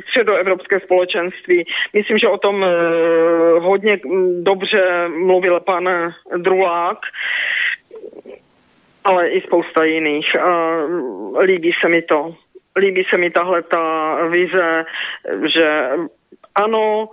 středoevropské společenství. Myslím, že o tom hodně dobře mluvil pan Drulák ale i spousta jiných. Líbí se mi to. Líbí se mi tahle ta vize, že ano,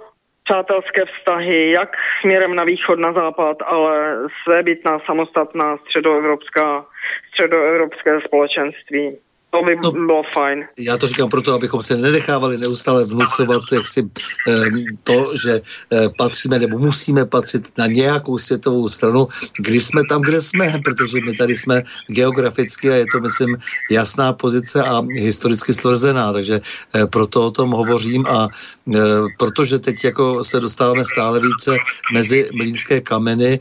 přátelské vztahy, jak směrem na východ, na západ, ale svébytná, samostatná středoevropská, středoevropské společenství. To by no, bylo fajn. Já to říkám proto, abychom se nenechávali neustále vnucovat jaksi, to, že eh, patříme nebo musíme patřit na nějakou světovou stranu, když jsme tam, kde jsme, protože my tady jsme geograficky a je to, myslím, jasná pozice a historicky stvrzená, takže eh, proto o tom hovořím a eh, protože teď jako se dostáváme stále více mezi mlínské kameny,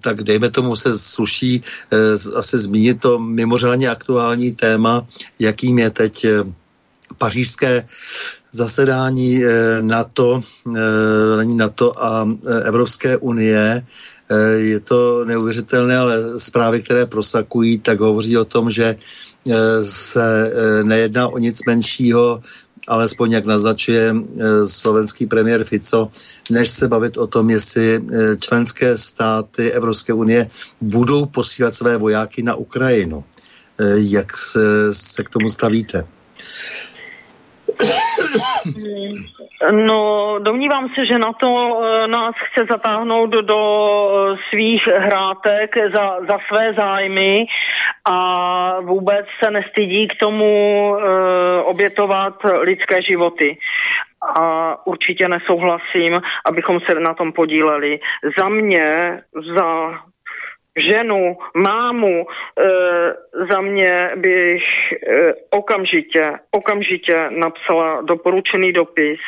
tak dejme tomu se sluší asi zmínit to mimořádně aktuální téma jakým je teď eh, pařížské zasedání eh, NATO, eh, NATO a Evropské unie. Je to neuvěřitelné, ale zprávy, které prosakují, tak hovoří o tom, že se nejedná o nic menšího, alespoň jak naznačuje slovenský premiér Fico, než se bavit o tom, jestli členské státy Evropské unie budou posílat své vojáky na Ukrajinu. Eh, jak se, se k tomu stavíte? No, domnívám se, že na to eh, nás chce zatáhnout do eh, svých hrátek za, za své zájmy a vůbec se nestydí k tomu obětovat lidské životy a určitě nesouhlasím, abychom se na tom podíleli. Za mě, za ženu, mámu, e, za mě bych e, okamžitě, okamžitě napsala doporučený dopis,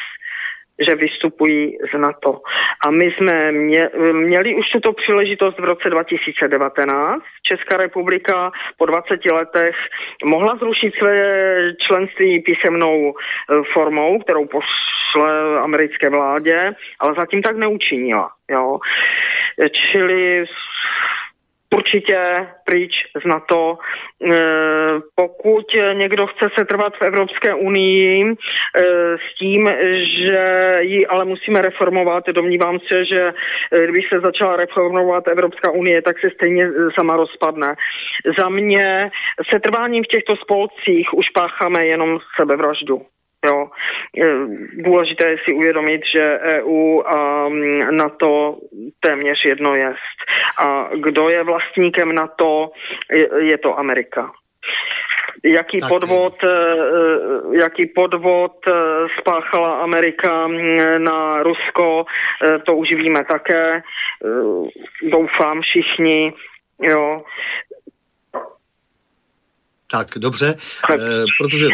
že vystupují z NATO. A my jsme mě, měli už tuto příležitost v roce 2019. Česká republika po 20 letech mohla zrušit své členství písemnou e, formou, kterou pošle americké vládě, ale zatím tak neučinila. Jo. Čili určitě pryč z NATO. E, pokud někdo chce se trvat v Evropské unii e, s tím, že ji ale musíme reformovat, domnívám se, že e, když se začala reformovat Evropská unie, tak se stejně sama rozpadne. Za mě se trváním v těchto spolcích už pácháme jenom sebevraždu. Jo. Důležité je si uvědomit, že EU a mm, NATO téměř jedno jest. A kdo je vlastníkem NATO, je to Amerika. Jaký podvod, e, e, jaký podvod e, spáchala Amerika na Rusko, to už víme také. Doufám všichni. Jo. Tak, dobře. Eh, protože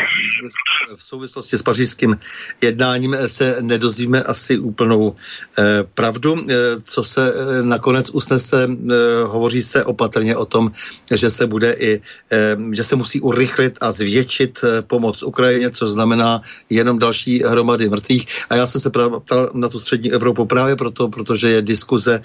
v souvislosti s pařížským jednáním se nedozvíme asi úplnou eh, pravdu. Eh, co se nakonec usnese, hovoří se opatrně o tom, že se bude i, že se musí urychlit a zvětšit pomoc Ukrajině, co znamená jenom další hromady mrtvých. A já jsem se právě ptal na tu střední Evropu právě proto, protože je diskuze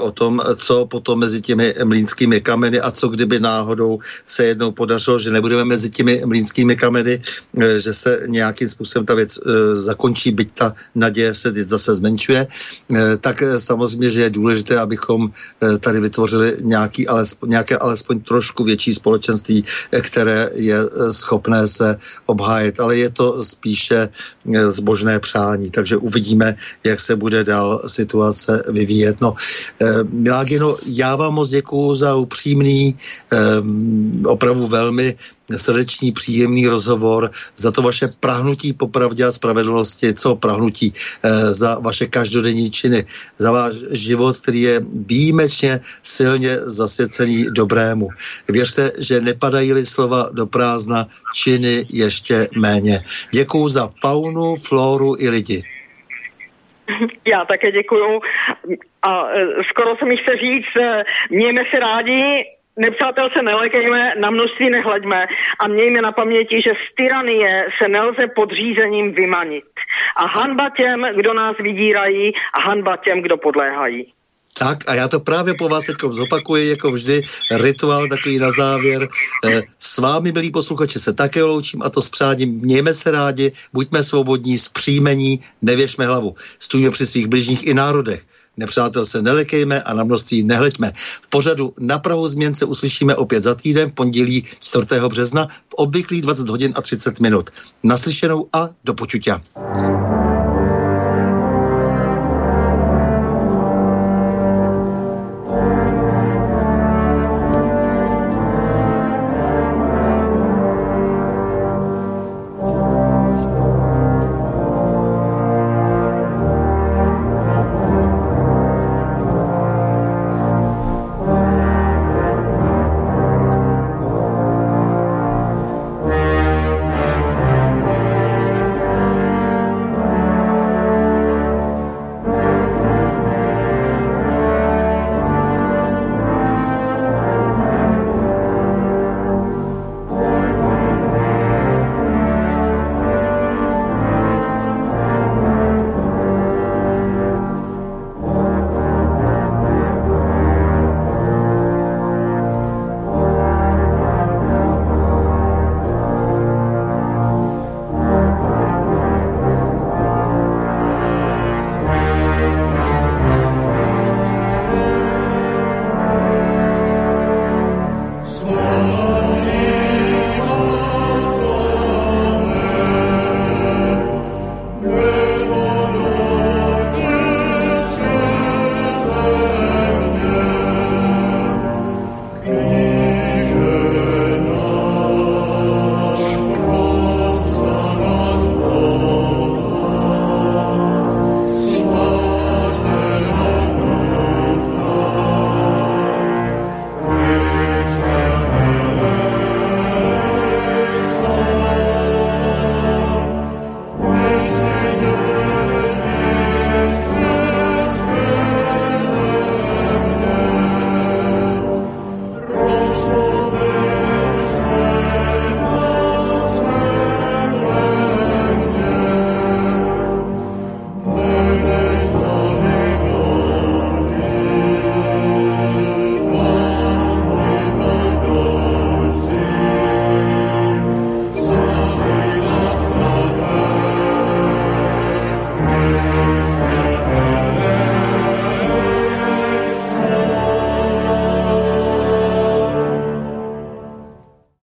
o tom, co potom mezi těmi mlínskými kameny a co kdyby náhodou se jednou podařilo, že nebudeme mezi těmi mlínskými kameny, eh, že se nějakým způsobem ta věc eh, zakončí, byť ta naděje se zase zmenšuje, eh, tak samozřejmě, že je důležité, abychom tady vytvořili nějaký, alespoň, nějaké alespoň trošku větší společenství, které je schopné se obhájit. Ale je to spíše zbožné přání, takže uvidíme, jak se bude dál situace vyvíjet. No, Milágino, já vám moc děkuju za upřímný, opravdu velmi srdečný, příjemný rozhovor, za to vaše prahnutí po pravdě a spravedlnosti, co prahnutí, eh, za vaše každodenní činy, za váš život, který je výjimečně silně zasvěcený dobrému. Věřte, že nepadají-li slova do prázdna, činy ještě méně. Děkuju za faunu, floru i lidi. Já také děkuju. A e, skoro se mi chce říct, e, mějme se rádi, Nepřátel se nelekejme, na množství nehleďme a mějme na paměti, že z tyranie se nelze podřízením vymanit. A hanba těm, kdo nás vydírají a hanba těm, kdo podléhají. Tak a já to právě po vás teď zopakuji, jako vždy, rituál takový na závěr. Eh, s vámi, milí posluchači, se také loučím a to s přádím. Mějme se rádi, buďme svobodní, zpříjmení, nevěšme hlavu. Stůjme při svých bližních i národech. Nepřátel se nelekejme a na množství nehleďme. V pořadu na Prahu změn se uslyšíme opět za týden v pondělí 4. března v obvyklých 20 hodin a 30 minut. Naslyšenou a do počutia.